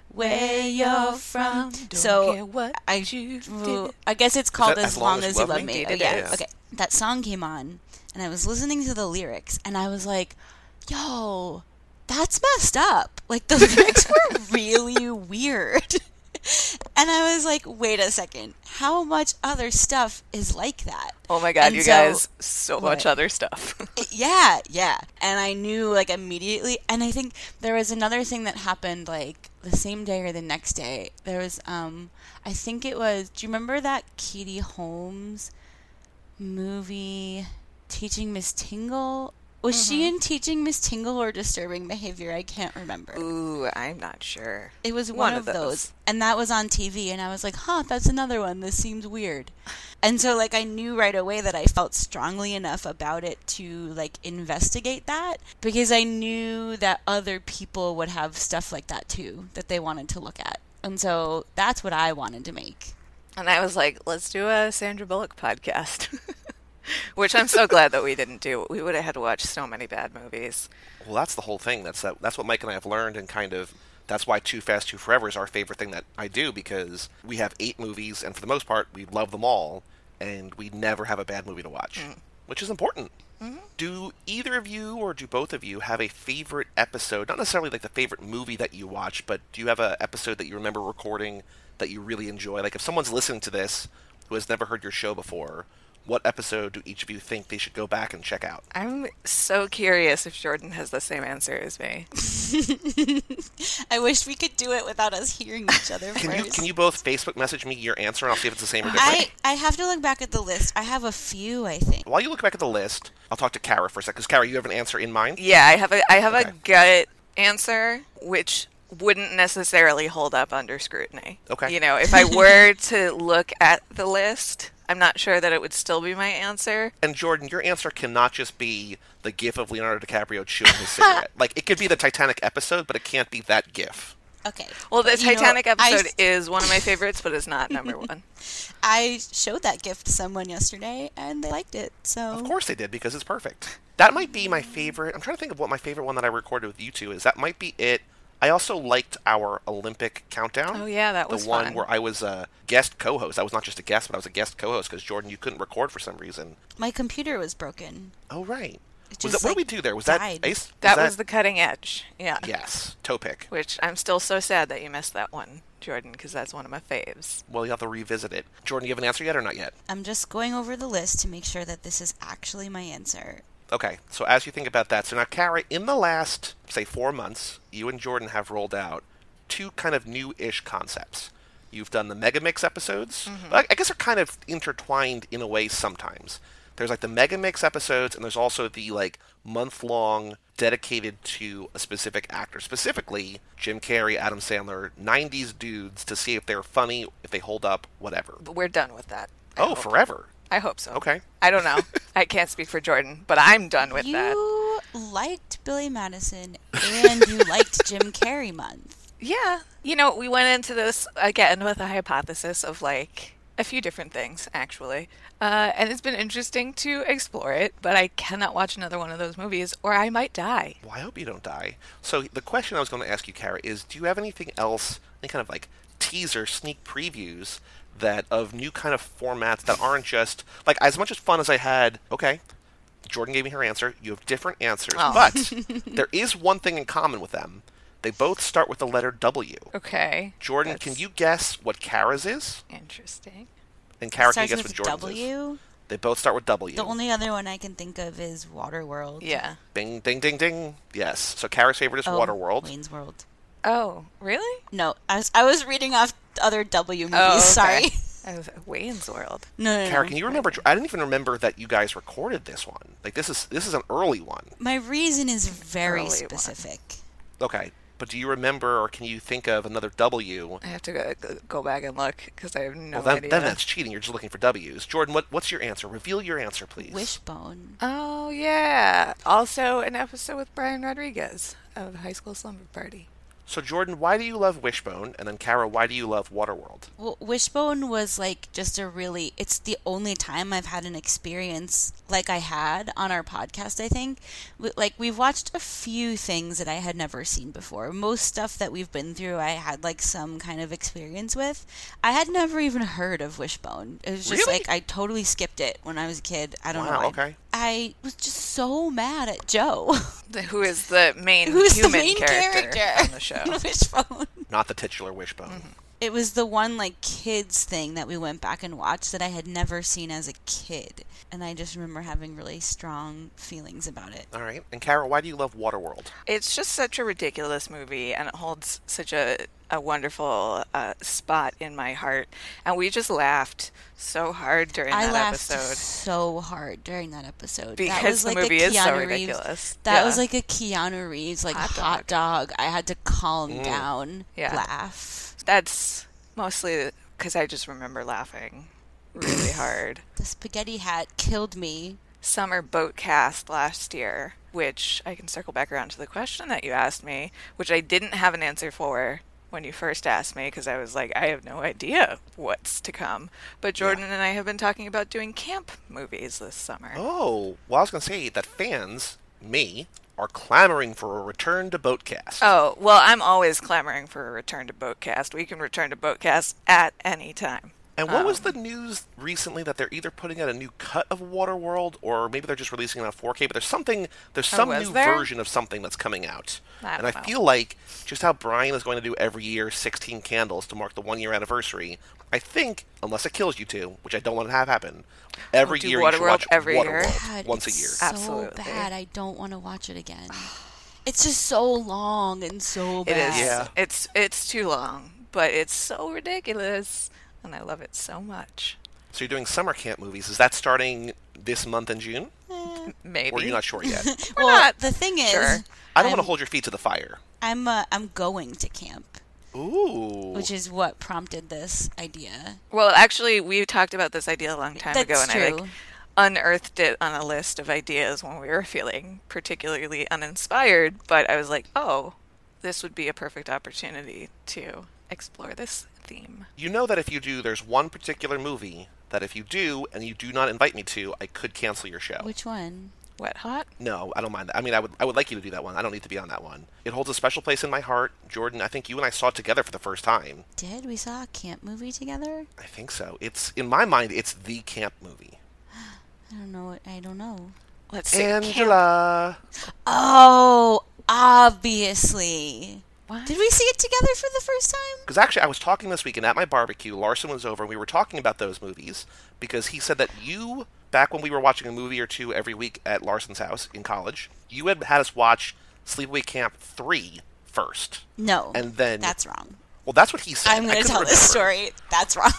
Where you're from, so care what I, you did. I guess it's called that "As Long as You Love Me." Indeed Oh, yeah, is. okay. That song came on, and I was listening to the lyrics, and I was like, "Yo, that's messed up." Like the lyrics were really weird, and I was like, "Wait a second, how much other stuff is like that?" Oh my god, And you so- guys, so much other stuff. yeah, yeah. And I knew like immediately. And I think there was another thing that happened like the same day or the next day. There was, um, I think it was. Do you remember that Katie Holmes movie, Teaching Miss Tingle? Was she mm-hmm. in Teaching Miss Tingle or Disturbing Behavior? I can't remember. Ooh, I'm not sure. It was One one, of of those. those. And that was on TV and I was like, "Huh, that's another one. This seems weird." And so like I knew right away that I felt strongly enough about it to like investigate that because I knew that other people would have stuff like that too that they wanted to look at. And so that's what I wanted to make. And I was like, let's do a Sandra Bullock podcast. Which I'm so glad that we didn't do. We would have had to watch so many bad movies. Well, that's the whole thing. That's that, that's what Mike and I have learned, and kind of that's why Too Fast, Too Forever is our favorite thing that I do because we have eight movies, and for the most part, we love them all, and we never have a bad movie to watch, mm. which is important. Mm-hmm. Do either of you or do both of you have a favorite episode? Not necessarily like the favorite movie that you watch, but do you have an episode that you remember recording that you really enjoy? Like if someone's listening to this who has never heard your show before, what episode do each of you think they should go back and check out? I'm so curious if Jordan has the same answer as me. I wish we could do it without us hearing each other Can first. you can you both Facebook message me your answer and I'll see if it's the same or different? I I have to look back at the list. I have a few, I think. While you look back at the list, I'll talk to Kara for a second. Because Kara, you have an answer in mind. Yeah, I have a I have Okay. a gut answer which wouldn't necessarily hold up under scrutiny. Okay. You know, if I were to look at the list, I'm not sure that it would still be my answer. And Jordan, your answer cannot just be the gif of Leonardo DiCaprio chewing his cigarette. Like it could be the Titanic episode, but it can't be that gif. Okay. Well, the But, you know, Titanic I- episode is one of my favorites, but it's not number one. I showed that gift to someone yesterday and they liked it. So Of course they did because it's perfect. That might be my favorite. I'm trying to think of what my favorite one that I recorded with you two is. That might be it. I also liked our Olympic countdown. Oh, yeah, that was the one fun. where I was a guest co-host. I was not just a guest, but I was a guest co-host because Jordan, you couldn't record for some reason. my computer was broken. Oh right. It Was just, that, what did we do there? Was died. that Ace? That was the cutting edge. Yeah. yes toe pick. Which I'm still so sad that you missed that one, Jordan, because that's one of my faves. Well, you have to revisit it. Jordan, you have an answer yet or not yet? I'm just going over the list to make sure that this is actually my answer. Okay, so as you think about that, so now, Kara, in the last, say, four months, you and Jordan have rolled out two kind of new ish concepts. You've done the Megamix episodes. Mm-hmm. I, I guess they're kind of intertwined in a way sometimes. There's like the Megamix episodes, and there's also the like month long dedicated to a specific actor, specifically Jim Carrey, Adam Sandler, 90s dudes to see if they're funny, if they hold up, whatever. But we're done with that. I Oh, hope. forever. I hope so. Okay. I don't know. I can't speak for Jordan, but I'm done with you that. You liked Billy Madison and you liked Jim Carrey month. Yeah. You know, we went into this again with a hypothesis of like a few different things, actually. Uh, and it's been interesting to explore it, but I cannot watch another one of those movies or I might die. Well, I hope you don't die. So the question I was going to ask you, Kara, is do you have anything else, any kind of like teaser, sneak previews that of new kind of formats that aren't just like as much as fun as I had? Okay, Jordan gave me her answer. You have different answers, Oh. but there is one thing in common with them. They both start with the letter W. Okay. Jordan, That's can you guess what Kara's is? Interesting. And Kara, can you guess with what Jordan's is? W. They both start with W. The only other one I can think of is Waterworld. Yeah. Ding, ding, ding, ding. Yes. So Kara's favorite is Oh, Waterworld. Wayne's World. Oh, really? No, I was I was reading off other W movies. Oh, okay. Sorry. I was Wayne's World. No, no, no. Kara, can you remember? I didn't even remember that you guys recorded this one. Like this is this is an early one. My reason is very Early one. specific. Okay, but do you remember, or can you think of another W? I have to go, go back and look because I have no well, then, idea. then that's cheating. You're just looking for W's. Jordan, what, what's your answer? Reveal your answer, please. Wishbone. Oh yeah. Also an episode with Brian Rodriguez of High School Slumber Party. So Jordan, why do you love Wishbone? And then Kara, why do you love Waterworld? Well, Wishbone was like just a really. It's the only time I've had an experience like I had on our podcast. I think, like we've watched a few things that I had never seen before. Most stuff that we've been through, I had like some kind of experience with. I had never even heard of Wishbone. It was just Really? like I totally skipped it when I was a kid. I don't Wow, know. why. okay. I was just so mad at Joe. Who is the main Who's human the main character, character, on the show? Wishbone? Not the titular Wishbone. Mm-hmm. It was the one like kids thing that we went back and watched that I had never seen as a kid, and I just remember having really strong feelings about it. All right. And Kara, why do you love Waterworld? It's just such a ridiculous movie, and it holds such a a wonderful uh, spot in my heart. And we just laughed so hard during I that episode. so hard during that episode that Because was the like movie a is so Keanu Reeves- ridiculous. That Yeah. was like a Keanu Reeves like Hot hot, dog. I had to calm down, Yeah. laugh. That's mostly because I just remember laughing really hard. The spaghetti hat killed me. Summer Boatcast last year, which I can circle back around to the question that you asked me, which I didn't have an answer for when you first asked me because I was like, I have no idea what's to come. But Jordan and I have been talking about doing camp movies this summer. Oh, well, I was going to say that fans, me, are clamoring for a return to Boatcast. Oh, well, I'm always clamoring for a return to Boatcast. We can return to Boatcast at any time. And what was Um, the news recently that they're either putting out a new cut of Waterworld or maybe they're just releasing it on 4K? But there's something, there's Oh, some new there? version of something that's coming out. I and I know. feel like just how Brian is going to do every year 16 candles to mark the one year anniversary. I think, unless it kills you two, which I don't want to have happen, every do year you should Waterworld watch every year? Waterworld God, once a year. So Absolutely. bad. I don't want to watch it again. It's just so long and so It bad. is. Yeah. It's it's too long, but it's so ridiculous, and I love it so much. So you're doing summer camp movies. Is that starting this month in June? Maybe. Or are you not sure yet? well, not the thing is, sure. I don't want to hold your feet to the fire. I'm uh, I'm going to camp, Ooh. which is what prompted this idea. Well, actually, we talked about this idea a long time ago, That's and I like unearthed it on a list of ideas when we were feeling particularly uninspired. But I was like, oh, this would be a perfect opportunity to explore this theme. You know that if you do, there's one particular movie that if you do and you do not invite me to, I could cancel your show. Which one? Wet hot. No, I don't mind that. I mean, I would I would like you to do that one. I don't need to be on that one. It holds a special place in my heart. Jordan, I think you and I saw it together for the first time. Did we saw a camp movie together? I think so. It's in my mind, it's the camp movie. I don't know. I don't know. Let's see. camp- Angela. Oh, obviously. What? Did we see it together for the first time? Because actually, I was talking this weekend at my barbecue. Larson was over, and we were talking about those movies because he said that you, back when we were watching a movie or two every week at Larson's house in college, you had had us watch Sleepaway Camp 3 first. No. And then- that's wrong. Well, that's what he said. I'm going to tell this story. That's wrong.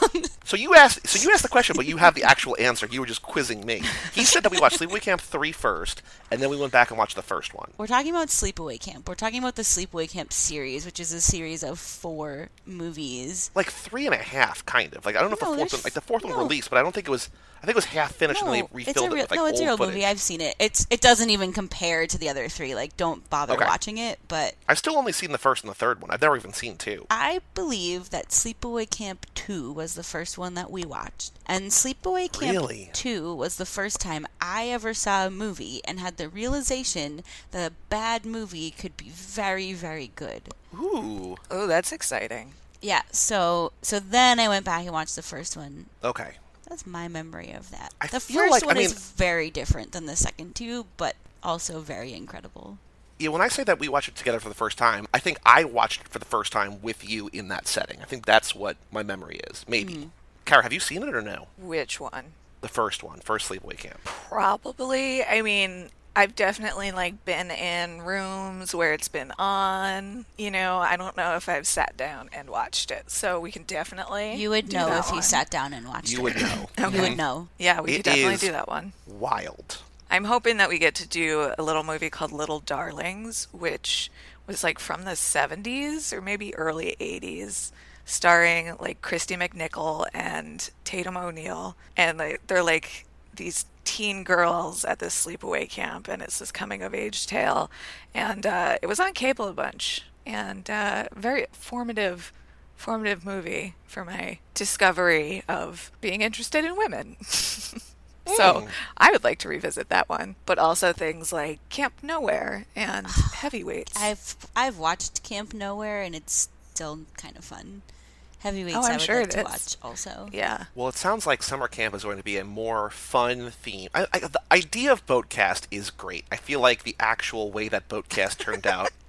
So you asked. So you asked the question, but you have the actual answer. You were just quizzing me. He said that we watched Sleepaway Camp 3 first, and then we went back and watched the first one. We're talking about Sleepaway Camp. We're talking about the Sleepaway Camp series, which is a series of four movies. Like three and a half, kind of. Like I don't know if the fourth one, like the fourth one released, but I don't think it was. I I think it was half finished and then No, they it's refilled a real, it with like no, it's a real footage. movie. I've seen it. It's it doesn't even compare to the other three. Like, don't bother Okay. watching it. But I've still only seen the first and the third one. I've never even seen two. I believe that Sleepaway Camp 2 was the first one that we watched. And Sleepaway Camp Really? 2 was the first time I ever saw a movie and had the realization that a bad movie could be very, very good. Ooh. Oh, that's exciting. Yeah, so so then I went back and watched the first one. Okay. That's my memory of that. I the feel first like- I one is very different than the second two, but also very incredible. Yeah, when I say that we watched it together for the first time, I think I watched it for the first time with you in that setting. I think that's what my memory is. Maybe. Mm. Kara, have you seen it or no? Which one? The first one, first Sleepaway Camp. Probably. I mean, I've definitely like been in rooms where it's been on. You know, I don't know if I've sat down and watched it. So we can definitely. You would know that if you sat down and watched You it. would know. You would know. Yeah, we It could definitely is- do that one. Wild. I'm hoping that we get to do a little movie called Little Darlings, which was like from the 70s or maybe early 80s, starring like Christy McNichol and Tatum O'Neal. And like, they're like these teen girls at this sleepaway camp, and it's this coming of age tale. And uh, it was on cable a bunch, and uh, very formative. Formative movie for my discovery of being interested in women. So I would like to revisit that one, but also things like Camp Nowhere and Heavyweights. I've I've watched Camp Nowhere and it's still kind of fun. Heavyweights Oh, I'm I would sure like it to is. watch also. yeah, Well, it sounds like summer camp is going to be a more fun theme. I, I, the idea of Boatcast is great. I feel like the actual way that Boatcast turned out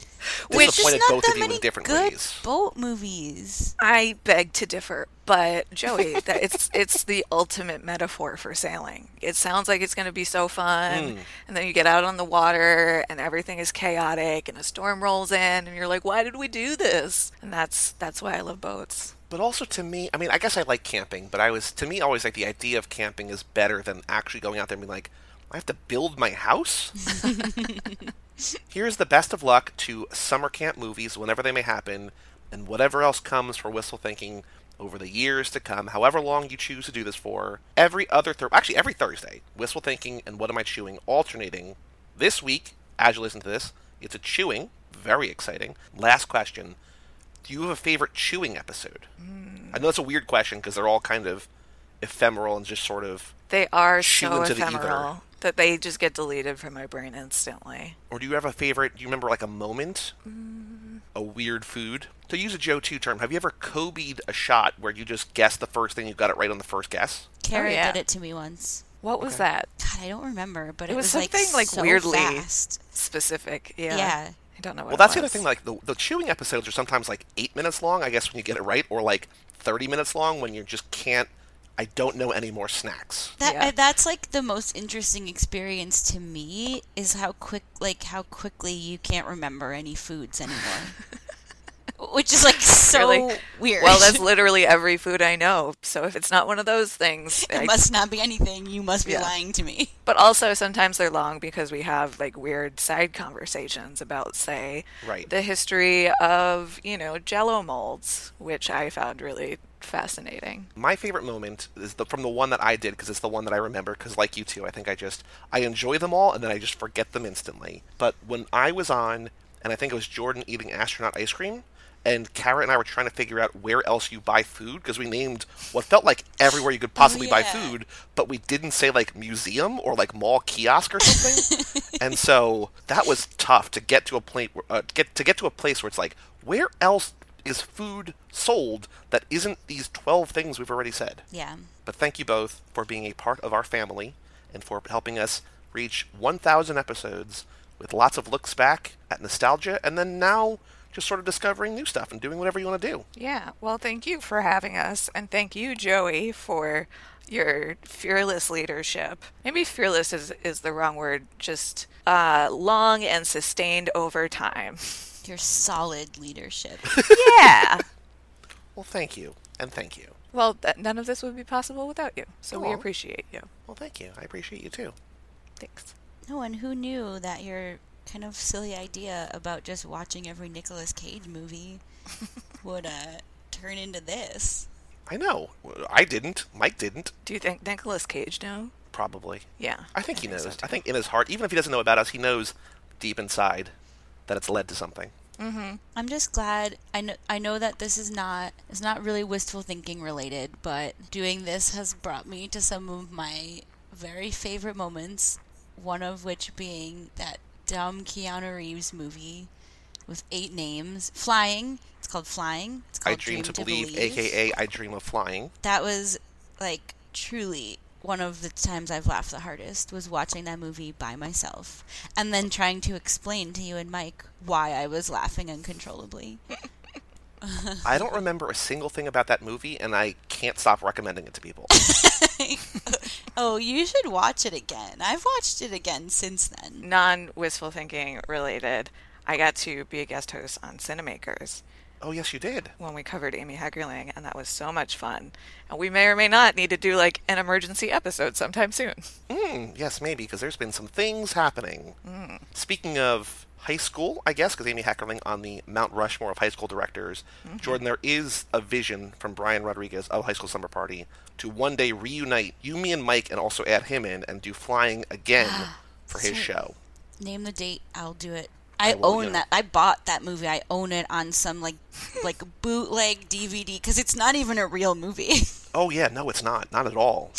Which disappointed is not both that of you many in different good ways. boat movies. I beg to differ, but Joey, that it's it's the ultimate metaphor for sailing. It sounds like it's going to be so fun, hmm. and then you get out on the water and everything is chaotic, and a storm rolls in, and you're like, "Why did we do this?" And that's that's why I love boats. But also to me, I mean, I guess I like camping, but I was to me always like the idea of camping is better than actually going out there and being like, I have to build my house. Here's the best of luck to summer camp movies whenever they may happen, and whatever else comes for Wistful Thinking over the years to come, however long you choose to do this for. Every other Thur- actually every Thursday, Wistful Thinking and What Am I Chewing alternating. This week, as you listen to this, it's a chewing, very exciting. Last question: Do you have a favorite chewing episode? Hmm. I know that's a weird question because they're all kind of ephemeral and just sort of. They are so into the ether. ephemeral that they just get deleted from my brain instantly. Or do you have a favorite? Do you remember like a moment? Mm. A weird food? To use a Joe 2 term, have you ever Kobe'd a shot where you just guessed the first thing you got it right on the first guess? Kara yeah. did it to me once. What was that? God, I don't remember, but it, It was like something, like, so weirdly- fast. Specific, yeah. Yeah. I don't know what Well, it that's the other thing. Like the, the chewing episodes are sometimes like eight minutes long, I guess, when you get it right, or like 30 minutes long when you just can't. I don't know any more snacks. That Yeah. uh, that's like the most interesting experience to me is how quick like how quickly you can't remember any foods anymore. Which is like so Really? weird. Well, that's literally every food I know. So if it's not one of those things, it I- must not be anything. You must be Yeah. lying to me. but also sometimes they're long because we have like weird side conversations about, say, Right. the history of you know Jello molds, which I found really fascinating. My favorite moment is the from the one that I did because it's the one that I remember. Because like you two, I think I just I enjoy them all and then I just forget them instantly. But when I was on, and I think it was Jordan eating astronaut ice cream, and Kara and I were trying to figure out where else you buy food because we named what felt like everywhere you could possibly buy yeah. food, but we didn't say like museum or like mall kiosk or something. and so that was tough to get to a point uh, get to get to a place where it's like where else is food sold that isn't these 12 things we've already said. Yeah. But thank you both for being a part of our family and for helping us reach 1,000 episodes with lots of looks back at nostalgia and then now just sort of discovering new stuff and doing whatever you want to do. Yeah. Well, thank you for having us, and thank you, Joey, for your fearless leadership. Maybe fearless is is the wrong word. Just uh, long and sustained over time. Your solid leadership. Yeah. Well, thank you. And thank you. Well, th- none of this would be possible without you. So we appreciate you. Well, thank you. I appreciate you too. Thanks. no, and who knew that your kind of silly idea about just watching every Nicolas Cage movie would uh, turn into this? I know. I didn't. Mike didn't. Do you think Nicolas Cage know? Probably. Yeah. I think he so knows. too. I think in his heart, even if he doesn't know about us, he knows deep inside that it's led to something. Mm-hmm. I'm just glad I know I know that this is not it's not really wistful thinking related, but doing this has brought me to some of my very favorite moments. One of which being that dumb Keanu Reeves movie with eight names, Flying. It's called Flying. It's I called dream to believe, aka I dream of flying. that was like truly one of the times I've laughed the hardest was watching that movie by myself and then trying to explain to you and Mike why I was laughing uncontrollably. I don't remember a single thing about that movie, and I can't stop recommending it to people. oh, you should watch it again. I've watched it again since then. Non wistful thinking related. I got to be a guest host on Cinemakers oh, yes, you did. when we covered Amy Heckerling, and that was so much fun. And we may or may not need to do like an emergency episode sometime soon. Hmm, yes, maybe, because there's been some things happening. Speaking of high school, I guess, because Amy Heckerling on the Mount Rushmore of high school directors, Jordan, there is a vision from Brian Rodriguez of High School Slumber Party to one day reunite you, me, and Mike, and also add him in and do flying again for his So- show. Name the date, I'll do it. I, will, own that. I bought that movie. I own it on some like like bootleg DVD because it's not even a real movie. Oh, yeah, no, it's not. Not at all.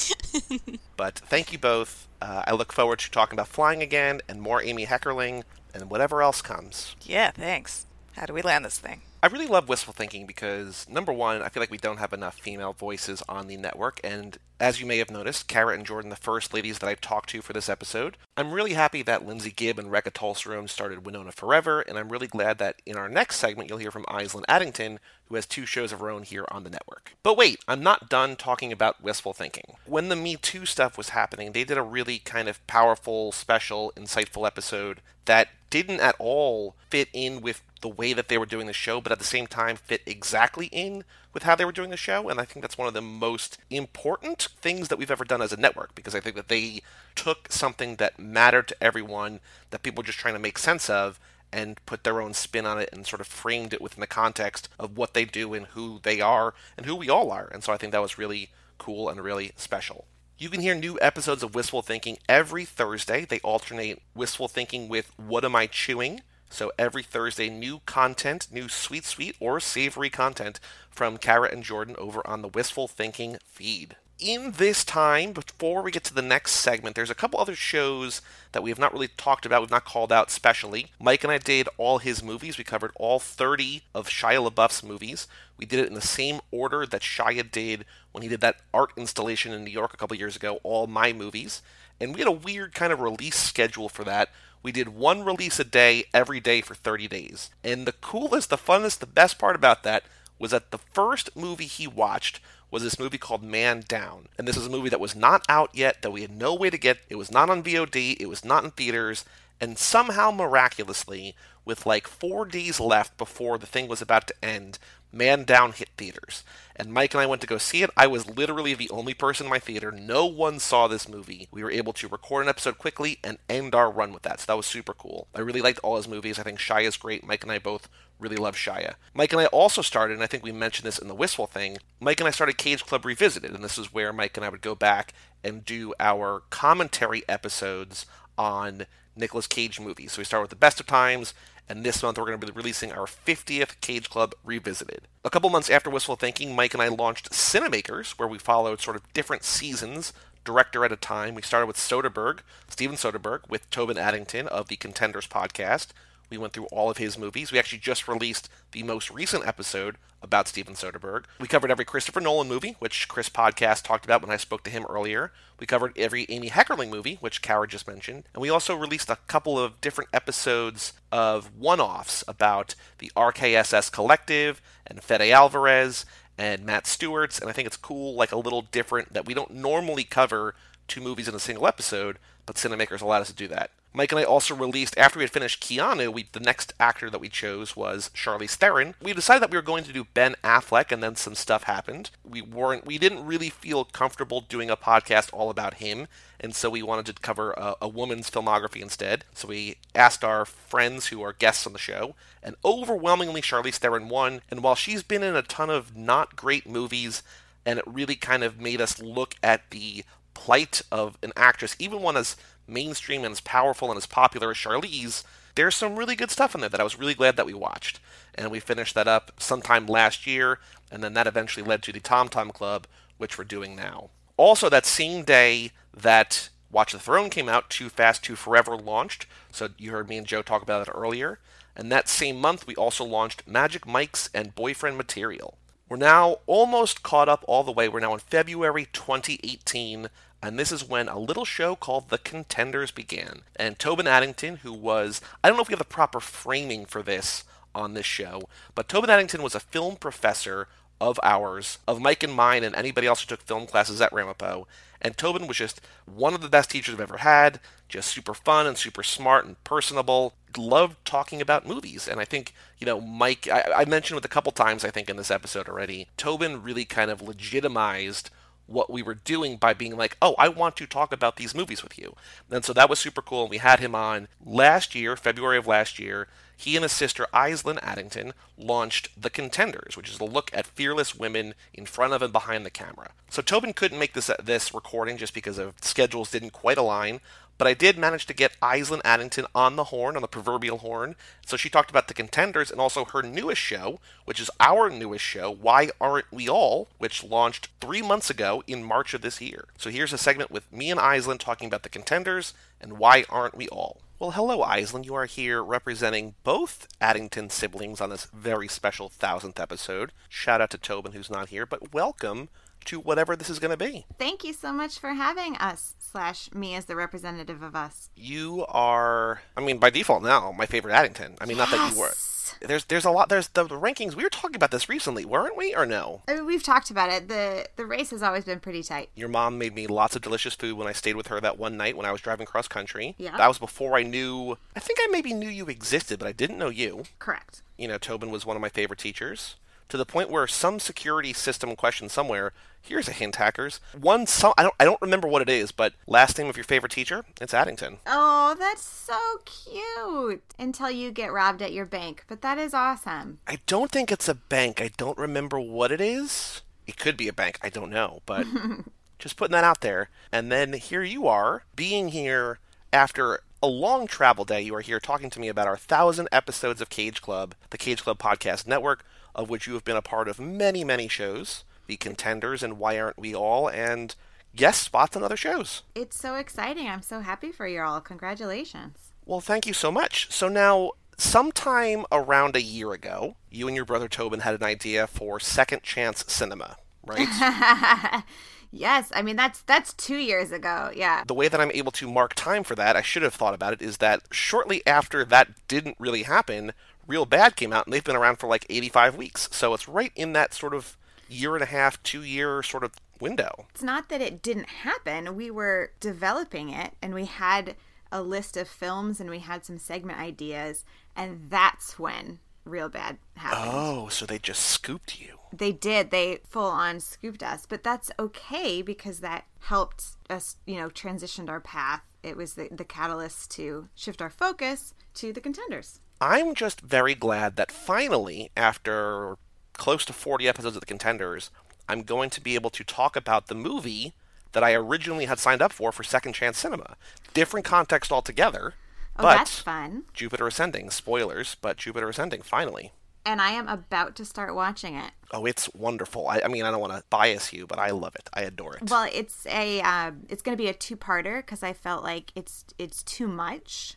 but thank you both. Uh, I look forward to talking about flying again and more Amy Heckerling and whatever else comes. Yeah, thanks. How do we land this thing? I really love wistful thinking because number one, I feel like we don't have enough female voices on the network, and as you may have noticed, Kara and Jordan, the first ladies that I've talked to for this episode. I'm really happy that Lindsay Gibb and Rekha Tulsarum started Winona Forever, and I'm really glad that in our next segment you'll hear from Aislinn Addington, who has two shows of her own here on the network. But wait, I'm not done talking about wistful thinking. When the Me Too stuff was happening, they did a really kind of powerful, special, insightful episode that didn't at all fit in with the way that they were doing the show, but at the same time fit exactly in with how they were doing the show. And I think that's one of the most important things that we've ever done as a network because I think that they took something that mattered to everyone that people were just trying to make sense of and put their own spin on it and sort of framed it within the context of what they do and who they are and who we all are. And so I think that was really cool and really special. You can hear new episodes of Wistful Thinking every Thursday. They alternate Wistful Thinking with What Am I Chewing? So every Thursday, new content, new sweet, sweet, or savory content from Kara and Jordan over on the Wistful Thinking feed. In this time, before we get to the next segment, there's a couple other shows that we have not really talked about, we've not called out specially. Mike and I did all his movies. We covered all 30 of Shia LaBeouf's movies. We did it in the same order that Shia did when he did that art installation in New York a couple years ago, all my movies. And we had a weird kind of release schedule for that. We did one release a day every day for 30 days. And the coolest, the funnest, the best part about that was that the first movie he watched was this movie called Man Down. And this was a movie that was not out yet, that we had no way to get. It was not on VOD, it was not in theaters, and somehow miraculously, with like four days left before the thing was about to end, Man Down hit theaters. And Mike and I went to go see it. I was literally the only person in my theater. No one saw this movie. We were able to record an episode quickly and end our run with that. So that was super cool. I really liked all his movies. I think Shia is great. Mike and I both really love Shia. Mike and I also started, and I think we mentioned this in the Wistful thing, Mike and I started Cage Club Revisited, and this is where Mike and I would go back and do our commentary episodes on Nicolas Cage movies. So we start with the best of times, and this month we're going to be releasing our 50th Cage Club Revisited. A couple months after Wistful Thinking, Mike and I launched Cinemakers, where we followed sort of different seasons, director at a time. We started with Soderbergh, Steven Soderbergh, with Tobin Addington of the Contenders podcast. We went through all of his movies. We actually just released the most recent episode about Steven Soderbergh. We covered every Christopher Nolan movie, which Chris Podcast talked about when I spoke to him earlier. We covered every Amy Heckerling movie, which Kara just mentioned. And we also released a couple of different episodes of one offs about the RKSS Collective and Fede Alvarez and Matt Stewart's. And I think it's cool, like a little different, that we don't normally cover two movies in a single episode, but Cinemakers allowed us to do that. Mike and I also released after we had finished Keanu. We the next actor that we chose was Charlize Theron. We decided that we were going to do Ben Affleck, and then some stuff happened. We weren't. We didn't really feel comfortable doing a podcast all about him, and so we wanted to cover a, a woman's filmography instead. So we asked our friends who are guests on the show, and overwhelmingly Charlize Theron won. And while she's been in a ton of not great movies and it really kind of made us look at the plight of an actress, even one as mainstream and as powerful and as popular as Charlize. There's some really good stuff in there that I was really glad that we watched. And we finished that up sometime last year, and then that eventually led to the Tom Tom Club, which we're doing now. Also, that same day that Watch the Theron came out, Too Fast, Too Forever launched. So you heard me and Joe talk about it earlier. And that same month, we also launched Magic Mike's and Boyfriend Material. We're now almost caught up all the way. We're now in February 2018, and this is when a little show called The Contenders began. And Tobin Addington, who was, I don't know if we have the proper framing for this on this show, but Tobin Addington was a film professor of ours, of Mike and mine, and anybody else who took film classes at Ramapo. And Tobin was just one of the best teachers I've ever had, just super fun and super smart and personable. Loved talking about movies. And I think, you know, Mike, I, I mentioned it a couple times, I think, in this episode already. Tobin really kind of legitimized what we were doing by being like, oh, I want to talk about these movies with you. And so that was super cool. And we had him on last year, February of last year. He and his sister, Aislinn Addington, launched The Contenders, which is a look at fearless women in front of and behind the camera. So Tobin couldn't make this, this recording just because of schedules didn't quite align, but I did manage to get Aislinn Addington on the horn, on the proverbial horn. So she talked about the contenders and also her newest show, which is our newest show, Why Aren't We All, which launched three months ago in March of this year. So here's a segment with me and Aislinn talking about the contenders and why aren't we all. Well, hello, Aislinn. You are here representing both Addington siblings on this very special thousandth episode. Shout out to Tobin, who's not here, but welcome to whatever this is going to be. Thank you so much for having us, slash me as the representative of us. You are, I mean, by default now, my favorite Addington. I mean, not that you were. There's there's a lot. There's the, the rankings. We were talking about this recently, weren't we? Or no? I mean, we've talked about it. the The race has always been pretty tight. Your mom made me lots of delicious food when I stayed with her that one night when I was driving cross country. Yeah. That was before I knew. I think I maybe knew you existed, but I didn't know you. Correct. You know, Tobin was one of my favorite teachers to the point where some security system question somewhere. Here's a hint, hackers. One, song, I don't, I don't remember what it is, but last name of your favorite teacher, it's Addington. Oh, that's so cute. Until you get robbed at your bank, but that is awesome. I don't think it's a bank. I don't remember what it is. It could be a bank. I don't know, but just putting that out there. And then here you are, being here after a long travel day. You are here talking to me about our thousand episodes of Cage Club, the Cage Club Podcast Network, of which you have been a part of many, many shows. The Contenders and Why Aren't We All, and guest spots on other shows. It's so exciting. I'm so happy for you all. Congratulations. Well, thank you so much. So now, sometime around a year ago, you and your brother Tobin had an idea for Second Chance Cinema, right? yes, I mean that's that's 2 years ago. Yeah. the way that I'm able to mark time for that, I should have thought about it, is that shortly after that didn't really happen, Real Bad came out, and they've been around for like 85 weeks. So it's right in that sort of year and a half, two year sort of window. It's not that it didn't happen. We were developing it and we had a list of films and we had some segment ideas and that's when Real Bad happened. Oh, so they just scooped you. They did. They full on scooped us, but that's okay because that helped us, you know, transitioned our path. It was the, the catalyst to shift our focus to the contenders. I'm just very glad that finally, after close to 40 episodes of The Contenders, I'm going to be able to talk about the movie that I originally had signed up for for Second Chance Cinema. Different context altogether, Oh, but that's fun. Jupiter Ascending. Spoilers, but Jupiter Ascending, finally. And I am about to start watching it. Oh, it's wonderful. I, I mean, I don't want to bias you, but I love it. I adore it. Well, it's a um, it's going to be a two parter because I felt like it's it's too much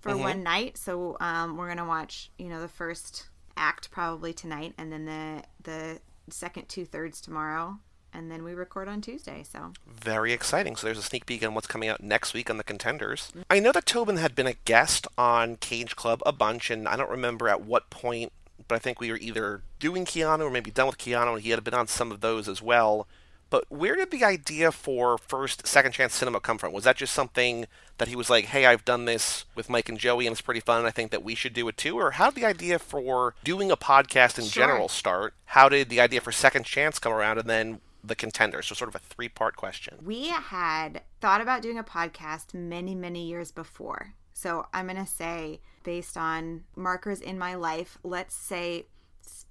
for one night. So um, we're gonna watch you know the first act probably tonight, and then the the second two thirds tomorrow, and then we record on Tuesday. So Very exciting. So there's a sneak peek on what's coming out next week on The Contenders. I know that Tobin had been a guest on Cage Club a bunch, and I don't remember at what point, but I think we were either doing Keanu or maybe done with Keanu, and he had been on some of those as well. But where did the idea for first Second Chance Cinema come from? Was that just something that he was like, hey, I've done this with Mike and Joey and it's pretty fun and I think that we should do it too? Or how did the idea for doing a podcast in Sure. general start? How did the idea for Second Chance come around and then the contender? So sort of a three part question. we had thought about doing a podcast many many years before. So I'm gonna say based on markers in my life, let's say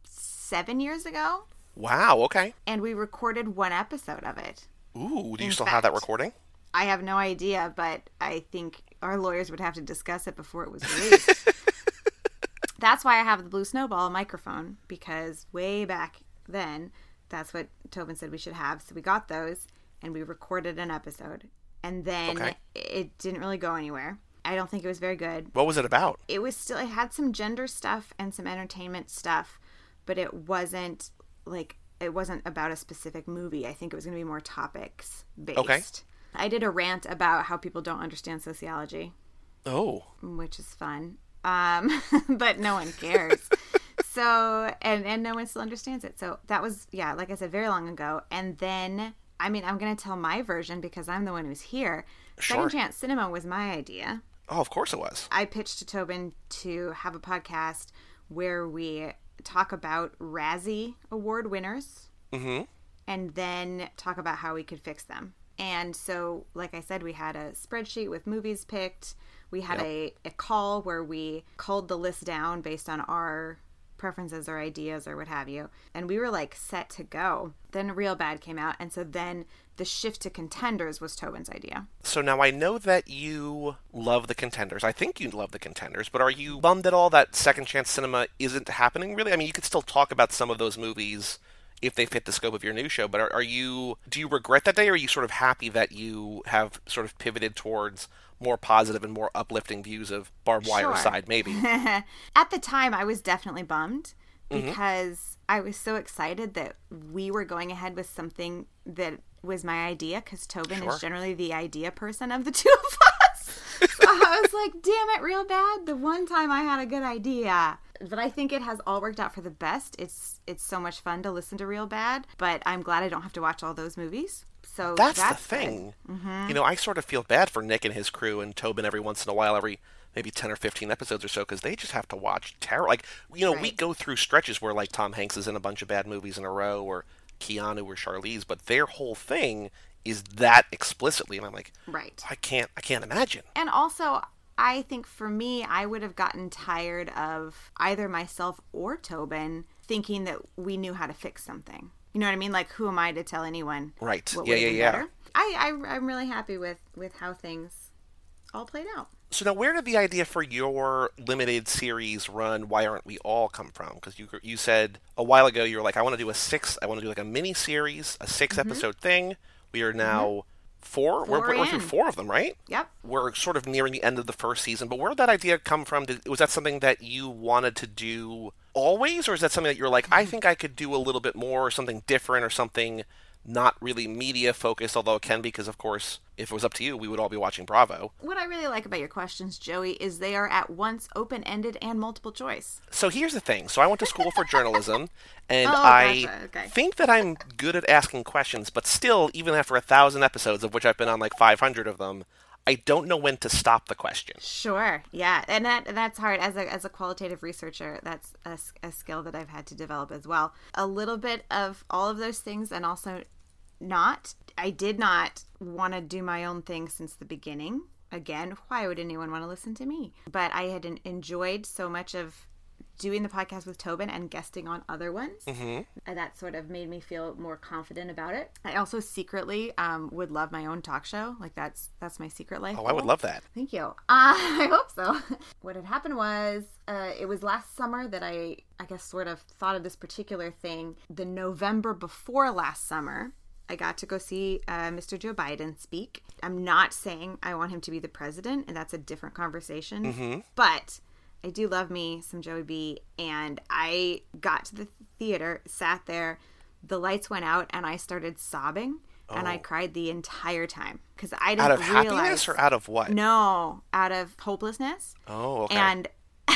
seven years ago. Wow. Okay. and we recorded one episode of it. Ooh. Do you In still have that fact- recording? I have no idea, but I think our lawyers would have to discuss it before it was released. that's why I have the Blue Snowball microphone because way back then, that's what Tobin said we should have. So we got those and we recorded an episode. And then Okay. it didn't really go anywhere. I don't think it was very good. What was it about? It was still, it had some gender stuff and some entertainment stuff, but it wasn't like, it wasn't about a specific movie. I think it was going to be more topics based. Okay. I did a rant about how people don't understand sociology, Oh. which is fun. Um, but no one cares. so, and, and no one still understands it. So that was, yeah, like I said, very long ago. And then, I mean, I'm going to tell my version because I'm the one who's here. Sure. Second Chance Cinema was my idea. Oh, of course it was. I pitched to Tobin to have a podcast where we talk about Razzie Award winners Mm-hmm. and then talk about how we could fix them. And so, like I said, we had a spreadsheet with movies picked. We had a, a call where we culled the list down based on our preferences or ideas or what have you. And we were like set to go. Then Real Bad came out. And so then the shift to contenders was Tobin's idea. So now I know that you love the contenders. I think you love the contenders, but are you bummed at all that Second Chance Cinema isn't happening really? I mean, you could still talk about some of those movies if they fit the scope of your new show, but are, are you do you regret that day or are you sort of happy that you have sort of pivoted towards more positive and more uplifting views of barbed wire Sure. side maybe? At the time, I was definitely bummed Mm-hmm. because I was so excited that we were going ahead with something that was my idea because Tobin Sure. is generally the idea person of the two of us. so I was like, damn it, real bad. The one time I had a good idea. But I think it has all worked out for the best. It's it's so much fun to listen to Real Bad, but I'm glad I don't have to watch all those movies. So That's, that's, the thing. Mm-hmm. You know, I sort of feel bad for Nick and his crew and Tobin every once in a while, every maybe 10 or 15 episodes or so, because they just have to watch terror. Like, you know, we go through stretches where, like, Tom Hanks is in a bunch of bad movies in a row, or Keanu or Charlize, but their whole thing is that explicitly. And I'm like, Right. I can't, I can't imagine. And also, I think for me, I would have gotten tired of either myself or Tobin thinking that we knew how to fix something. You know what I mean? Like, who am I to tell anyone? Right. Yeah, yeah, yeah. better? I, I, I'm really happy with with how things all played out. So now, where did the idea for your limited series run? Why aren't we all come from? Because you you said a while ago you were like, I want to do a six, I want to do like a mini series, a six episode thing. We are now 4 We're, Mm-hmm. Four we're through four of them, right? Yep. We're sort of nearing the end of the first season. But where did that idea come from? Did, was that something that you wanted to do always, or is that something that you're like, I Mm-hmm. think I could do a little bit more, or something different, or something not really media focused, although it can be, because of course, if it was up to you, we would all be watching Bravo. What I really like about your questions, Joey, is they are at once open ended and multiple choice. So here's the thing. So I went to school for journalism, and Oh, I gotcha. Okay. think that I'm good at asking questions. But still, even after a thousand episodes, of which I've been on like 500 of them, I don't know when to stop the question. Sure. Yeah, and that that's hard as a as a qualitative researcher. That's a, a skill that I've had to develop as well. A little bit of all of those things, and also not. I did not want to do my own thing since the beginning. Again, why would anyone want to listen to me? But I had enjoyed so much of doing the podcast with Tobin and guesting on other ones. Mm-hmm. And that sort of made me feel more confident about it. I also secretly um, would love my own talk show. Like that's that's my secret life. Oh, I would love that. Thank you. Uh, I hope so. what had happened was, uh, it was last summer that I, I guess, sort of thought of this particular thing. The November before last summer, I got to go see uh, Mr. Joe Biden speak. I'm not saying I want him to be the president, and that's a different conversation. But I do love me some Joey B. And I got to the theater, sat there, the lights went out, and I started sobbing. And I oh. cried the entire time because I didn't Out of realize happiness or out of what? no, out of hopelessness. Oh, okay. And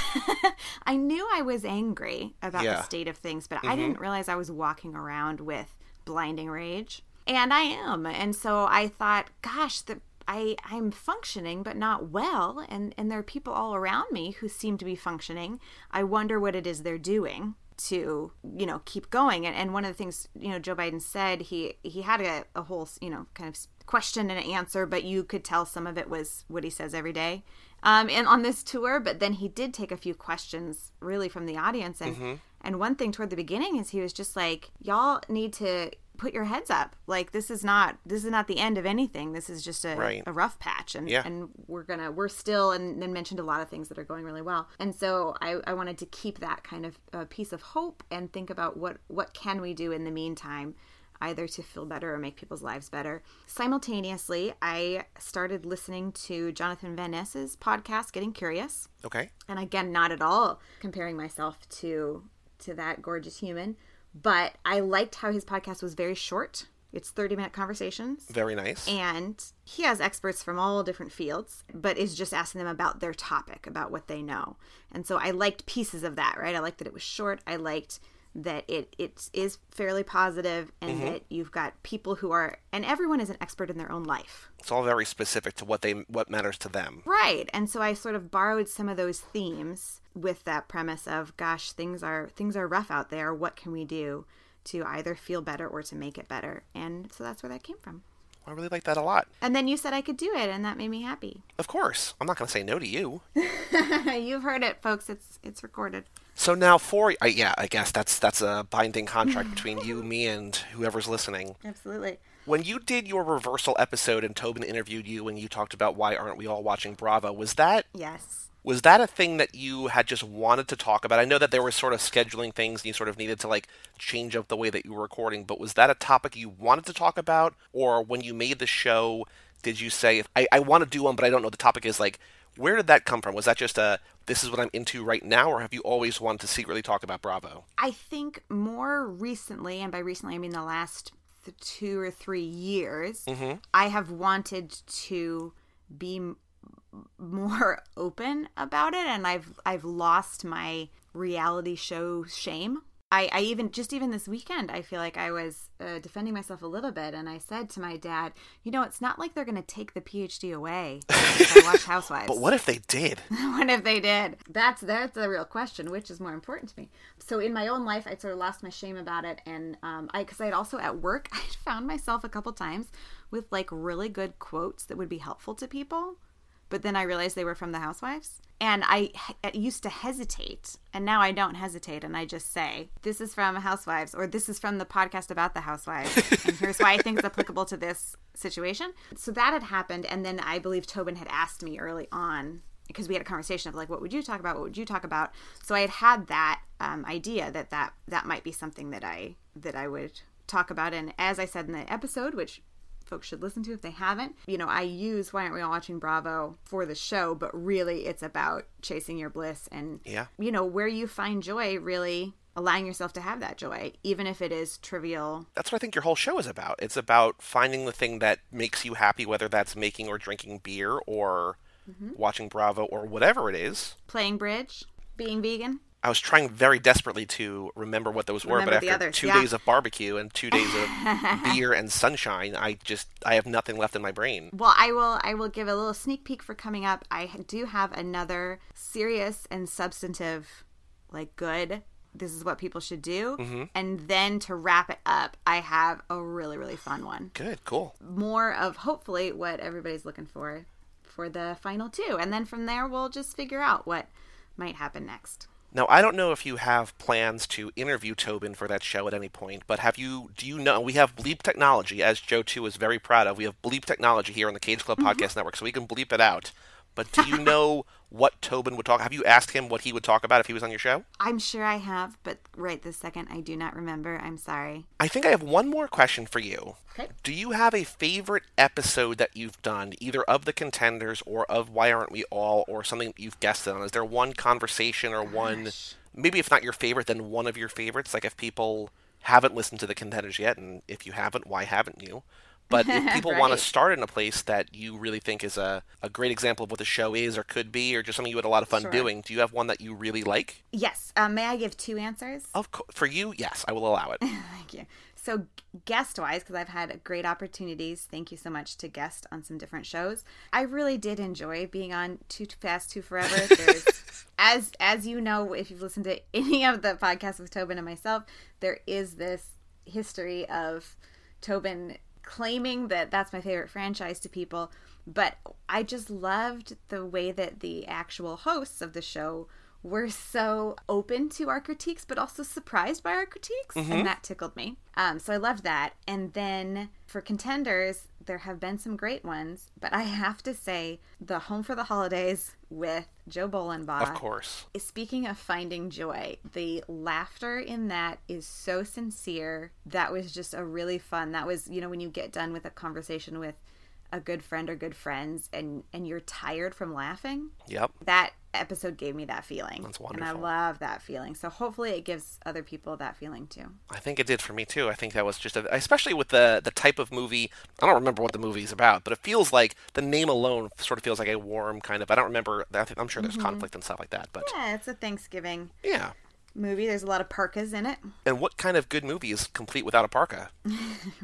I knew I was angry about Yeah. the state of things, but I mm-hmm. didn't realize I was walking around with blinding rage. And I am. And so I thought, gosh, the I, I'm functioning but not well and, and there are people all around me who seem to be functioning. I wonder what it is they're doing to, you know, keep going. And, and one of the things, you know, Joe Biden said, he, he had a, a whole, you know, kind of question and answer, but you could tell some of it was what he says every day um, and on this tour. But then he did take a few questions really from the audience. And, And one thing toward the beginning is he was just like, y'all need to put your heads up. Like this is not this is not the end of anything. This is just a, Right. a rough patch and Yeah. and we're gonna we're still and then mentioned a lot of things that are going really well. And so I, I wanted to keep that kind of uh, piece of hope and think about what what can we do in the meantime either to feel better or make people's lives better. Simultaneously, I started listening to Jonathan Van Ness's podcast Getting Curious Okay. and again not at all comparing myself to to that gorgeous human but i liked how his podcast was very short. It's 30 minute conversations. Very nice. and he has experts from all different fields but is just asking them about their topic about what they know. And so i liked pieces of that right? I liked that it was short. I liked that it it is fairly positive and mm-hmm. that you've got people who are and everyone is an expert in their own life It's all very specific to what they what matters to them. Right. And so I sort of borrowed some of those themes with that premise of gosh, things are things are rough out there. What can we do to either feel better or to make it better? And so that's where that came from. I really like that a lot. And then you said I could do it and that made me happy. Of course, I'm not going to say no to you. You've heard it, folks. It's it's recorded. So now for I yeah, I guess that's that's a binding contract between you, me, and whoever's listening. Absolutely. When you did your reversal episode and Tobin interviewed you and you talked about why aren't we all watching Bravo, was that Yes. was that a thing that you had just wanted to talk about? I know that there were sort of scheduling things and you sort of needed to like change up the way that you were recording, but was that a topic you wanted to talk about? Or when you made the show, did you say, I, I want to do one, but I don't know what the topic is? Like, where did that come from? Was that just a, this is what I'm into right now, or have you always wanted to secretly talk about Bravo? I think more recently, and by recently I mean the last th- two or three years, mm-hmm. I have wanted to be m- more open about it, and I've I've lost my reality show shame. I, I even just even this weekend I feel like I was uh, defending myself a little bit and I said to my dad, you know, it's not like they're going to take the PhD away I watch Housewives. But what if they did? what if they did? That's that's the real question. Which is more important to me? So in my own life, I sort of lost my shame about it, and um, I because I had also at work, I found myself a couple times with like really good quotes that would be helpful to people, but then I realized they were from the Housewives, and I he- used to hesitate, and now I don't hesitate, and I just say this is from Housewives, or this is from the podcast about the Housewives, and here's why I think it's applicable to this situation. So that had happened, and then I believe Tobin had asked me early on because we had a conversation of like what would you talk about? What would you talk about? So i had had that um, idea that that that might be something that i that i would talk about. And as i said in the episode which folks should listen to if they haven't you know i use why aren't we all watching bravo for the show but really it's about chasing your bliss and Yeah. you know where you find joy really allowing yourself to have that joy even if it is trivial That's what I think your whole show is about. It's about finding the thing that makes you happy, whether that's making or drinking beer or mm-hmm. watching Bravo or whatever it is. playing bridge being vegan I was trying very desperately to remember what those were, Remember but after two yeah. days of barbecue and two days of beer and sunshine, I just I have nothing left in my brain. Well, I will. I will give a little sneak peek for coming up. I do have another serious and substantive, like good. This is what people should do. Mm-hmm. And then to wrap it up, I have a really really fun one. Good, cool. More of hopefully what everybody's looking for for the final two, and then from there we'll just figure out what might happen next. Now I don't know if you have plans to interview Tobin for that show at any point, but have you? Do you know we have bleep technology, as Joe too is very proud of. We have bleep technology here on the Cage Club mm-hmm. Podcast Network, so we can bleep it out. But do you know what Tobin would talk? Have you asked him what he would talk about if he was on your show? I'm sure I have, but right this second I do not remember. I'm sorry. I think I have one more question for you. Okay. Do you have a favorite episode that you've done, either of the contenders or of Why Aren't We All, or something that you've guested on? Is there one conversation or one, maybe if not your favorite, then one of your favorites? Like if people haven't listened to the contenders yet, and if you haven't, why haven't you? But if people want to start in a place that you really think is a, a great example of what the show is or could be, or just something you had a lot of fun Sure. doing, do you have one that you really like? Yes. Um, may I give two answers? Of co- for you, yes, I will allow it. Thank you. So, guest wise, because I've had great opportunities, thank you so much to guest on some different shows. I really did enjoy being on Too Fast, Too Forever. As as you know, if you've listened to any of the podcasts with Tobin and myself, there is this history of Tobin claiming that that's my favorite franchise to people. But I just loved the way that the actual hosts of the show were so open to our critiques, but also surprised by our critiques, and that tickled me. Um, so I loved that. And then for contenders, there have been some great ones, but I have to say, the Home for the Holidays with Joe Bolenbaugh. Of course. Speaking of finding joy, the laughter in that is so sincere. That was just a really fun. That was, you know, when you get done with a conversation with a good friend or good friends and and you're tired from laughing. Yep. That episode gave me that feeling. That's wonderful. And I love that feeling. So hopefully it gives other people that feeling too. I think it did for me too. I think that was just, a, especially with the the type of movie. I don't remember what the movie is about, but it feels like the name alone sort of feels like a warm kind of. I don't remember. I I'm sure there's mm-hmm. conflict and stuff like that, but Yeah, it's a Thanksgiving yeah. Movie. There's a lot of parkas in it, And what kind of good movie is complete without a parka?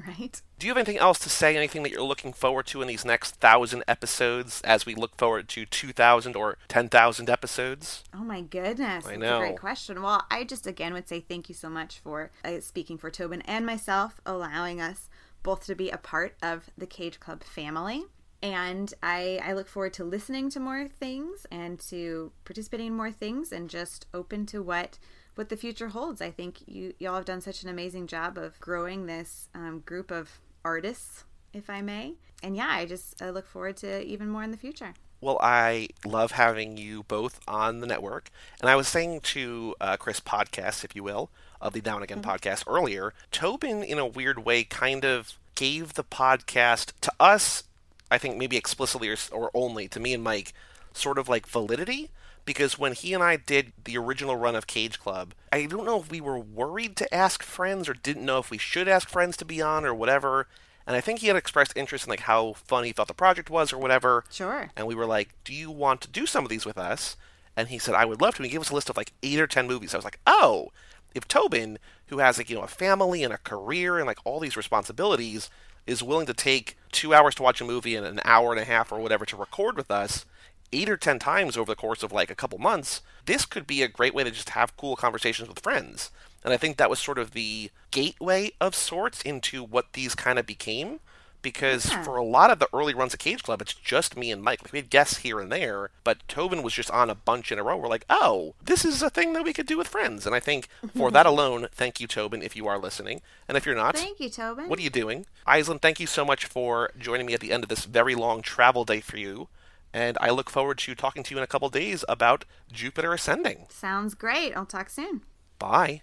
right? Do you have anything else to say? Anything that you're looking forward to in these next thousand episodes as we look forward to 2,000 or 10,000 episodes? Oh my goodness. I That's know. a great question. Well, I just again would say thank you so much for uh, speaking for Tobin and myself, allowing us both to be a part of the Cage Club family. And I, I look forward to listening to more things and to participating in more things and just open to what what the future holds. I think you y'all have done such an amazing job of growing this um, group of artists, if I may. And yeah, I just I look forward to even more in the future. Well, I love having you both on the network. And I was saying to uh, Chris Podcast, if you will, of the Now and Again podcast earlier, Tobin, in a weird way, kind of gave the podcast to us, I think maybe explicitly or, or only to me and Mike, sort of like validity. Because when he and I did the original run of Cage Club, I don't know if we were worried to ask friends or didn't know if we should ask friends to be on or whatever. And I think he had expressed interest in like how fun he thought the project was or whatever. Sure. And we were like, "Do you want to do some of these with us?" And he said, "I would love to." And he gave us a list of like eight or ten movies. I was like, "Oh, if Tobin, who has like you know a family and a career and like all these responsibilities, is willing to take two hours to watch a movie and an hour and a half or whatever to record with us." Eight or ten times over the course of like a couple months, this could be a great way to just have cool conversations with friends. And I think that was sort of the gateway of sorts into what these kind of became because Yeah. for a lot of the early runs of Cage Club, it's just me and Mike. Like, we had guests here and there, but Tobin was just on a bunch in a row. We're like, oh, this is a thing that we could do with friends. And I think for that alone, thank you, Tobin, if you are listening. And if you're not, Thank you, Tobin. what are you doing? Aislinn, thank you so much for joining me at the end of this very long travel day for you. And I look forward to talking to you in a couple days about Jupiter Ascending. Sounds great. I'll talk soon. Bye.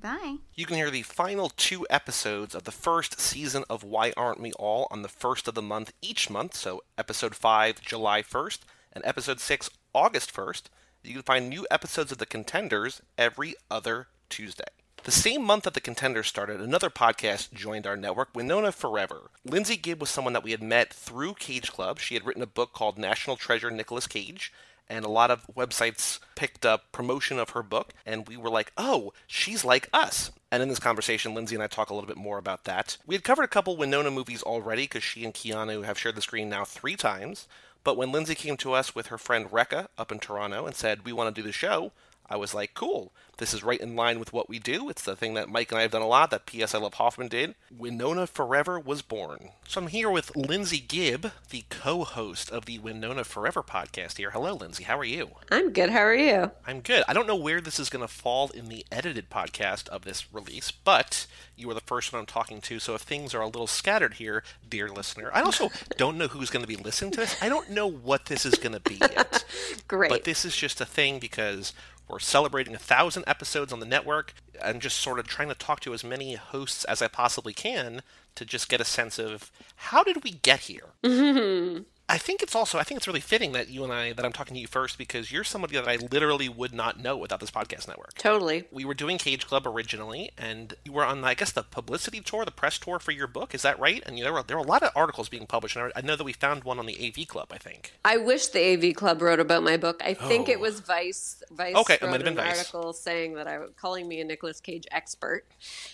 Bye. You can hear the final two episodes of the first season of Why Aren't We All on the first of the month each month. So, episode 5, July 1st, and episode 6, August 1st. You can find new episodes of The Contenders every other Tuesday. The same month that The Contenders started, another podcast joined our network, Winona Forever. Lindsay Gibb was someone that we had met through Cage Club. She had written a book called National Treasure Nicolas Cage and a lot of websites picked up promotion of her book, and we were like, oh, she's like us. And in this conversation, Lindsay and I talk a little bit more about that. We had covered a couple Winona movies already because she and Keanu have shared the screen now three times. But when Lindsay came to us with her friend Rekka up in Toronto and said, we want to do the show, I was like, cool. This is right in line with what we do. It's the thing that Mike and I have done a lot, that P.S. I Love Hoffman did. Winona Forever was born. So I'm here with Lindsay Gibb, the co host of the Winona Forever podcast here. Hello, Lindsay. How are you? I'm good. How are you? I'm good. I don't know where this is going to fall in the edited podcast of this release, but you are the first one I'm talking to, so if things are a little scattered here, dear listener, I also don't know who's going to be listening to this. I don't know what this is going to be yet. Great. But this is just a thing because we're celebrating a thousand episodes on the network. I'm just sort of trying to talk to as many hosts as I possibly can to just get a sense of how did we get here? I think it's also I think it's really fitting that you and I that I'm talking to you first because you're somebody that I literally would not know without this podcast network. totally. We were doing Cage Club originally, and you were on I guess the publicity tour, the press tour for your book. Is that right? And there were there were a lot of articles being published, and I know that we found one on the AV Club. I think. I wish the AV Club wrote about my book. I think Oh. it was Vice. Vice Okay, it wrote might have been an Vice. article saying that I was calling me a Nicolas Cage expert.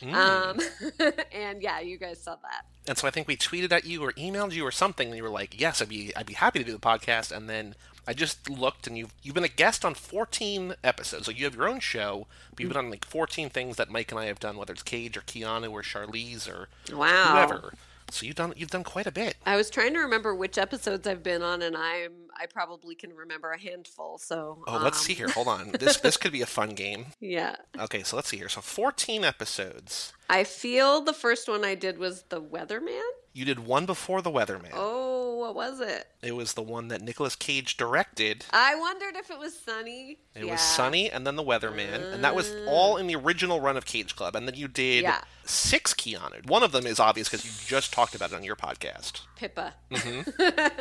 Hmm. Um, and yeah, you guys saw that. And so I think we tweeted at you or emailed you or something, and you were like, "Yes, I'd be I'd be happy to do the podcast." And then I just looked, and you've you've been a guest on 14 episodes. So you have your own show, but you've mm-hmm. been on like 14 things that Mike and I have done, whether it's Cage or Keanu or Charlize or Wow. whoever. So you've done you've done quite a bit. I was trying to remember which episodes I've been on, and I'm I probably can remember a handful. So Oh, let's um, see here. Hold on. This this could be a fun game. Yeah, Okay, so let's see here. So 14 episodes. I feel the first one I did was the Weatherman. You did one before The Weatherman. Oh, what was it? It was the one that Nicolas Cage directed. I wondered if it was Sonny. It yeah. was Sonny and then The Weatherman, and that was all in the original run of Cage Club. And then you did Yeah. six Keanu. One of them is obvious because you just talked about it on your podcast. Pippa. Mm-hmm.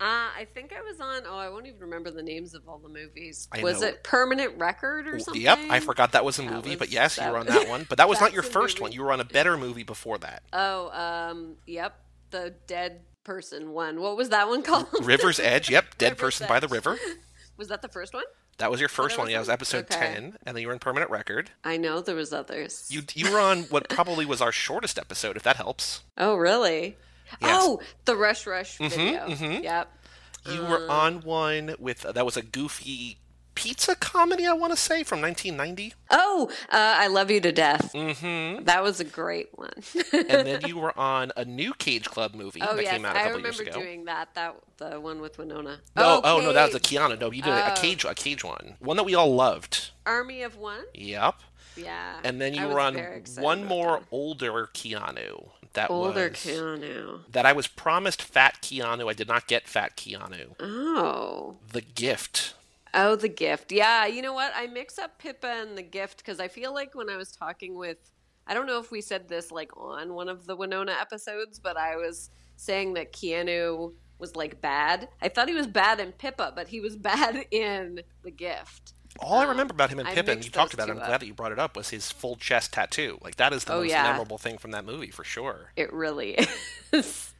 Uh, I think I was on. Oh, I won't even remember the names of all the movies. I was know. it Permanent Record or something? Yep, I forgot that was a movie, was- but yes, you were on that one. But that was not your first movie. one. You were on a better movie before that. Oh, um, yep, the dead person one. What was that one called? River's Edge. Yep, Dead River's Person by the River. Was that the first one? That was your first that one. was Yeah, it was episode Okay. 10, and then you were in Permanent Record. I know there was others. You you were on what probably was our shortest episode, if that helps. Oh, really? Yes. Oh, the Rush Rush video. mhm. Yep. You Uh. were on one with uh, that was a goofy pizza comedy, I want to say, from 1990. Oh, uh, I love you to death. Mm-hmm. That was a great one. and then you were on a new Cage Club movie oh that yes, came out a I couple years remember doing that. That the one with Winona. No, oh no, that was a Keanu. No, you did a Oh. Cage, a Cage one, one that we all loved. Army of One. Yep. Yeah. And then you were on one more older Keanu. That older was Keanu. that I was promised Fat Keanu. I did not get Fat Keanu. Oh. The Gift. Oh, the gift. Yeah, you know what? I mix up Pippa and the gift because I feel like when I was talking with, I don't know if we said this like on one of the Winona episodes, but I was saying that Keanu was like bad. I thought he was bad in Pippa, but he was bad in the gift. All I remember about him and I Pippin, you talked about it. I'm up. glad that you brought it up. Was his full chest tattoo? Like that is the Oh, most yeah. memorable thing from that movie for sure. It really is.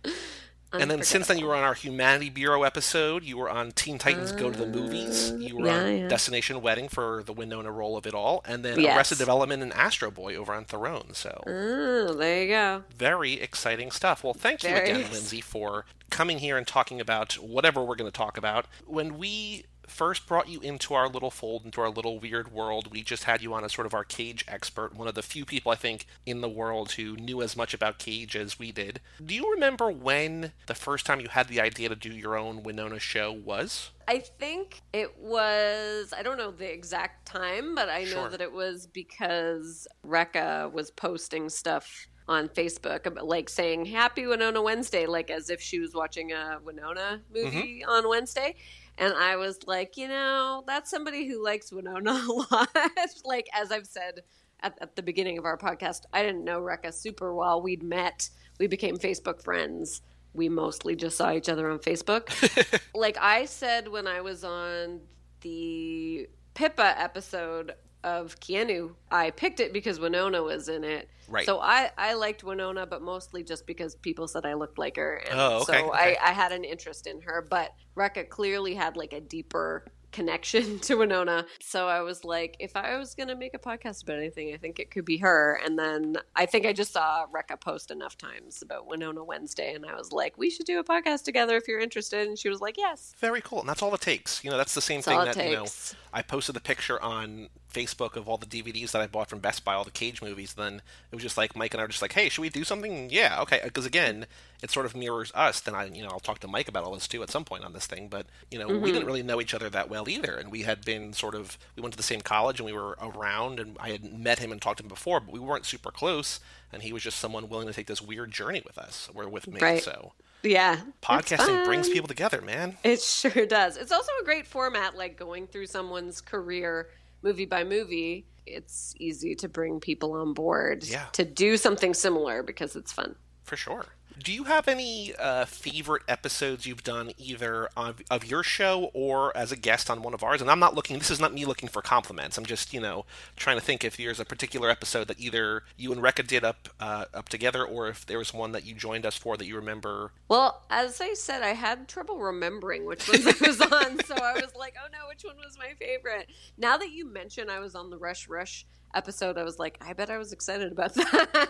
And then since then, you were on our Humanity Bureau episode. You were on Teen Titans Go to the ah. Movies. You were yeah, on yeah. Destination Wedding for the Winona role of it all, and then Yes. Arrested Development and Astro Boy over on Throne. So Oh, there you go. very exciting stuff. Well, thank you again, Lindsay, for coming here and talking about whatever we're going to talk about. When we first brought you into our little fold, into our little weird world, we just had you on as sort of our Cage expert, one of the few people I think in the world who knew as much about Cage as we did. Do you remember when the first time you had the idea to do your own Winona show was? I think it was, I don't know the exact time, but I know Sure. that it was because Rekka was posting stuff on Facebook, like saying Happy Winona Wednesday, like as if she was watching a Winona mm-hmm. movie on Wednesday. And I was like, you know, that's somebody who likes Winona a lot. like, as I've said at, at the beginning of our podcast, I didn't know Rekka super well. We'd met, we became Facebook friends. We mostly just saw each other on Facebook like I said when I was on the Pippa episode of Keanu, I picked it because Winona was in it. Right. So I, I liked Winona, but mostly just because people said I looked like her. And Oh, okay, So okay. I, I had an interest in her. But Rekka clearly had like a deeper connection to Winona. So I was like, if I was going to make a podcast about anything, I think it could be her. And then I think I just saw Rekka post enough times about Winona Wednesday. And I was like, we should do a podcast together if you're interested. And she was like, yes. Very cool, and that's all it takes. You know, that's the same That's thing that you know. I posted the picture on Facebook of all the DVDs that I bought from Best Buy, all the Cage movies. Then it was just like Mike and I were just like, "Hey, should we do something?" Yeah, okay. Because again, it sort of mirrors us. Then I, you know, I'll talk to Mike about all this too at some point on this thing. But you know, we didn't mm-hmm. really know each other that well either, and we had been sort of we went to the same college and we were around, and I had met him and talked to him before, but we weren't super close. And he was just someone willing to take this weird journey with us, or with me. Right. So Yeah. podcasting brings people together, man. It sure does. It's also a great format, like going through someone's career movie by movie. It's easy to bring people on board Yeah. to do something similar because it's fun. For sure. Do you have any uh, favorite episodes you've done either of, of your show or as a guest on one of ours? And I'm not looking, this is not me looking for compliments. I'm just, you know, trying to think if there's a particular episode that either you and Rekka did up, uh, up together or if there was one that you joined us for that you remember. Well, as I said, I had trouble remembering which ones I was on, so I was like, "Oh no, which one was my favorite?" Now that you mention I was on the Rush Rush episode, I was like, "I bet I was excited about that."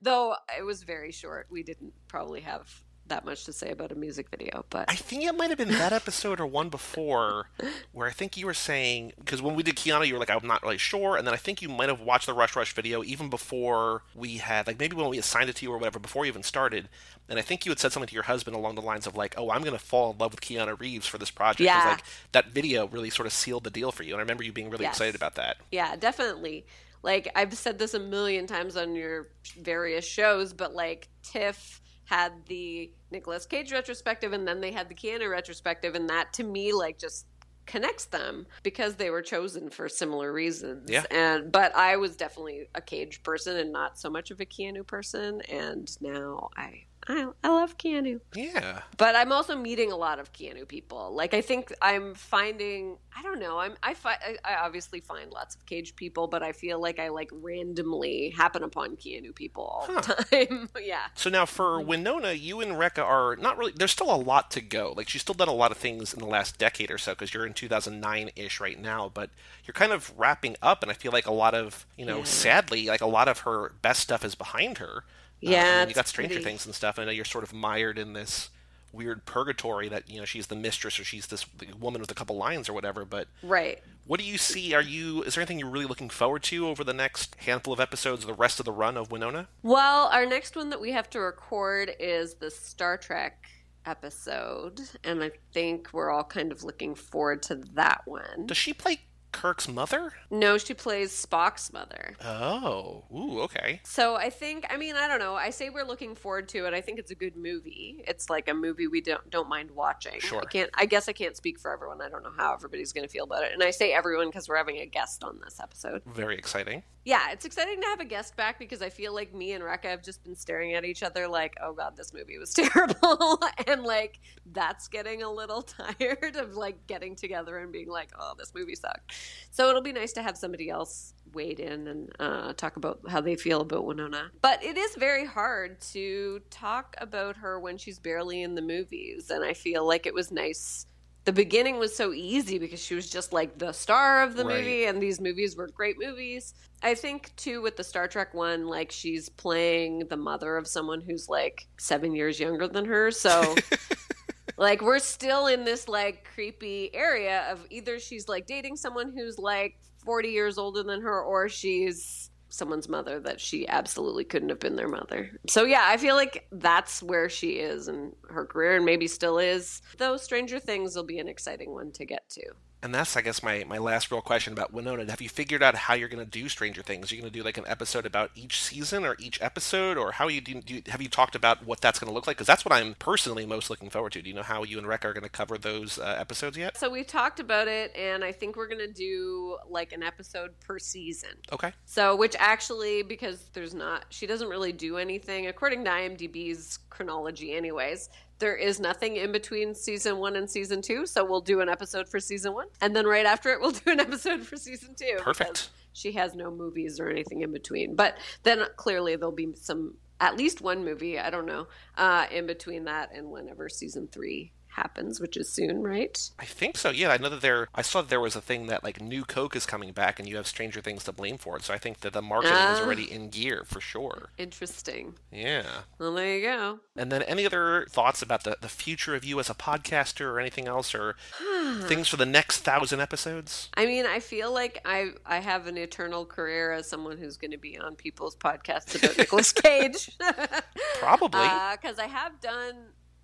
Though it was very short, we didn't probably have that much to say about a music video. But I think it might have been that episode or one before where I think you were saying because when we did Keanu, you were like, I'm not really sure, and then I think you might have watched the Rush Rush video even before we had like maybe when we assigned it to you or whatever before you even started, and I think you had said something to your husband along the lines of like, "Oh, I'm gonna fall in love with Keanu Reeves for this project. Yeah. like that video really sort of sealed the deal for you, and I remember you being really Yes. excited about that. yeah, definitely. Like I've said this a million times on your various shows, but like TIFF had the Nicolas Cage retrospective and then they had the Keanu retrospective and that to me like just connects them because they were chosen for similar reasons. Yeah. And but I was definitely a Cage person and not so much of a Keanu person and now I I, I love Keanu. Yeah. But I'm also meeting a lot of Keanu people. Like I think I'm finding I don't know, I'm I fi- I obviously find lots of Cage people, but I feel like I like randomly happen upon Keanu people all the time. yeah. So now for Winona, you and Rekka are not really. There's still a lot to go. Like she's still done a lot of things in the last decade or so because you're in 2009 ish right now. But you're kind of wrapping up, and I feel like a lot of you know, Yeah. sadly, like a lot of her best stuff is behind her. Uh, Yeah, and you got Stranger pretty- Things and stuff. And I know you're sort of mired in this weird purgatory that you know she's the mistress or she's this woman with a couple lines or whatever. But Right. what do you see? Are you? Is there anything you're really looking forward to over the next handful of episodes, the rest of the run of Winona? Well, our next one that we have to record is the Star Trek episode, and I think we're all kind of looking forward to that one. Does she play Kirk's mother? No, she plays Spock's mother. Oh, ooh, okay. So I think, I mean, I don't know. I say we're looking forward to it. I think it's a good movie. It's like a movie we don't don't mind watching. Sure. I can't. I guess I can't speak for everyone. I don't know how everybody's going to feel about it. And I say everyone because we're having a guest on this episode. Very exciting. Yeah, it's exciting to have a guest back because I feel like me and Rekka have just been staring at each other like, oh god, this movie was terrible, and like that's getting a little tired of like getting together and being like, oh, this movie sucked. So it'll be nice to have somebody else wade in and uh, talk about how they feel about Winona. But it is very hard to talk about her when she's barely in the movies, and I feel like it was nice the beginning was so easy because she was just like the star of the Right. movie and these movies were great movies. I think too with the Star Trek one like she's playing the mother of someone who's like 7 years younger than her. So like we're still in this like creepy area of either she's like dating someone who's like 40 years older than her or she's someone's mother that she absolutely couldn't have been their mother. So yeah, I feel like that's where she is in her career and maybe still is. Though Stranger Things will be an exciting one to get to. And that's, I guess, my, my last real question about Winona. Have you figured out how you're going to do Stranger Things? Are you going to do like an episode about each season or each episode, or how you do? do you, have you talked about what that's going to look like? Because that's what I'm personally most looking forward to. Do you know how you and Rekka are going to cover those uh, episodes yet? So we've talked about it and I think we're going to do like an episode per season. Okay. So, which actually, because there's not, she doesn't really do anything according to IMDb's chronology, anyways. There is nothing in between season one and season two, so we'll do an episode for season one, and then right after it, we'll do an episode for season two. Perfect. She has no movies or anything in between, but then clearly there'll be some, at least one movie, I don't know, uh, in between that and whenever season three happens, which is soon, right? I think so. Yeah, I know that there. I saw that there was a thing that like new Coke is coming back, and you have Stranger Things to blame for it. So I think that the marketing is Ah. already in gear for sure. Interesting. Yeah. Well, there you go. And then any other thoughts about the, the future of you as a podcaster or anything else or things for the next thousand episodes? I mean, I feel like I I have an eternal career as someone who's going to be on people's podcasts about Nicolas Cage. Probably. because I have done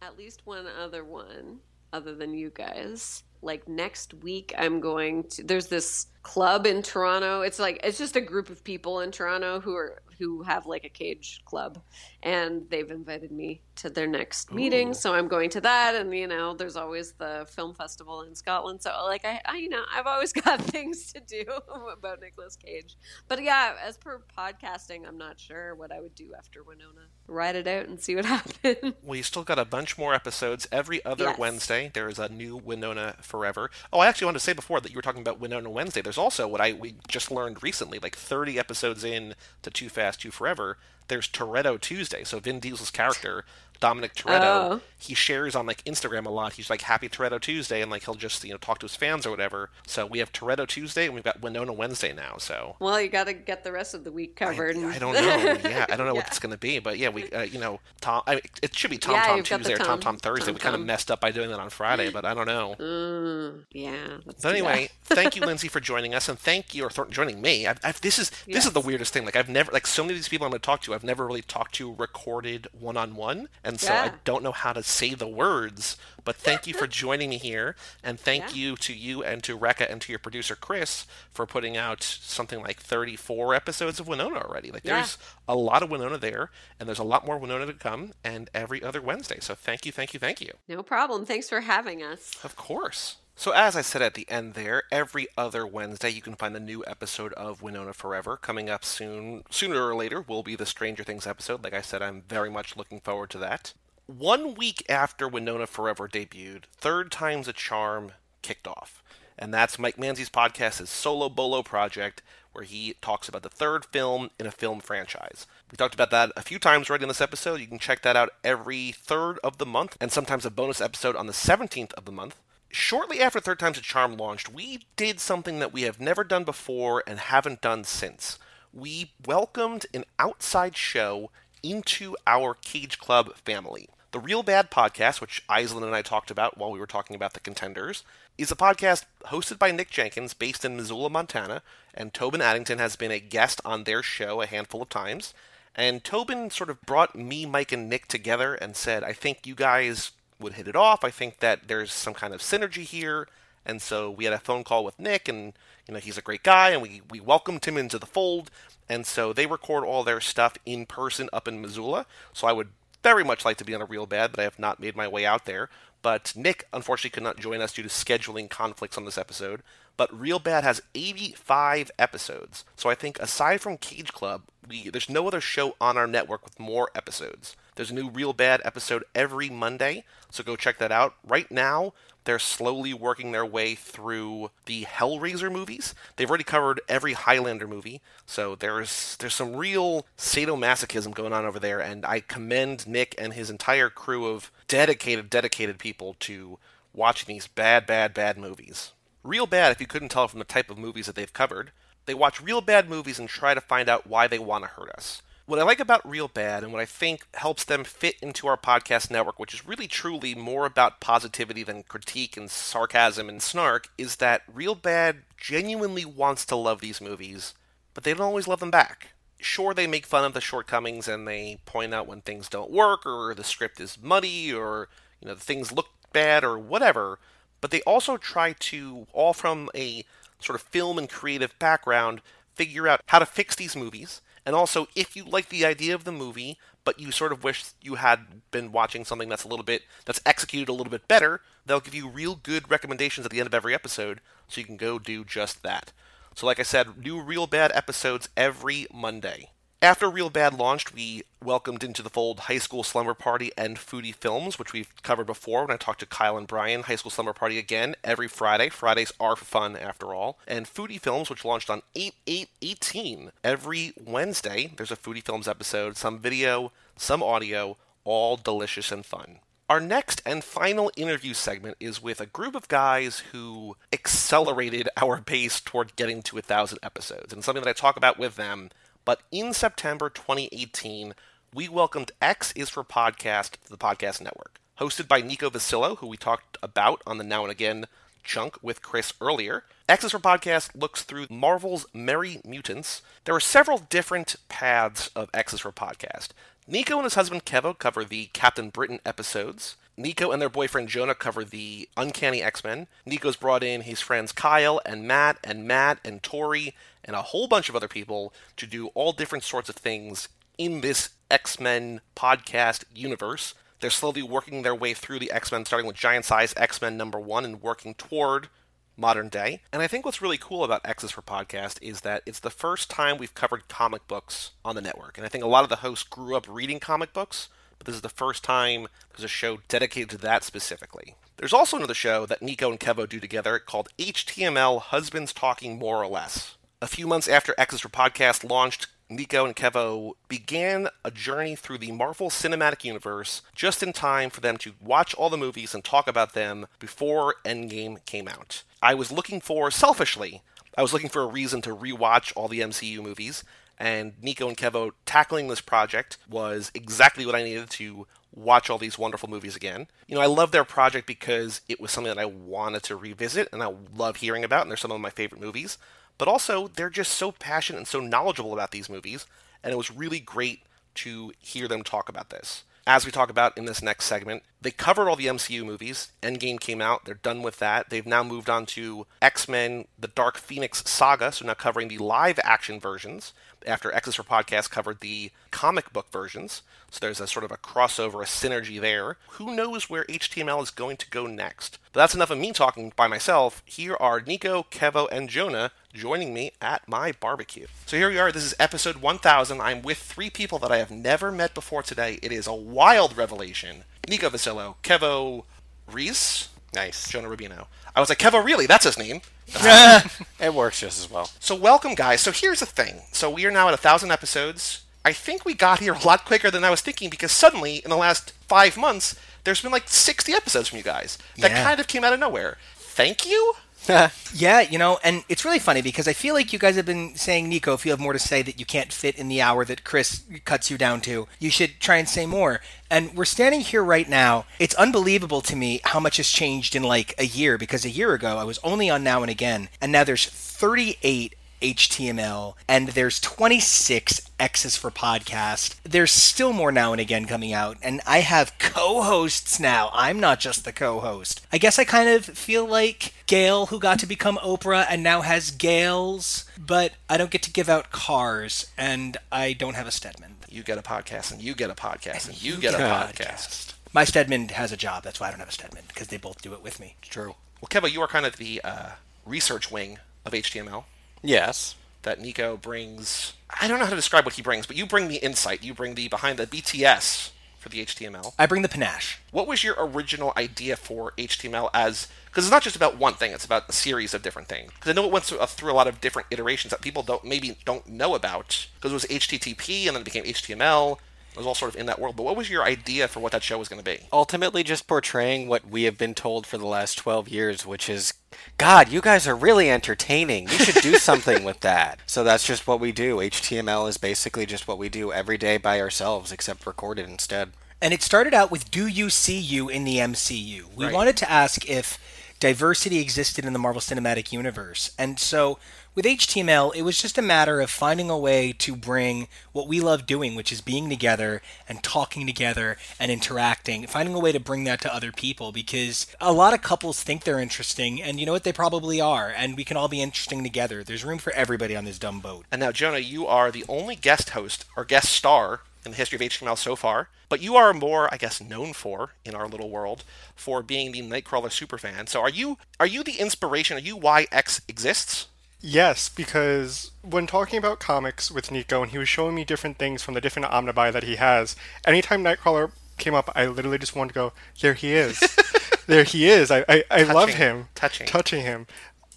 at least one other one other than you guys. Like next week, I'm going to. There's this club in Toronto. It's like it's just a group of people in Toronto who are who have like a cage club, and they've invited me to their next meeting. So I'm going to that, and you know, there's always the film festival in Scotland. So like I, I you know, I've always got things to do about Nicolas Cage. But yeah, as per podcasting, I'm not sure what I would do after Winona. Ride it out and see what happens. We still got a bunch more episodes. Every other Yes. Wednesday, there is a new Winona Forever. Oh, I actually wanted to say before that you were talking about Winona Wednesday. There's also what I we just learned recently, like 30 episodes in to Too Fast, Too Forever. There's Toretto Tuesday. So Vin Diesel's character Dominic Toretto, Oh. he shares on like Instagram a lot. He's like Happy Toretto Tuesday, and like he'll just you know talk to his fans or whatever. So we have Toretto Tuesday, and we've got Winona Wednesday now. So Well, you got to get the rest of the week covered. I don't know. Yeah, I don't know what it's going to be, but yeah, we uh, you know Tom. I mean, it should be Tom Yeah, Tom Tuesday or Tom Tom- Tom Thursday. Tom we kind of messed up by doing that on Friday, but I don't know. Mm, yeah. So anyway, thank you, Lindsay, for joining us, and thank you for th- joining me. I've, I've, this is this is the weirdest thing. Like I've never like so many of these people I'm going to talk to. I've never really talked to recorded one on one, and so I don't know how to say the words. But thank you for joining me here, and thank you to you and to Rekka and to your producer Chris for putting out something like 34 episodes of Winona already. Like Yeah. there's a lot of Winona there, and there's a lot more Winona to come, and every other Wednesday. So thank you, thank you, thank you. No problem. Thanks for having us. Of course. So, as I said at the end there, every other Wednesday you can find a new episode of Winona Forever. Coming up soon, sooner or later, will be the Stranger Things episode. Like I said, I'm very much looking forward to that. One week after Winona Forever debuted, Third Time's a Charm kicked off. And that's Mike Manzi's podcast, his Solo Bolo project, where he talks about the third film in a film franchise. We talked about that a few times already in this episode. You can check that out every third of the month, and sometimes a bonus episode on the 17th of the month. Shortly after Third Time's a Charm launched, we did something that we have never done before and haven't done since. We welcomed an outside show into our Cage Club family. The Real Bad Podcast, which Aislinn and I talked about while we were talking about the contenders, is a podcast hosted by Nick Jenkins based in Missoula, Montana, and Tobin Addington has been a guest on their show a handful of times. And Tobin sort of brought me, Mike, and Nick together and said, I think you guys would hit it off. I think that there's some kind of synergy here. And so we had a phone call with Nick, and you know he's a great guy, and we we welcomed him into the fold. And so they record all their stuff in person up in Missoula. So I would very much like to be on a real bad, but I have not made my way out there. But Nick unfortunately could not join us due to scheduling conflicts on this episode. But Real Bad has 85 episodes. So I think aside from Cage Club, we there's no other show on our network with more episodes. There's a new Real Bad episode every Monday, so go check that out. Right now, they're slowly working their way through the Hellraiser movies. They've already covered every Highlander movie, so there's there's some real sadomasochism going on over there, and I commend Nick and his entire crew of dedicated, dedicated people to watching these bad, bad, bad movies. Real bad, if you couldn't tell from the type of movies that they've covered. They watch real bad movies and try to find out why they want to hurt us. What I like about Real Bad and what I think helps them fit into our podcast network, which is really truly more about positivity than critique and sarcasm and snark, is that Real Bad genuinely wants to love these movies, but they don't always love them back. Sure, they make fun of the shortcomings and they point out when things don't work or the script is muddy or you know things look bad or whatever, but they also try to, all from a sort of film and creative background, figure out how to fix these movies. And also, if you like the idea of the movie, but you sort of wish you had been watching something that's a little bit, that's executed a little bit better, they'll give you real good recommendations at the end of every episode, so you can go do just that. So, like I said, new Real Bad episodes every Monday. After Real Bad launched, we welcomed into the fold High School Slumber Party and Foodie Films, which we've covered before when I talked to Kyle and Brian. High School Slumber Party again every Friday. Fridays are fun after all. And Foodie Films, which launched on 8 8 18. Every Wednesday, there's a Foodie Films episode, some video, some audio, all delicious and fun. Our next and final interview segment is with a group of guys who accelerated our pace toward getting to a thousand episodes, and something that I talk about with them. But in September 2018, we welcomed X is for Podcast to the podcast network. Hosted by Nico Vasillo, who we talked about on the Now and Again chunk with Chris earlier. X is for Podcast looks through Marvel's Merry Mutants. There are several different paths of X is for Podcast. Nico and his husband Kevo cover the Captain Britain episodes. Nico and their boyfriend Jonah cover the Uncanny X Men. Nico's brought in his friends Kyle and Matt and Matt and Tori and a whole bunch of other people to do all different sorts of things in this X Men podcast universe. They're slowly working their way through the X Men, starting with Giant Size X Men number one and working toward modern day. And I think what's really cool about X's for Podcast is that it's the first time we've covered comic books on the network. And I think a lot of the hosts grew up reading comic books, but this is the first time there's a show dedicated to that specifically. There's also another show that Nico and Kevo do together called HTML Husbands Talking More or Less. A few months after for Podcast launched, Nico and Kevo began a journey through the Marvel Cinematic Universe just in time for them to watch all the movies and talk about them before Endgame came out. I was looking for, selfishly, I was looking for a reason to rewatch all the MCU movies, and Nico and Kevo tackling this project was exactly what I needed to watch all these wonderful movies again. You know, I love their project because it was something that I wanted to revisit and I love hearing about, and they're some of my favorite movies. But also, they're just so passionate and so knowledgeable about these movies, and it was really great to hear them talk about this. As we talk about in this next segment, they covered all the MCU movies. Endgame came out, they're done with that. They've now moved on to X Men, the Dark Phoenix saga, so now covering the live action versions after X's for Podcast covered the comic book versions. So there's a sort of a crossover, a synergy there. Who knows where HTML is going to go next? But that's enough of me talking by myself. Here are Nico, Kevo, and Jonah joining me at my barbecue. So here we are. This is episode 1000. I'm with three people that I have never met before today. It is a wild revelation. Nico Vasillo, Kevo Reese, Nice. Jonah Rubino. I was like, Kevo, really? That's his name. It works just as well. So welcome, guys. So here's the thing. So we are now at a thousand episodes. I think we got here a lot quicker than I was thinking because suddenly, in the last five months, there's been like 60 episodes from you guys. That Yeah. kind of came out of nowhere. Thank you. Yeah, you know, and it's really funny because I feel like you guys have been saying, Nico, if you have more to say that you can't fit in the hour that Chris cuts you down to, you should try and say more. And we're standing here right now. It's unbelievable to me how much has changed in like a year because a year ago I was only on Now and Again, and now there's 38 HTML, and there's 26 X's for podcast. There's still more now and again coming out, and I have co-hosts now. I'm not just the co-host. I guess I kind of feel like Gayle, who got to become Oprah and now has Gales, but I don't get to give out cars, and I don't have a Stedman. You get a podcast, and you get a podcast, and you get a podcast. My Stedman has a job. That's why I don't have a Stedman because they both do it with me. True. Well, Kevo, you are kind of the uh, research wing of HTML. Yes. That Nico brings. I don't know how to describe what he brings, but you bring the insight. You bring the behind the BTS for the HTML. I bring the panache. What was your original idea for HTML as? Because it's not just about one thing; it's about a series of different things. Because I know it went through, uh, through a lot of different iterations that people don't maybe don't know about. Because it was HTTP and then it became HTML. It was all sort of in that world. But what was your idea for what that show was going to be? Ultimately, just portraying what we have been told for the last 12 years, which is, God, you guys are really entertaining. You should do something with that. So that's just what we do. HTML is basically just what we do every day by ourselves, except record it instead. And it started out with Do You See You in the MCU? We Right. wanted to ask if diversity existed in the Marvel Cinematic Universe. And so with HTML, it was just a matter of finding a way to bring what we love doing, which is being together and talking together and interacting, finding a way to bring that to other people because a lot of couples think they're interesting, and you know what? They probably are, and we can all be interesting together. There's room for everybody on this dumb boat. And now, Jonah, you are the only guest host or guest star in the history of HTML so far, but you are more, I guess, known for in our little world for being the Nightcrawler superfan. So, are you are you the inspiration? Are you why X exists? Yes, because when talking about comics with Nico and he was showing me different things from the different omnibuy that he has, anytime Nightcrawler came up, I literally just wanted to go, there he is. there he is. I, I, I love him. Touching. Touching him.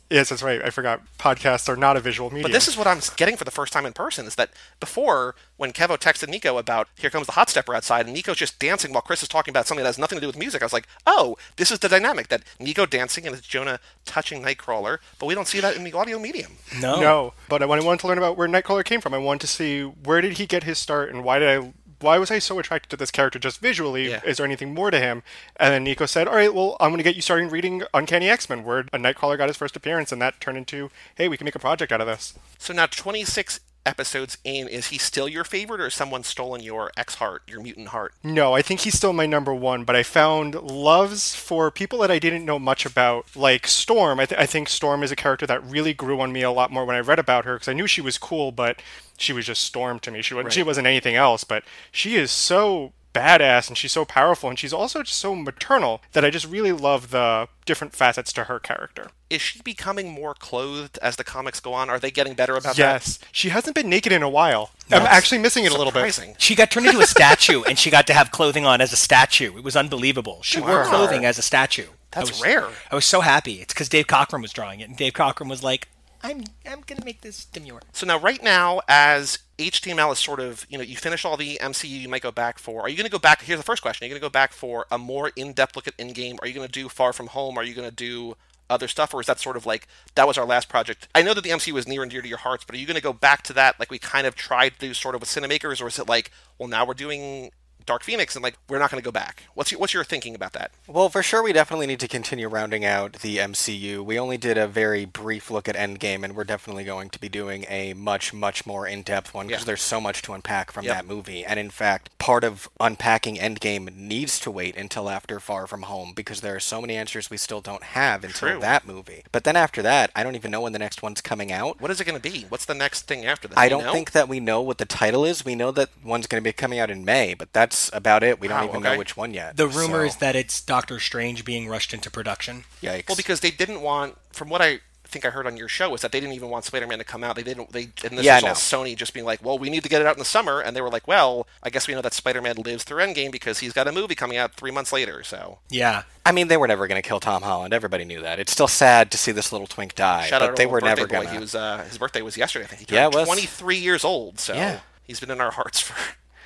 Yes, that's right. I forgot. Podcasts are not a visual medium. But this is what I'm getting for the first time in person is that before, when Kevo texted Nico about here comes the hot stepper outside, and Nico's just dancing while Chris is talking about something that has nothing to do with music, I was like, oh, this is the dynamic that Nico dancing and it's Jonah touching Nightcrawler, but we don't see that in the audio medium. No. No, but I wanted to learn about where Nightcrawler came from, I wanted to see where did he get his start and why did I why was I so attracted to this character just visually? Yeah. Is there anything more to him? And then Nico said, "All right, well, I'm going to get you starting reading Uncanny X-Men, where a Nightcrawler got his first appearance, and that turned into, hey, we can make a project out of this." So now 26 episodes in, is he still your favorite, or has someone stolen your X heart, your mutant heart? No, I think he's still my number one, but I found loves for people that I didn't know much about, like Storm. I, th- I think Storm is a character that really grew on me a lot more when I read about her because I knew she was cool, but she was just Storm to me. She wasn't, she wasn't anything else, but she is so badass and she's so powerful and she's also just so maternal that I just really love the different facets to her character. Is she becoming more clothed as the comics go on? Are they getting better about that? Yes, she hasn't been naked in a while. I'm actually missing it that? a little bit. She got turned into a statue, and she got to have clothing on as a statue. It was unbelievable. She wore clothing as a statue. I That's was- rare. I was so happy. It's because Dave Cockrum was drawing it, and Dave Cockrum was like, I'm I'm gonna make this demure. So now, right now, as HTML is sort of, you know, you finish all the MCU you might go back for. Are you to go back? Here's the first question. Are you to go back for a more in depth look at Endgame? Are you to do Far From Home? Are you to do other stuff? Or is that sort of like, that was our last project? I know that the MCU was near and dear to your hearts, but are you to go back to that like we kind of tried to do sort of with Cinemakers? Or is it like, well, now we're doing Dark Phoenix and like we're not going to go back. What's your, what's your thinking about that? Well, for sure, we definitely need to continue rounding out the MCU. We only did a very brief look at Endgame, and we're definitely going to be doing a much, much more in-depth one because Yeah. there's so much to unpack from Yep. that movie. And in fact, part of unpacking Endgame needs to wait until after Far From Home because there are so many answers we still don't have until True. that movie. But then after that, I don't even know when the next one's coming out. What is it going to be? What's the next thing after that? I don't know? think that we know what the title is. We know that one's going to be coming out in May, but that's about it. We don't Wow, even okay. know which one yet. The rumor So- is that it's Doctor Strange being rushed into production. Yikes. Well, because they didn't want, from what I think I heard on your show, is that they didn't even want Spider-Man to come out. They didn't. They and this Yeah, was all. Sony just being like, well, we need to get it out in the summer, and they were like, well, I guess we know that Spider-Man lives through Endgame because he's got a movie coming out three months later. So Yeah. I mean, they were never going to kill Tom Holland. Everybody knew that. It's still sad to see this little twink die, shout but out they were never going to. He was uh, his birthday was yesterday. I think he Yeah, turned it was. 23 years old. So Yeah. he's been in our hearts for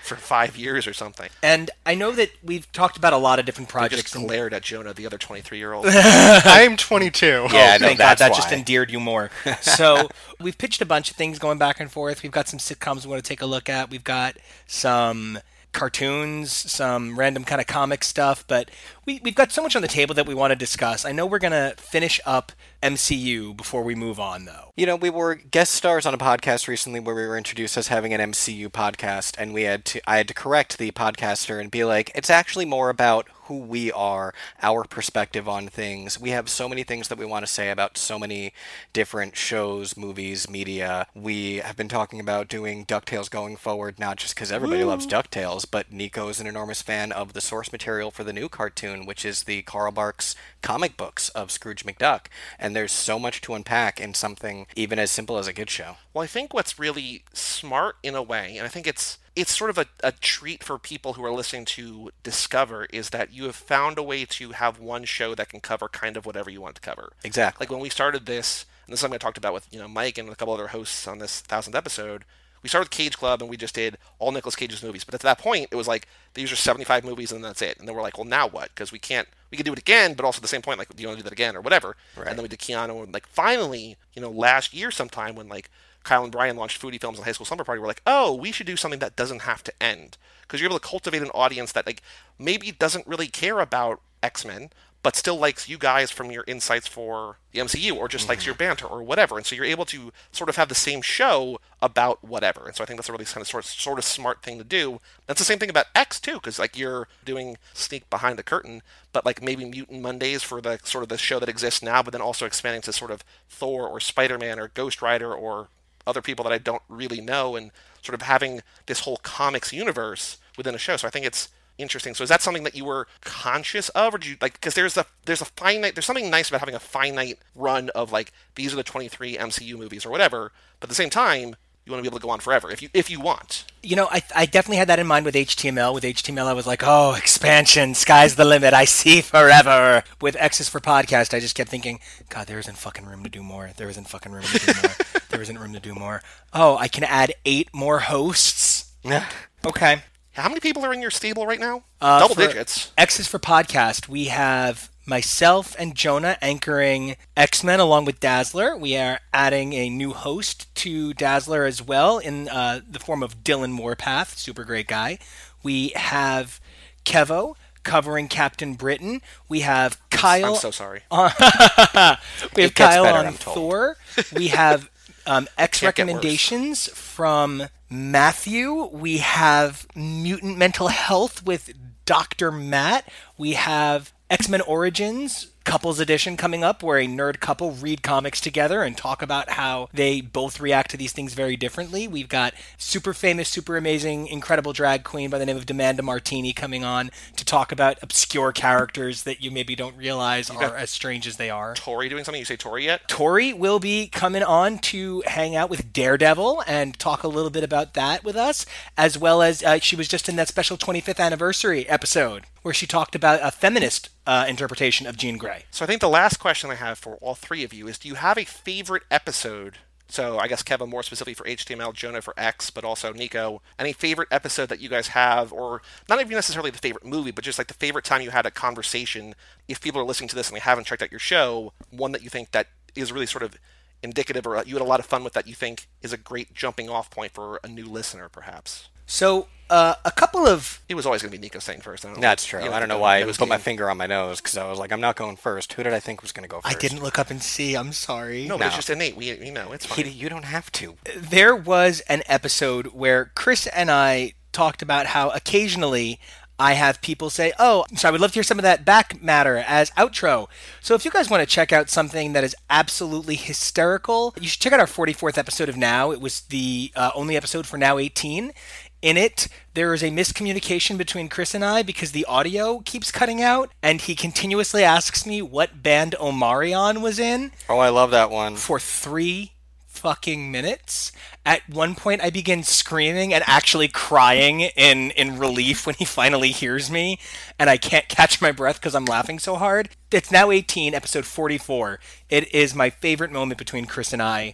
for five years or something. And I know that we've talked about a lot of different I projects. just glared at Jonah, the other 23 year old. I'm 22. Yeah, Oh, no, thank God that's that just endeared you more. So we've pitched a bunch of things going back and forth. We've got some sitcoms we want to take a look at. We've got some cartoons, some random kind of comic stuff, but we, we've got so much on the table that we want to discuss. I know we're going to finish up MCU before we move on, though. You know, we were guest stars on a podcast recently where we were introduced as having an MCU podcast, and we had to I had to correct the podcaster and be like, it's actually more about who we are, our perspective on things. We have so many things that we want to say about so many different shows, movies, media. We have been talking about doing DuckTales going forward, not just because everybody loves DuckTales, but Nico is an enormous fan of the source material for the new cartoon, which is the Carl Barks comic books of Scrooge McDuck. And there's so much to unpack in something even as simple as a good show. Well, I think what's really smart in a way, and I think it's it's sort of a, a treat for people who are listening to discover, is that you have found a way to have one show that can cover kind of whatever you want to cover. Exactly. Like when we started this, and this is something I talked about with you know Mike and a couple other hosts on this thousandth episode. We started with Cage Club and we just did all Nicolas Cage's movies. But at that point, it was like these are 75 movies and that's it. And then we're like, well, now what? Because we can't, we can do it again, but also at the same point, like, do you want to do that again or whatever? Right. And then we did Keanu. And like finally, you know, last year sometime when like Kyle and Brian launched Foodie Films and High School Slumber Party, we're like, oh, we should do something that doesn't have to end. Because you're able to cultivate an audience that like maybe doesn't really care about X Men, but still likes you guys from your insights for the MCU or just likes mm-hmm. your banter or whatever. And so you're able to sort of have the same show about whatever. And so I think that's a really kind of sort of, sort of smart thing to do. That's the same thing about X too, because like you're doing sneak behind the curtain, but like maybe Mutant Mondays for the sort of the show that exists now, but then also expanding to sort of Thor or Spider Man or Ghost Rider or other people that I don't really know, and sort of having this whole comics universe within a show. So I think it's interesting. So is that something that you were conscious of, or do you like? Because there's a there's a finite there's something nice about having a finite run of like these are the 23 MCU movies or whatever, but at the same time you want to be able to go on forever if you if you want. You know, I, I definitely had that in mind with HTML. With HTML, I was like, oh, expansion, sky's the limit. I see forever. With X's for podcast, I just kept thinking, God, there isn't fucking room to do more. There isn't fucking room to do more. there isn't room to do more. Oh, I can add eight more hosts. Yeah. Okay. How many people are in your stable right now? Uh, Double digits. X's for podcast. We have myself and Jonah anchoring X Men along with Dazzler. We are adding a new host to Dazzler as well in uh, the form of Dylan Warpath, super great guy. We have Kevo covering Captain Britain. We have Kyle. I'm so sorry. we have Kyle better, on. Thor. We have um, X Can't get worse. recommendations from Matthew. We have Mutant Mental Health with Dr. Matt. We have X Men Origins Couples Edition coming up, where a nerd couple read comics together and talk about how they both react to these things very differently. We've got super famous, super amazing, incredible drag queen by the name of Demanda Martini coming on to talk about obscure characters that you maybe don't realize are as strange as they are. Tori doing something? You say Tori yet? Tori will be coming on to hang out with Daredevil and talk a little bit about that with us, as well as uh, she was just in that special 25th anniversary episode where she talked about a feminist uh, interpretation of Jean Grey. So I think the last question I have for all three of you is: Do you have a favorite episode? So I guess Kevin more specifically for HTML, Jonah for X, but also Nico. Any favorite episode that you guys have, or not even necessarily the favorite movie, but just like the favorite time you had a conversation. If people are listening to this and they haven't checked out your show, one that you think that is really sort of indicative, or you had a lot of fun with that you think is a great jumping off point for a new listener, perhaps. So uh, a couple of It was always going to be Nico saying first. I don't. That's true. You I don't know why I nose put my finger on my nose because I was like, I'm not going first. Who did I think was going to go I didn't look up and see. I'm sorry. No, but it's No. just innate. We, you know, it's He- fine. you don't have to. there was an episode where Chris and I talked about how occasionally I have people say, "Oh, so I would love to hear some of that back matter as outro." So if you guys want to check out something that is absolutely hysterical, you should check out our 44th episode of Now. It was the uh, only episode for Now 18. In it, there is a miscommunication between Chris and I because the audio keeps cutting out, and he continuously asks me what band Omarion was in Oh, I love that one. for three fucking minutes. At one point, I begin screaming and actually crying in, in relief when he finally hears me, and I can't catch my breath because I'm laughing so hard. It's now 18, episode 44. It is my favorite moment between Chris and I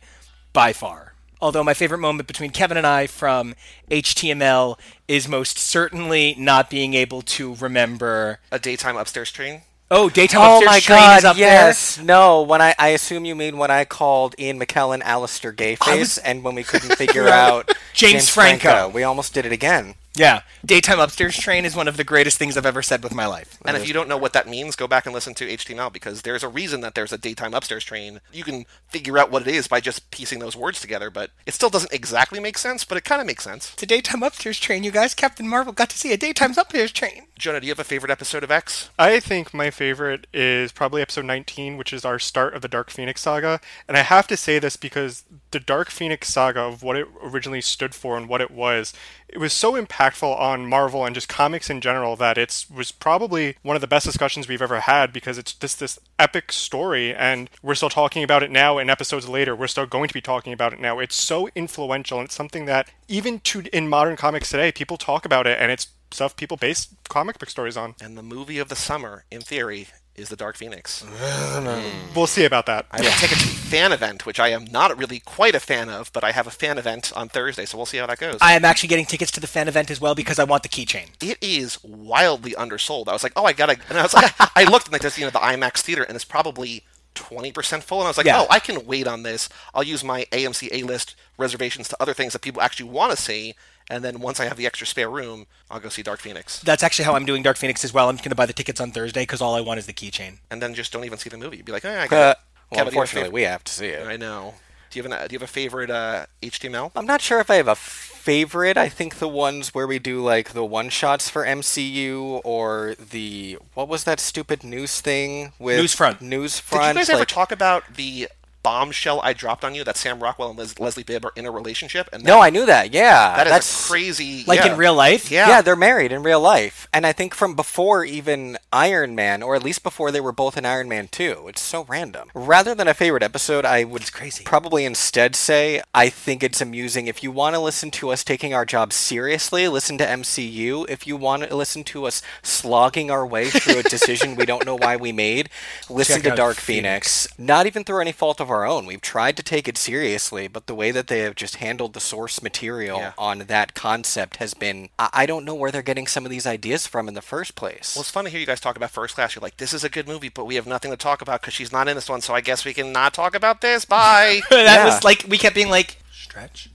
by far. Although my favorite moment between Kevin and I from HTML is most certainly not being able to remember. A daytime upstairs train. Oh, daytime Oh upstairs my train god, is up yes. No, when I, I assume you mean when I called Ian McKellen Alistair Gayface was- and when we couldn't figure out James Franco. We almost did it again. There. Yeah, daytime upstairs train is one of the greatest things I've ever said with my life. And if you don't know what that means, go back and listen to HTML because there's a reason that there's a daytime upstairs train. You can figure out what it is by just piecing those words together, but it still doesn't exactly make sense, but it kind of makes sense. It's a daytime upstairs train, you guys. Captain Marvel got to see a daytime upstairs train. Jonah, do you have a favorite episode of X? I think my favorite is probably episode 19, which is our start of the Dark Phoenix saga. And I have to say this because the Dark Phoenix saga of what it originally stood for and what it was, it was so impactful on Marvel and just comics in general that it was probably one of the best discussions we've ever had because it's just this epic story and we're still talking about it now and episodes later we're still going to be talking about it now. It's so influential and it's something that even to in modern comics today people talk about it and it's stuff people base comic book stories on. And the movie of the summer, in theory, is the Dark Phoenix. Hmm. We'll see about that. I have a ticket to the fan event, which I am not really quite a fan of, but I have a fan event on Thursday, so we'll see how that goes. I am actually getting tickets to the fan event as well because I want the keychain. it is wildly undersold. I was like, oh, I gotta, and I was like, I looked and like, there's you know the IMAX theater, and it's probably twenty percent full, and I was like, Yeah. oh, I can wait on this. I'll use my AMC A list reservations to other things that people actually want to see, and then once I have the extra spare room, I'll go see Dark Phoenix, That's actually how I'm doing Dark Phoenix as well. I'm going to buy the tickets on Thursday because all I want is the keychain. and then just don't even see the movie. You'd be like, oh, I Uh, got it. well, Kevin, do you have a unfortunately, we have to see it. I know. Do you have an, do you have a favorite uh, HTML? I'm not sure if I have a favorite. I think the ones where we do like the one shots for MCU or the what was that stupid news thing with Newsfront. Newsfront. Did you guys ever talk about the bombshell I dropped on you that Sam Rockwell and Les- Leslie Bibb are in a relationship? And No, I knew that. Yeah, That is that's crazy. Like yeah. in real life? Yeah. Yeah, they're married in real life. And I think from before even Iron Man, or at least before they were both in Iron Man 2. It's so random. Rather than a favorite episode, I would crazy. probably instead say I think it's amusing. If you want to listen to us taking our job seriously, listen to MCU. If you want to listen to us slogging our way through a decision we don't know why we made, listen Check to Dark Phoenix. Phoenix. Not even through any fault of our own. We've tried to take it seriously, but the way that they have just handled the source material Yeah. on that concept has been I, I don't know where they're getting some of these ideas from in the first place. Well, it's fun to hear you guys talk about First Class. You're like, this is a good movie, but we have nothing to talk about because she's not in this one, so I guess we can not talk about this. Bye. that Yeah. was like, we kept being like, stretch.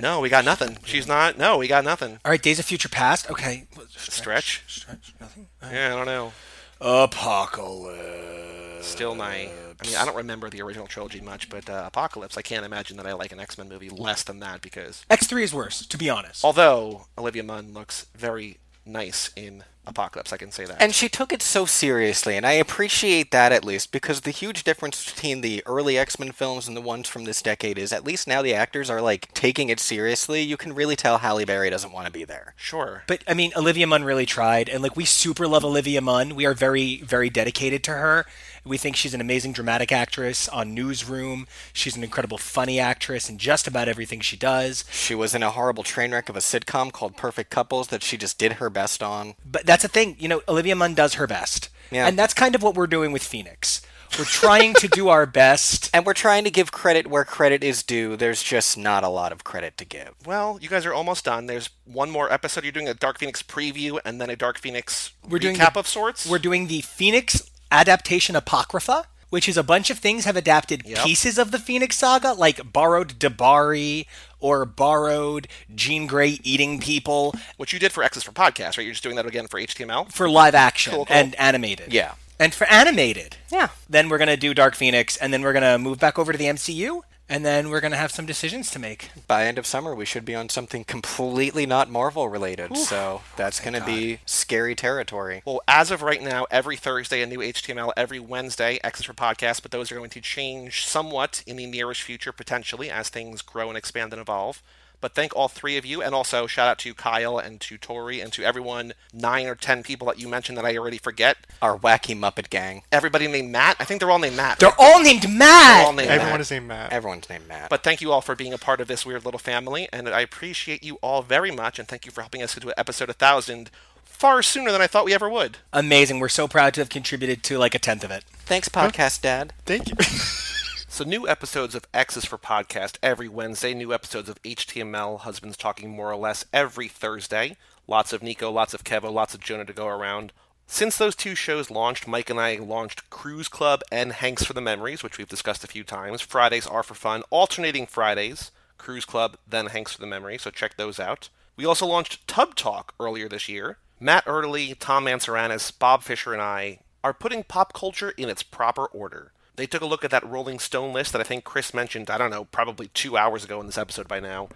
no, we got nothing. She's not. No, we got nothing. All right, Days of Future Past. Okay. Stretch. Stretch. Nothing. Yeah, I don't know. Apocalypse. Still my. I mean, I don't remember the original trilogy much, but uh, Apocalypse. I can't imagine that I like an X Men movie less than that because X3 is worse, to be honest. although Olivia Munn looks very nice in Apocalypse, I can say that. And she took it so seriously, and I appreciate that at least, because the huge difference between the early X Men films and the ones from this decade is at least now the actors are like taking it seriously. You can really tell Halle Berry doesn't want to be there. sure. But I mean, Olivia Munn really tried, and like we super love Olivia Munn. We are very, very dedicated to her. We think she's an amazing dramatic actress on Newsroom. She's an incredible funny actress in just about everything she does. She was in a horrible train wreck of a sitcom called Perfect Couples that she just did her best on. But that That's the thing. You know, Olivia Munn does her best. Yeah. And that's kind of what we're doing with Phoenix. We're trying to do our best. And we're trying to give credit where credit is due. There's just not a lot of credit to give. Well, you guys are almost done. There's one more episode. You're doing a Dark Phoenix preview and then a Dark Phoenix We're doing recap the- of sorts. We're doing the Phoenix adaptation Apocrypha, which is a bunch of things have adapted Yep. pieces of the Phoenix saga, like borrowed D'Bari or borrowed Jean Grey eating people Which you did for X's for podcast, right? You're just doing that again for HTML. for live action Cool, cool. and animated. Yeah. And for animated, Yeah. then we're going to do Dark Phoenix, and then we're going to move back over to the MCU, and then we're going to have some decisions to make. By end of summer, we should be on something completely not Marvel related. So that's going to be scary territory. Well, as of right now, every Thursday a new HTML, every Wednesday X's for podcast, but those are going to change somewhat in the nearest future, potentially, as things grow and expand and evolve. But thank all three of you, and also shout out to Kyle and to Tori and to everyone, nine or ten people that you mentioned that I already forget. Our wacky Muppet gang. Everybody named Matt. I think they're all named Matt. They're right? all named They're Matt! all named Everyone Matt. is named Matt. Everyone's named Matt. But thank you all for being a part of this weird little family, and I appreciate you all very much, and thank you for helping us get to episode 1000 far sooner than I thought we ever would. Amazing. We're so proud to have contributed to like a tenth of it. Thanks, podcast dad. Thank you. So, new episodes of X's for Podcast every Wednesday, new episodes of HTML Husbands Talking More or Less every Thursday. Lots of Nico, lots of Kevo, lots of Jonah to go around. Since those two shows launched, Mike and I launched Cruise Club and Hanks for the Memories, which we've discussed a few times. Fridays are for fun, alternating Fridays, Cruise Club, then Hanks for the Memory, so check those out. We also launched Tub Talk earlier this year. Matt Erdely, Tom Mansaranis, Bob Fisher, and I are putting pop culture in its proper order. They took a look at that Rolling Stone list that I think Chris mentioned, I don't know, probably two hours ago in this episode by now,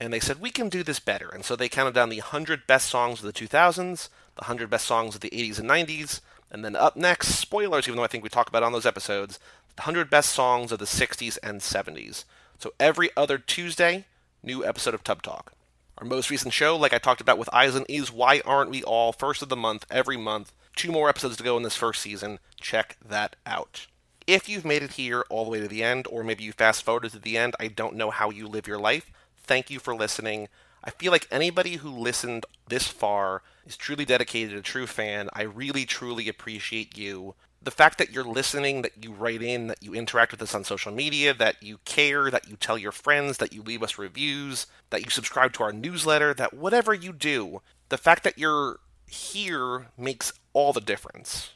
and they said, we can do this better. And so they counted down the 100 best songs of the 2000s, the 100 best songs of the 80s and 90s, and then up next, spoilers, even though I think we talk about on those episodes, the 100 best songs of the 60s and 70s. So every other Tuesday, new episode of Tub Talk. Our most recent show, like I talked about with Eisen, is Why Aren't We All? First of the month, every month. Two more episodes to go in this first season. Check that out. If you've made it here all the way to the end, or maybe you fast forwarded to the end, I don't know how you live your life. Thank you for listening. I feel like anybody who listened this far is truly dedicated, a true fan. I really, truly appreciate you. The fact that you're listening, that you write in, that you interact with us on social media, that you care, that you tell your friends, that you leave us reviews, that you subscribe to our newsletter, that whatever you do, the fact that you're here makes all the difference.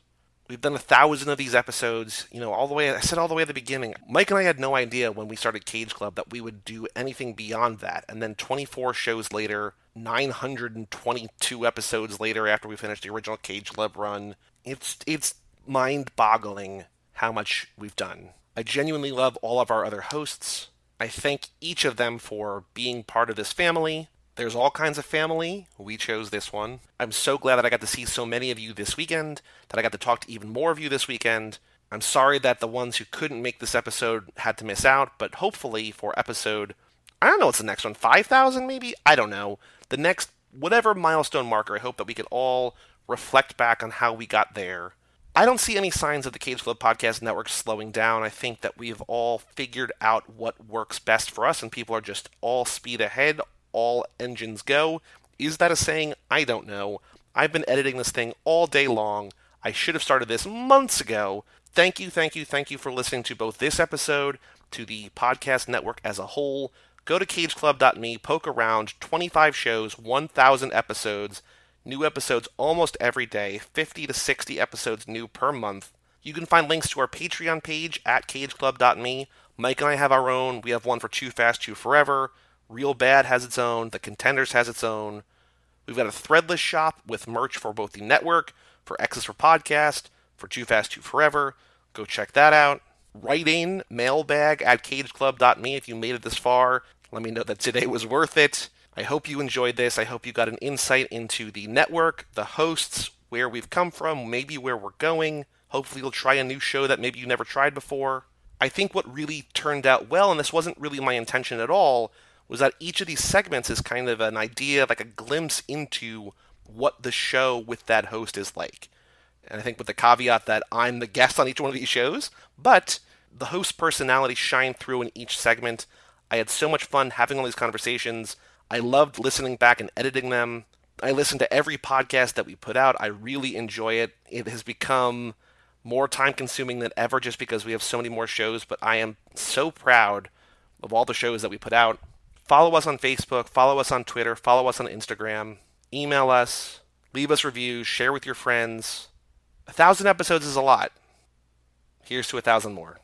We've done a thousand of these episodes, you know, all the way. I said all the way at the beginning. Mike and I had no idea when we started Cage Club that we would do anything beyond that. And then 24 shows later, 922 episodes later, after we finished the original Cage Club run, it's it's mind-boggling how much we've done. I genuinely love all of our other hosts. I thank each of them for being part of this family. There's all kinds of family. We chose this one. I'm so glad that I got to see so many of you this weekend, that I got to talk to even more of you this weekend. I'm sorry that the ones who couldn't make this episode had to miss out, but hopefully for episode, I don't know what's the next one, 5,000 maybe? I don't know. The next, whatever milestone marker, I hope that we can all reflect back on how we got there. I don't see any signs of the Cage Club Podcast Network slowing down. I think that we've all figured out what works best for us, and people are just all speed ahead, all engines go. Is that a saying? I don't know. I've been editing this thing all day long. I should have started this months ago. Thank you, thank you, thank you for listening to both this episode, to the podcast network as a whole. Go to cageclub.me, poke around, 25 shows, 1,000 episodes, new episodes almost every day, 50 to 60 episodes new per month. You can find links to our Patreon page at cageclub.me. Mike and I have our own. We have one for Too Fast, Too Forever. Real Bad has its own. The Contenders has its own. We've got a threadless shop with merch for both the network, for X's for Podcast, for Too Fast, Too Forever. Go check that out. Write in mailbag at cageclub.me if you made it this far. Let me know that today was worth it. I hope you enjoyed this. I hope you got an insight into the network, the hosts, where we've come from, maybe where we're going. Hopefully, you'll try a new show that maybe you never tried before. I think what really turned out well, and this wasn't really my intention at all, was that each of these segments is kind of an idea, like a glimpse into what the show with that host is like. And I think with the caveat that I'm the guest on each one of these shows, but the host personality shine through in each segment. I had so much fun having all these conversations. I loved listening back and editing them. I listen to every podcast that we put out. I really enjoy it. It has become more time consuming than ever just because we have so many more shows, but I am so proud of all the shows that we put out. Follow us on Facebook, follow us on Twitter, follow us on Instagram, email us, leave us reviews, share with your friends. A thousand episodes is a lot. Here's to a thousand more.